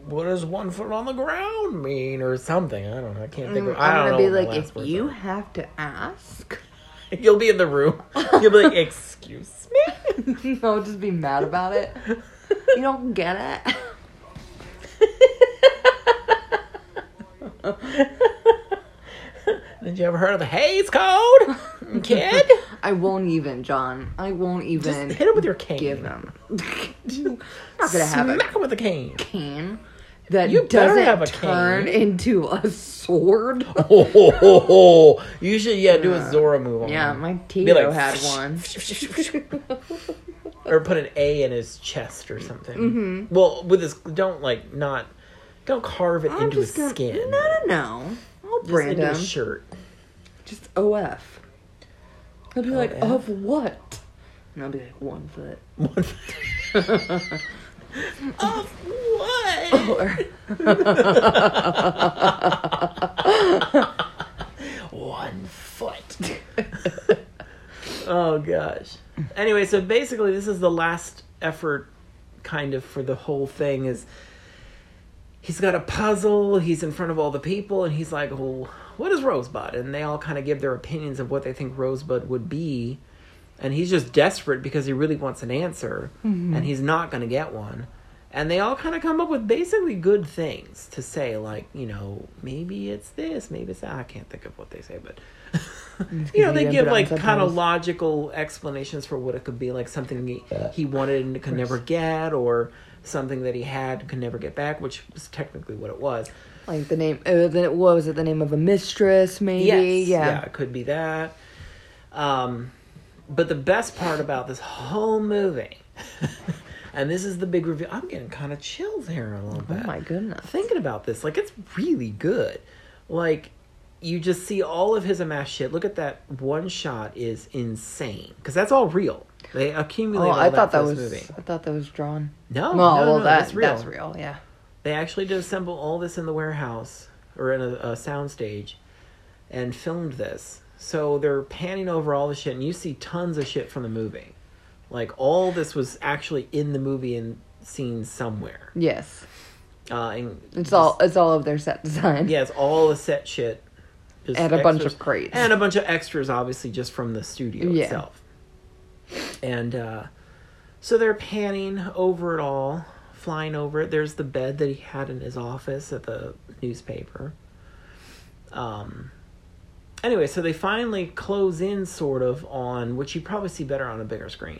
what does one foot on the ground mean or something? I don't know. I can't think of. Mm, I I'm don't gonna know be like, if you are. have to ask, You'll be in the room. You'll be like, "Excuse me." I'll just be mad about it. You don't get it. Did you ever heard of the Hays Code, kid? I won't even, John. I won't Just even hit him with your cane. give him. not gonna have a Smack him with a cane. cane that You better doesn't have a turn cane. into a sword. Oh, ho, ho, ho. you should yeah do a Zorro move on Yeah, him. my Tito like, had one. or put an A in his chest or something. Mm-hmm. Well, with his don't like not don't carve it I'm into his gonna, skin. No, no, no. I'll brand him. his shirt. Just OF. He'll be like, OF? of what? And I'll be like, one foot. One foot. of what? Or, One foot. oh gosh. Anyway, so basically, this is the last effort, kind of, for the whole thing. Is he's got a puzzle. He's in front of all the people, and he's like, "Well, what is Rosebud?" And they all kind of give their opinions of what they think Rosebud would be. And he's just desperate because he really wants an answer, and he's not going to get one. And they all kind of come up with basically good things to say, like, you know, maybe it's this, maybe it's that. I can't think of what they say, but you know, they give like kind of logical explanations for what it could be, like something he, he wanted and could never get, or something that he had could never get back, which was technically what it was. like the name, uh, the, what was it? The name of a mistress, maybe? Yes, Yeah. it could be that. Um, but the best part about this whole movie, and this is the big review, I'm getting kind of chills here a little bit. Oh my goodness. Thinking about this, like it's really good. Like you just see all of his amassed shit. Look at that one shot is insane because that's all real. They accumulate. Oh, all I thought that was. movie. I thought that was drawn. No, Oh, no, well, no, that, that's real. That's real. Yeah. They actually did assemble all this in the warehouse or in a, a sound stage and filmed this. So they're panning over all the shit, and you see tons of shit from the movie. Like all this was actually in the movie and seen somewhere. Yes. Uh, and It's just- all. It's all of their set design. Yeah, it's all the set shit. And a bunch of crates. And a bunch of extras, obviously, just from the studio Yeah. itself. And uh, so they're panning over it all, flying over it. There's the bed that he had in his office at the newspaper. Um. Anyway, so they finally close in sort of on which you probably see better on a bigger screen.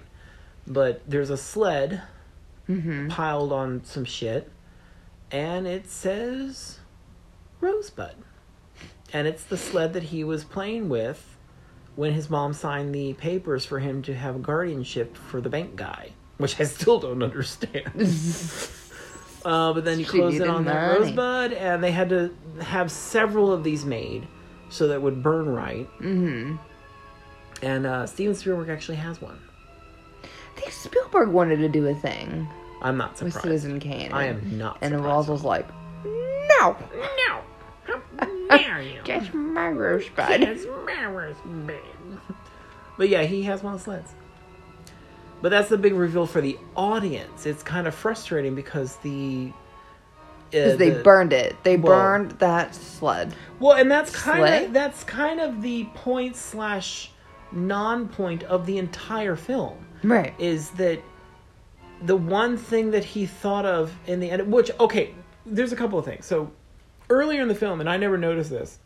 But there's a sled Mm-hmm. piled on some shit, and it says Rosebud. And it's the sled that he was playing with when his mom signed the papers for him to have guardianship for the bank guy, which I still don't understand. uh, but then you close it on that money. Rosebud, and they had to have several of these made so that it would burn right. Mm-hmm. And uh, Steven Spielberg actually has one. I think Spielberg wanted to do a thing I'm not surprised. with. Citizen Kane. I am not And surprised. Ross was like, "No, No. You? that's my rosebud." It's Mara's bed. But yeah, he has one sleds. But that's the big reveal for the audience. It's kind of frustrating because the Because uh, they the- burned it. They well- burned that sled. Well, and that's kind of that's kind of the point slash non-point of the entire film Right. is that the one thing that he thought of in the end, which okay, there's a couple of things. So earlier in the film, and I never noticed this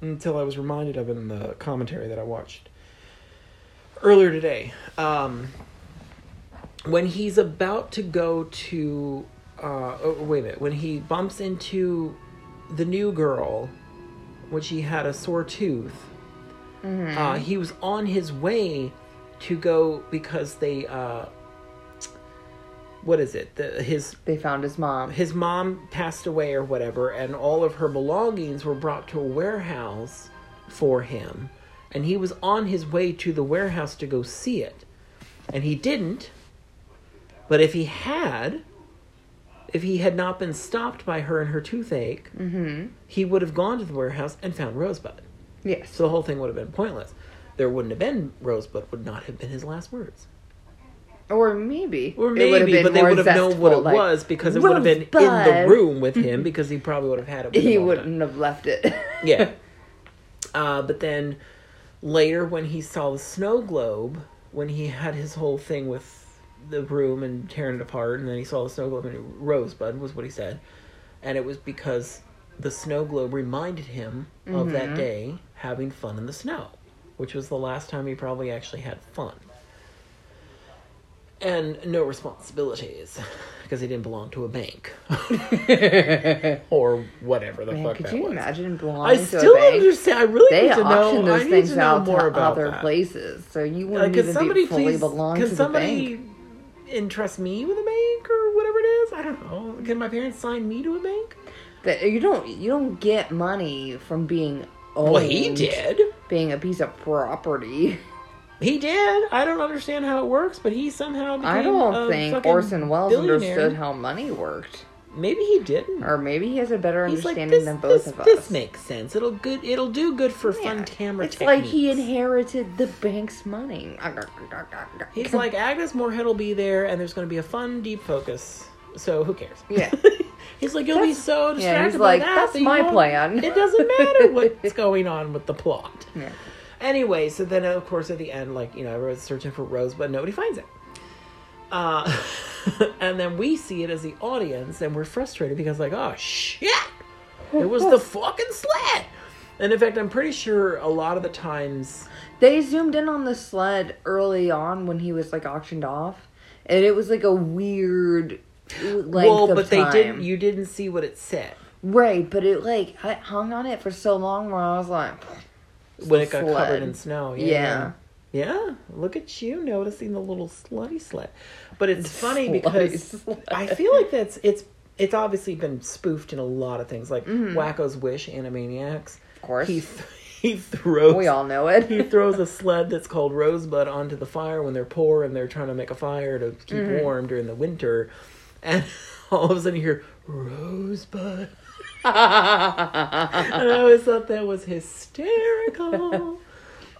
until I was reminded of it in the commentary that I watched earlier today. Um, when he's about to go to, uh, oh, wait a minute, when he bumps into the new girl, when she had a sore tooth, uh, he was on his way to go because they, uh, what is it? The, his They found his mom. his mom passed away or whatever, and all of her belongings were brought to a warehouse for him, and he was on his way to the warehouse to go see it, and he didn't. But if he had, if he had not been stopped by her and her toothache, Mm-hmm. he would have gone to the warehouse and found Rosebud. Yes. So the whole thing would have been pointless. There wouldn't have been Rosebud. Would not have been his last words. Or maybe. Or It would have maybe, but they would have known what it like, was because it would have been in the room with him because he probably would have had it. With He him all the time. wouldn't have left it. Yeah. Uh, but then later when he saw the snow globe, when he had his whole thing with the room and tearing it apart, and then he saw the snow globe and Rosebud was what he said, and it was because the snow globe reminded him of that Mhm. day having fun in the snow, which was the last time he probably actually had fun. And no responsibilities because he didn't belong to a bank or whatever the Man, fuck could you was. imagine I belonging to still a bank? I still understand. I really They need to know. I those need things to know out more to about other that. places, so you Uh, wouldn't can even somebody be fully please? belong to the somebody bank. entrust me with a bank or whatever it is? I don't know. Can my parents sign me to a bank? That you don't you don't get money from being owned, Well, he did. being a piece of property. He did. I don't understand how it works, but he somehow became I don't a think Orson Welles understood how money worked, Maybe he didn't. or maybe he has a better He's like understanding this. than both this, of us. this makes sense. It'll good. It'll do good for fun camera It's techniques. like he inherited the bank's money. He's like Agnes Moorehead will be there, and there's going to be a fun deep focus. So who cares? Yeah. he's like you'll be That's- so yeah, distracted he's by like, that. "That's that my plan." It doesn't matter what's going on with the plot. yeah. Anyway, so then of course at the end, like you know, everyone's searching for Rose, but nobody finds it. Uh, and then we see it as the audience, and we're frustrated because like, oh shit, it was the fucking sled. And in fact, I'm pretty sure a lot of the times, They zoomed in on the sled early on when he was like auctioned off, and it was like a weird length well, but they didn't. You didn't see what it said right, but it like I hung on it for so long where I was like, when it got sled. covered in snow. yeah. Yeah, look at you noticing the little slutty sled. But it's funny Slutty because sled. I feel like that's it's it's obviously been spoofed in a lot of things, like Mm-hmm. Wakko's Wish, Animaniacs. Of course, He th- he throws we all know it. he throws a sled that's called Rosebud onto the fire when they're poor and they're trying to make a fire to keep Mm-hmm. warm during the winter, and all of a sudden you hear Rosebud. And I always thought that was hysterical.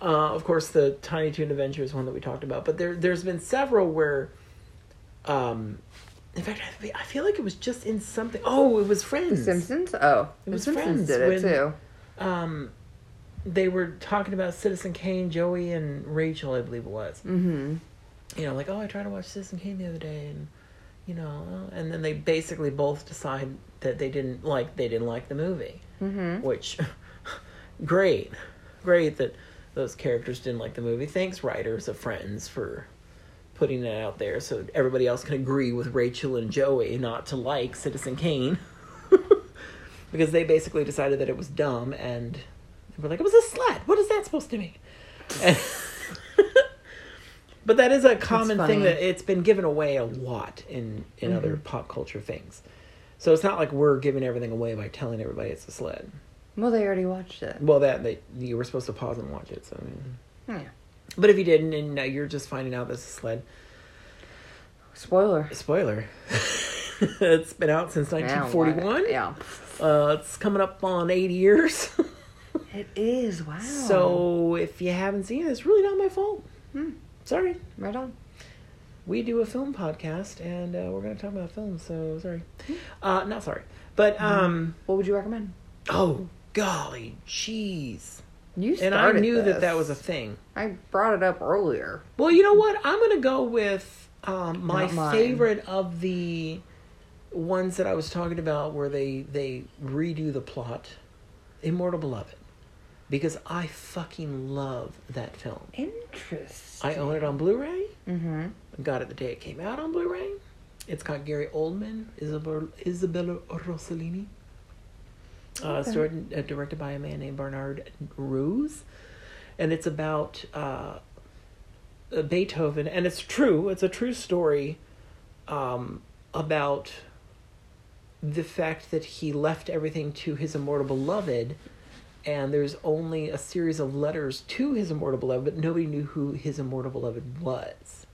Uh, of course, the Tiny Toon Adventure is one that we talked about, but there there's been several where, um, in fact, I I feel like it was just in something. Oh, it was Friends. Simpsons. Oh, It was Simpsons Friends did it when- too. Um, they were talking about Citizen Kane, Joey, and Rachel, I believe it was. Mm-hmm. You know, like, oh, I tried to watch Citizen Kane the other day, and you know, and then they basically both decide that they didn't like they didn't like the movie, Mm-hmm. which great, great that those characters didn't like the movie. Thanks, writers of Friends, for putting it out there so everybody else can agree with Rachel and Joey not to like Citizen Kane. because they basically decided that it was dumb and they were like, it was a slut What is that supposed to mean? And- but that is a common thing that it's been given away a lot in, in Mm-hmm. other pop culture things. So it's not like we're giving everything away by telling everybody it's a sled. Well, they already watched it. Well, that they you were supposed to pause and watch it. So, Yeah. but if you didn't, and now you're just finding out this is a sled. Spoiler. Spoiler. it's been out since Yeah, 1941. Yeah. Uh, it's coming up on 80 years. It is. Wow. so if you haven't seen it, it's really not my fault. Hmm. Sorry. right on. We do a film podcast, and uh, we're going to talk about films. So sorry. Uh, not sorry, but um. What would you recommend? Oh golly, jeez. You And I knew that that was a thing. I brought it up earlier. Well, you know what? I'm gonna go with um, my favorite of the ones that I was talking about, where they they redo the plot, "Immortal Beloved," because I fucking love that film. Interesting. I own it on Blu-ray. Mm-hmm. Got it the day it came out on Blu-ray. It's got Gary Oldman, Isabel, Isabella Rossellini. Uh, Okay. directed, uh, directed by a man named Bernard Rose, and it's about uh, uh, Beethoven, and it's true. It's a true story um, about the fact that he left everything to his immortal beloved, and there's only a series of letters to his immortal beloved, but nobody knew who his immortal beloved was.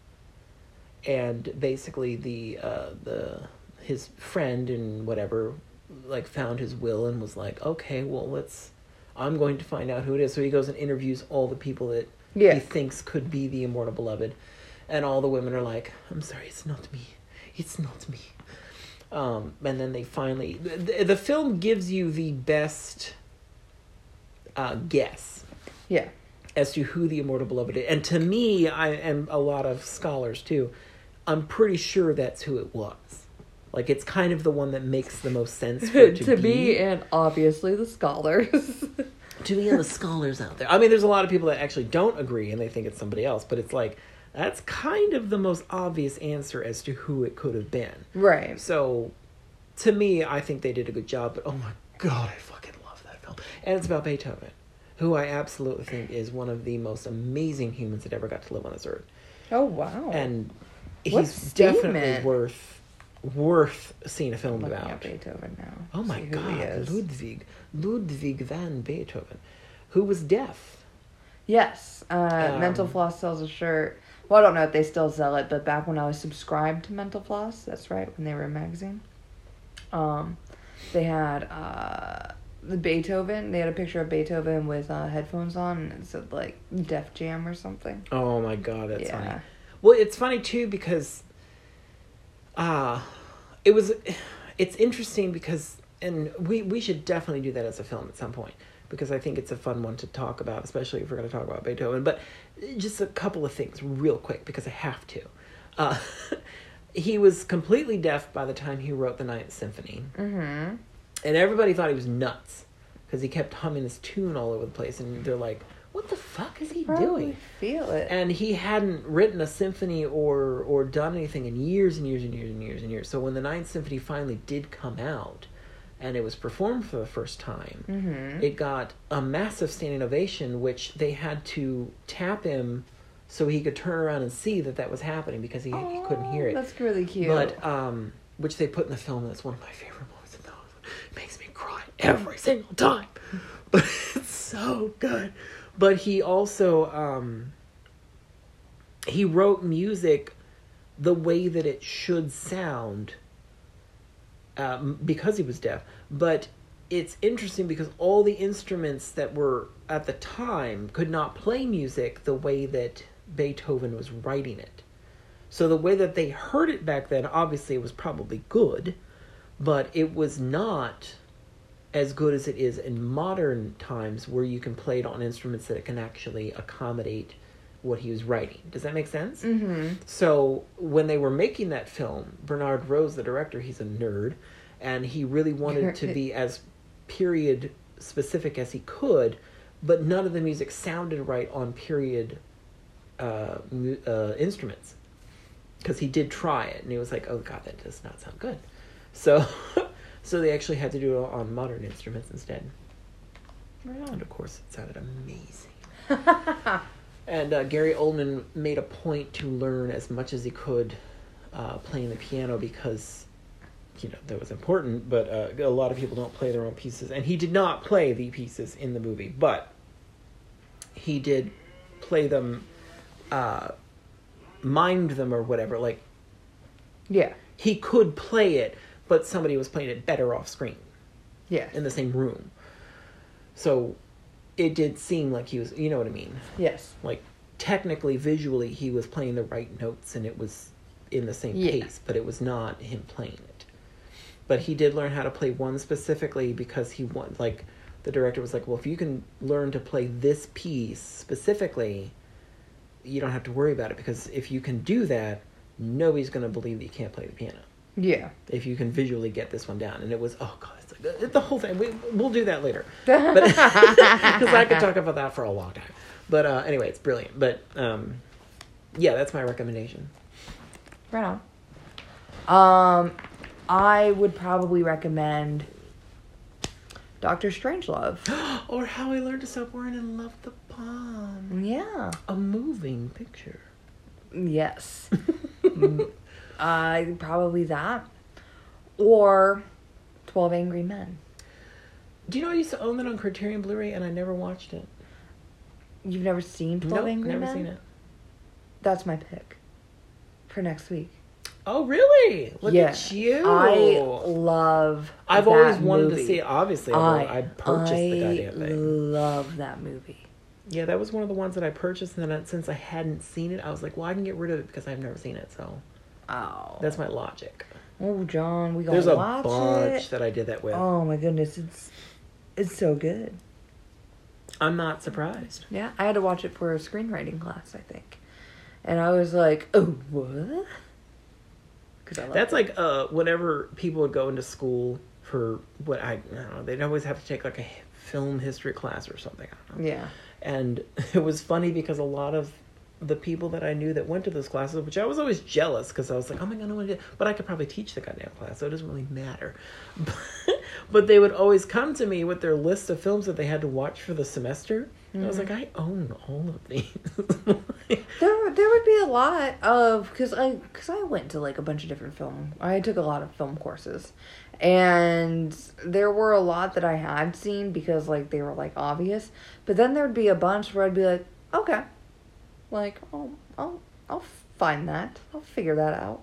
And basically, the uh, the his friend and whatever like found his will and was like, okay, well let's. I'm going to find out who it is. So he goes and interviews all the people that Yeah. he thinks could be the immortal beloved, and all the women are like, "I'm sorry, it's not me. It's not me." Um, and then they finally, the, the film gives you the best uh, guess Yeah. as to who the immortal beloved is. And to me, I and a lot of scholars too, I'm pretty sure that's who it was. Like it's kind of the one that makes the most sense to, to be. me and obviously the scholars. to me and the scholars out there. I mean, there's a lot of people that actually don't agree and they think it's somebody else, but it's like that's kind of the most obvious answer as to who it could have been. right. So, to me, I think they did a good job. But oh my god, I fucking love that film, and it's about Beethoven, who I absolutely think is one of the most amazing humans that ever got to live on this earth, Oh wow. and What he's definitely worth worth seeing a film looking about. Beethoven now. Oh my See who he god. Ludwig, Ludwig van Beethoven, who was deaf. Yes, uh, Um, Mental Floss sells a shirt. Well, I don't know if they still sell it, but back when I was subscribed to Mental Floss, that's right, when they were a magazine, um, they had uh, the Beethoven. They had a picture of Beethoven with uh, headphones on, and it said like Def Jam or something. Oh my god, that's Yeah. funny. Well, it's funny too because uh it was it's interesting because and we we should definitely do that as a film at some point because I think it's a fun one to talk about, especially if we're going to talk about Beethoven. But just a couple of things real quick because I have to. Uh he was completely deaf by the time he wrote the Ninth Symphony Mm-hmm. And everybody thought he was nuts because he kept humming this tune all over the place and they're like what the fuck is he doing Feel it. and he hadn't written a symphony or or done anything in years and years and years and years and years. So when the Ninth Symphony finally did come out, and it was performed for the first time, mm-hmm. it got a massive standing ovation, which they had to tap him so he could turn around and see that that was happening because he, he couldn't hear it. That's really cute. But um, which they put in the film. That's one of my favorite moments in the film. Makes me cry every single time, but it's so good. But he also um, he wrote music the way that it should sound um, because he was deaf. But it's interesting because all the instruments that were at the time could not play music the way that Beethoven was writing it. So the way that they heard it back then, obviously, it was probably good, but it was not as good as it is in modern times where you can play it on instruments that it can actually accommodate what he was writing. Does that make sense? mm-hmm. So when they were making that film, Bernard Rose, the director, he's a nerd, and he really wanted to be as period specific as he could, but none of the music sounded right on period uh, uh, instruments. Because he did try it, and he was like, "Oh God, that does not sound good." So, so they actually had to do it on modern instruments instead. And of course, it sounded amazing. And uh, Gary Oldman made a point to learn as much as he could uh, playing the piano because, you know, that was important. But uh, a lot of people don't play their own pieces, and he did not play the pieces in the movie, but he did play them, uh, mimed them or whatever. Like Yeah. he could play it, but somebody was playing it better off screen Yeah. in the same room. So it did seem like he was, you know what I mean? yes. like technically visually he was playing the right notes and it was in the same Yeah. pace but it was not him playing it but he did learn how to play one specifically because he wanted, like the director was like well if you can learn to play this piece specifically you don't have to worry about it because if you can do that nobody's going to believe that you can't play the piano Yeah. if you can visually get this one down and it was oh god it's like, uh, the whole thing we, we'll do that later but because i could talk about that for a long time but uh, anyway it's brilliant but um, yeah that's my recommendation Right on. Um, I would probably recommend Doctor Strangelove. or how i learned to stop worrying and love the bomb yeah. a moving picture Yes. Uh, probably that. Or Twelve Angry Men. do you know i used to own that on criterion blu-ray and i never watched it You've never seen Twelve nope, Angry never Men? seen it That's my pick for next week. oh really look yeah. at you I love. i've always wanted movie. to see it obviously I, I, I purchased I the goddamn thing love that movie. Yeah, that was one of the ones that I purchased, and then since I hadn't seen it, I was like, well, I can get rid of it because I've never seen it. So Oh. that's my logic. Oh, John, we gotta There's a watch bunch it. that I did that with. Oh my goodness, it's it's so good. I'm not surprised. Yeah, I had to watch it for a screenwriting class, I think, and I was like, "Oh, what?" That's it. like uh, whenever people would go into school for what I, I don't know, they'd always have to take like a film history class or something. I don't know. yeah, And it was funny because a lot of the people that I knew that went to those classes, which I was always jealous because I was like, oh my god, I want to do, but I could probably teach the goddamn class, so it doesn't really matter. but they would always come to me with their list of films that they had to watch for the semester. And I was like, mm-hmm. I own all of these. there there would be a lot of because I because I went to like a bunch of different film. I took a lot of film courses, and there were a lot that I had seen because like they were like obvious. But then there'd be a bunch where I'd be like, okay, like I'll I'll I'll find that. I'll figure that out,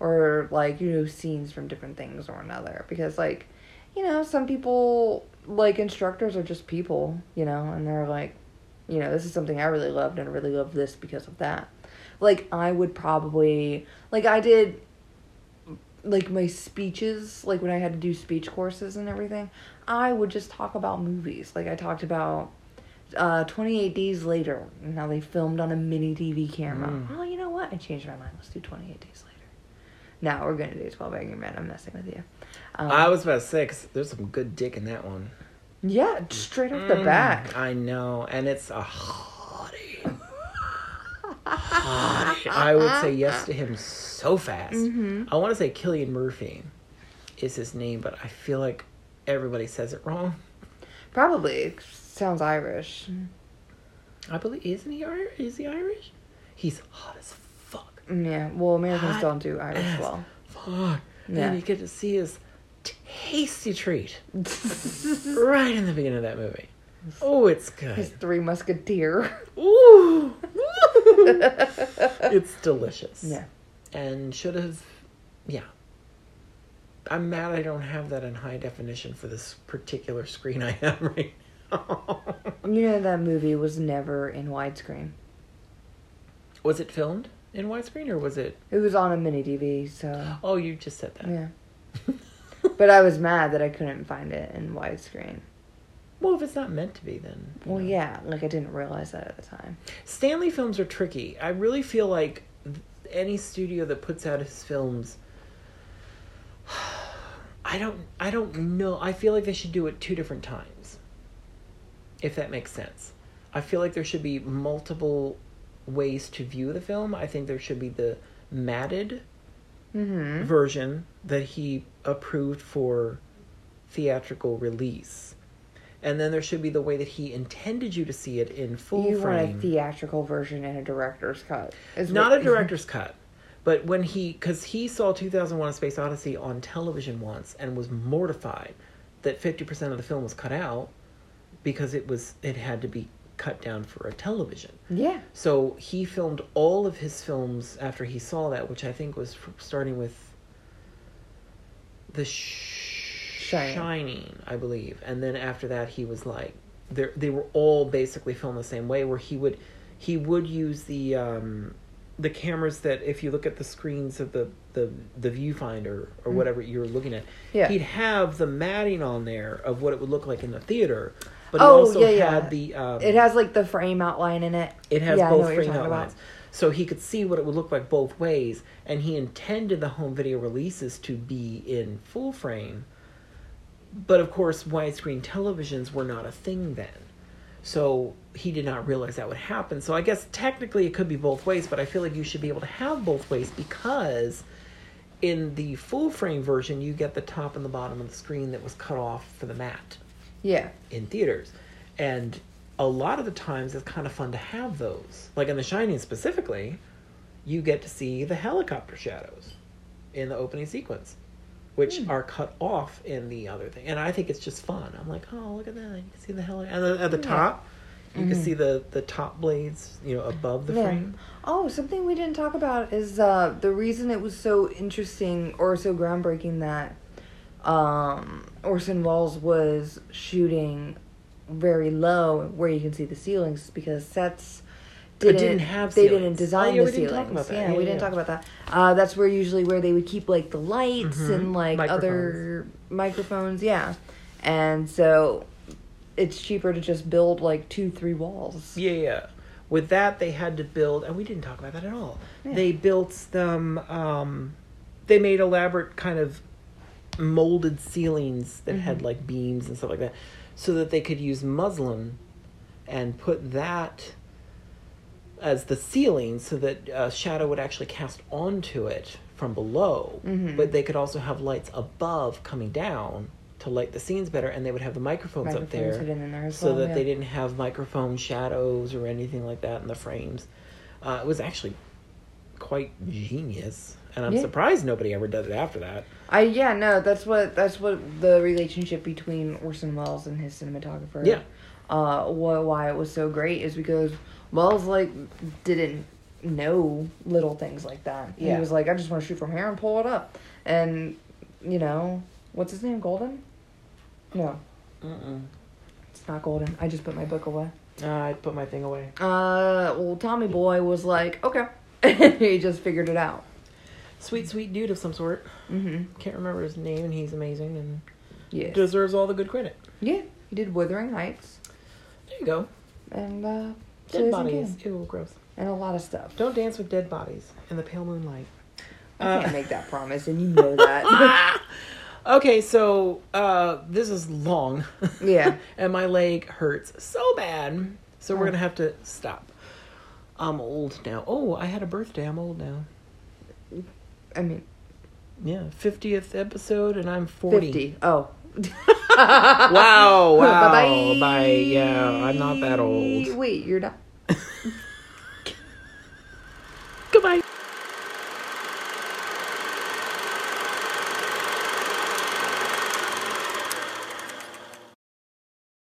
or like you know scenes from different things or another because like you know some people like instructors are just people you know and they're like you know, this is something I really loved and I really love this because of that. Like I would probably like I did like my speeches, like when I had to do speech courses and everything, I would just talk about movies. Like I talked about uh 28 days later Now they filmed on a mini DV camera. Mm. Oh, you know what? I changed my mind. Let's do 28 days later. Now we're going to do 12 Angry Men. I'm messing with you. Um, I was about to say, because there's some good dick in that one. yeah, straight off the Mm, bat. I know, and it's a hottie. hottie. I would say yes to him so fast. Mhm. I want to say Cillian Murphy is his name, but I feel like everybody says it wrong. Probably sounds Irish. Mm. I believe isn't he Irish? Is he Irish? He's hot as fuck. Yeah, well, Americans Hot don't do Irish well. Fuck. Yeah. Then you get to see his tasty treat right in the beginning of that movie. Oh, it's His good. Three Musketeer. Ooh. it's delicious. Yeah. And should have, yeah. I'm mad I don't have that in high definition for this particular screen I have right now. You know that movie was never in widescreen. was it filmed in widescreen or was it? It was on a mini DV, so Oh, you just said that. yeah. But I was mad that I couldn't find it in widescreen. Well, if it's not meant to be, then. Well, know. yeah, like I didn't realize that at the time. Stanley films are tricky. I really feel like any studio that puts out his films I don't I don't know. I feel like they should do it two different times. If that makes sense. I feel like there should be multiple ways to view the film. I think there should be the matted Mm-hmm. version that he approved for theatrical release. And then there should be the way that he intended you to see it in full You frame. want a theatrical version and a director's cut. Is not what- a director's cut but when he because he saw 2001 a space odyssey on television once and was mortified that 50% of the film was cut out because it was it had to be cut down for a television Yeah. so he filmed all of his films after he saw that which i think was starting with the sh- Shining. shining i believe and then after that he was like they they were all basically filmed the same way where he would he would use the um the cameras that if you look at the screens of the the the viewfinder or whatever you're looking at Mm. Yeah. he'd have the matting on there of what it would look like in the theater but Oh, he also yeah, yeah. had the um, It has like the frame outline in it. it has yeah, both frame outlines. So he could see what it would look like both ways, and he intended the home video releases to be in full frame. But of course, widescreen televisions were not a thing then. So he did not realize that would happen. So I guess technically it could be both ways, but I feel like you should be able to have both ways because in the full frame version, you get the top and the bottom of the screen that was cut off for the mat Yeah. in theaters. And a lot of the times it's kind of fun to have those. Like in The Shining specifically, you get to see the helicopter shadows in the opening sequence, which Hmm. are cut off in the other thing. And I think it's just fun. I'm like, oh, look at that. You can see the heli. And then at the Yeah. top, you Mhm. can see the, the top blades, you know, above the Yeah. frame. Oh, something we didn't talk about is uh, the reason it was so interesting or so groundbreaking that um, Orson Welles was shooting very low where you can see the ceilings because sets didn't, didn't have they ceilings. didn't design Oh, yeah, the ceilings. Yeah, Yeah, we yeah, didn't talk about that. Uh, that's where usually where they would keep like the lights Mhm. and like other microphones. Yeah, and so it's cheaper to just build like two, three walls. Yeah, yeah. With that, they had to build, and we didn't talk about that at all. They built them. Um, they made elaborate kind of molded ceilings that had Mm-hmm. like beams and stuff like that, so that they could use muslin and put that as the ceiling, so that uh, shadow would actually cast onto it from below. Mhm. But they could also have lights above coming down to light the scenes better, and they would have the microphones, up there there so well, that yeah. they didn't have microphone shadows or anything like that in the frames. Uh, it was actually quite genius, and I'm Yeah. surprised nobody ever did it after that. I yeah no that's what that's what the relationship between Orson Welles and his cinematographer. Yeah. Uh, wh- why it was so great is because Welles like didn't know little things like that. Yeah. He was like, I just want to shoot from here and pull it up, and you know what's his name? Golden? No, it's not Golden. I just put my book away. Uh, I put my thing away. Uh, well, Tommy Boy was like, okay, he just figured it out. Sweet, sweet dude of some sort. Mm-hmm. Can't remember his name, and he's amazing and Yeah. deserves all the good credit. yeah. He did Wuthering Heights There you go. and uh, Dead bodies. Ew, gross. and a lot of stuff. Don't dance with dead bodies in the pale moonlight. I Uh, can't make that promise, and you know that. Okay, so uh, this is long. Yeah. and my leg hurts so bad. So we're Oh. gonna have to stop. I'm old now. Oh, I had a birthday. I'm old now. I mean, Yeah, fiftieth episode, and I'm forty. fifty. Oh. Wow! Wow! Bye-bye. Bye. Yeah, I'm not that old. Wait, you're not. Goodbye.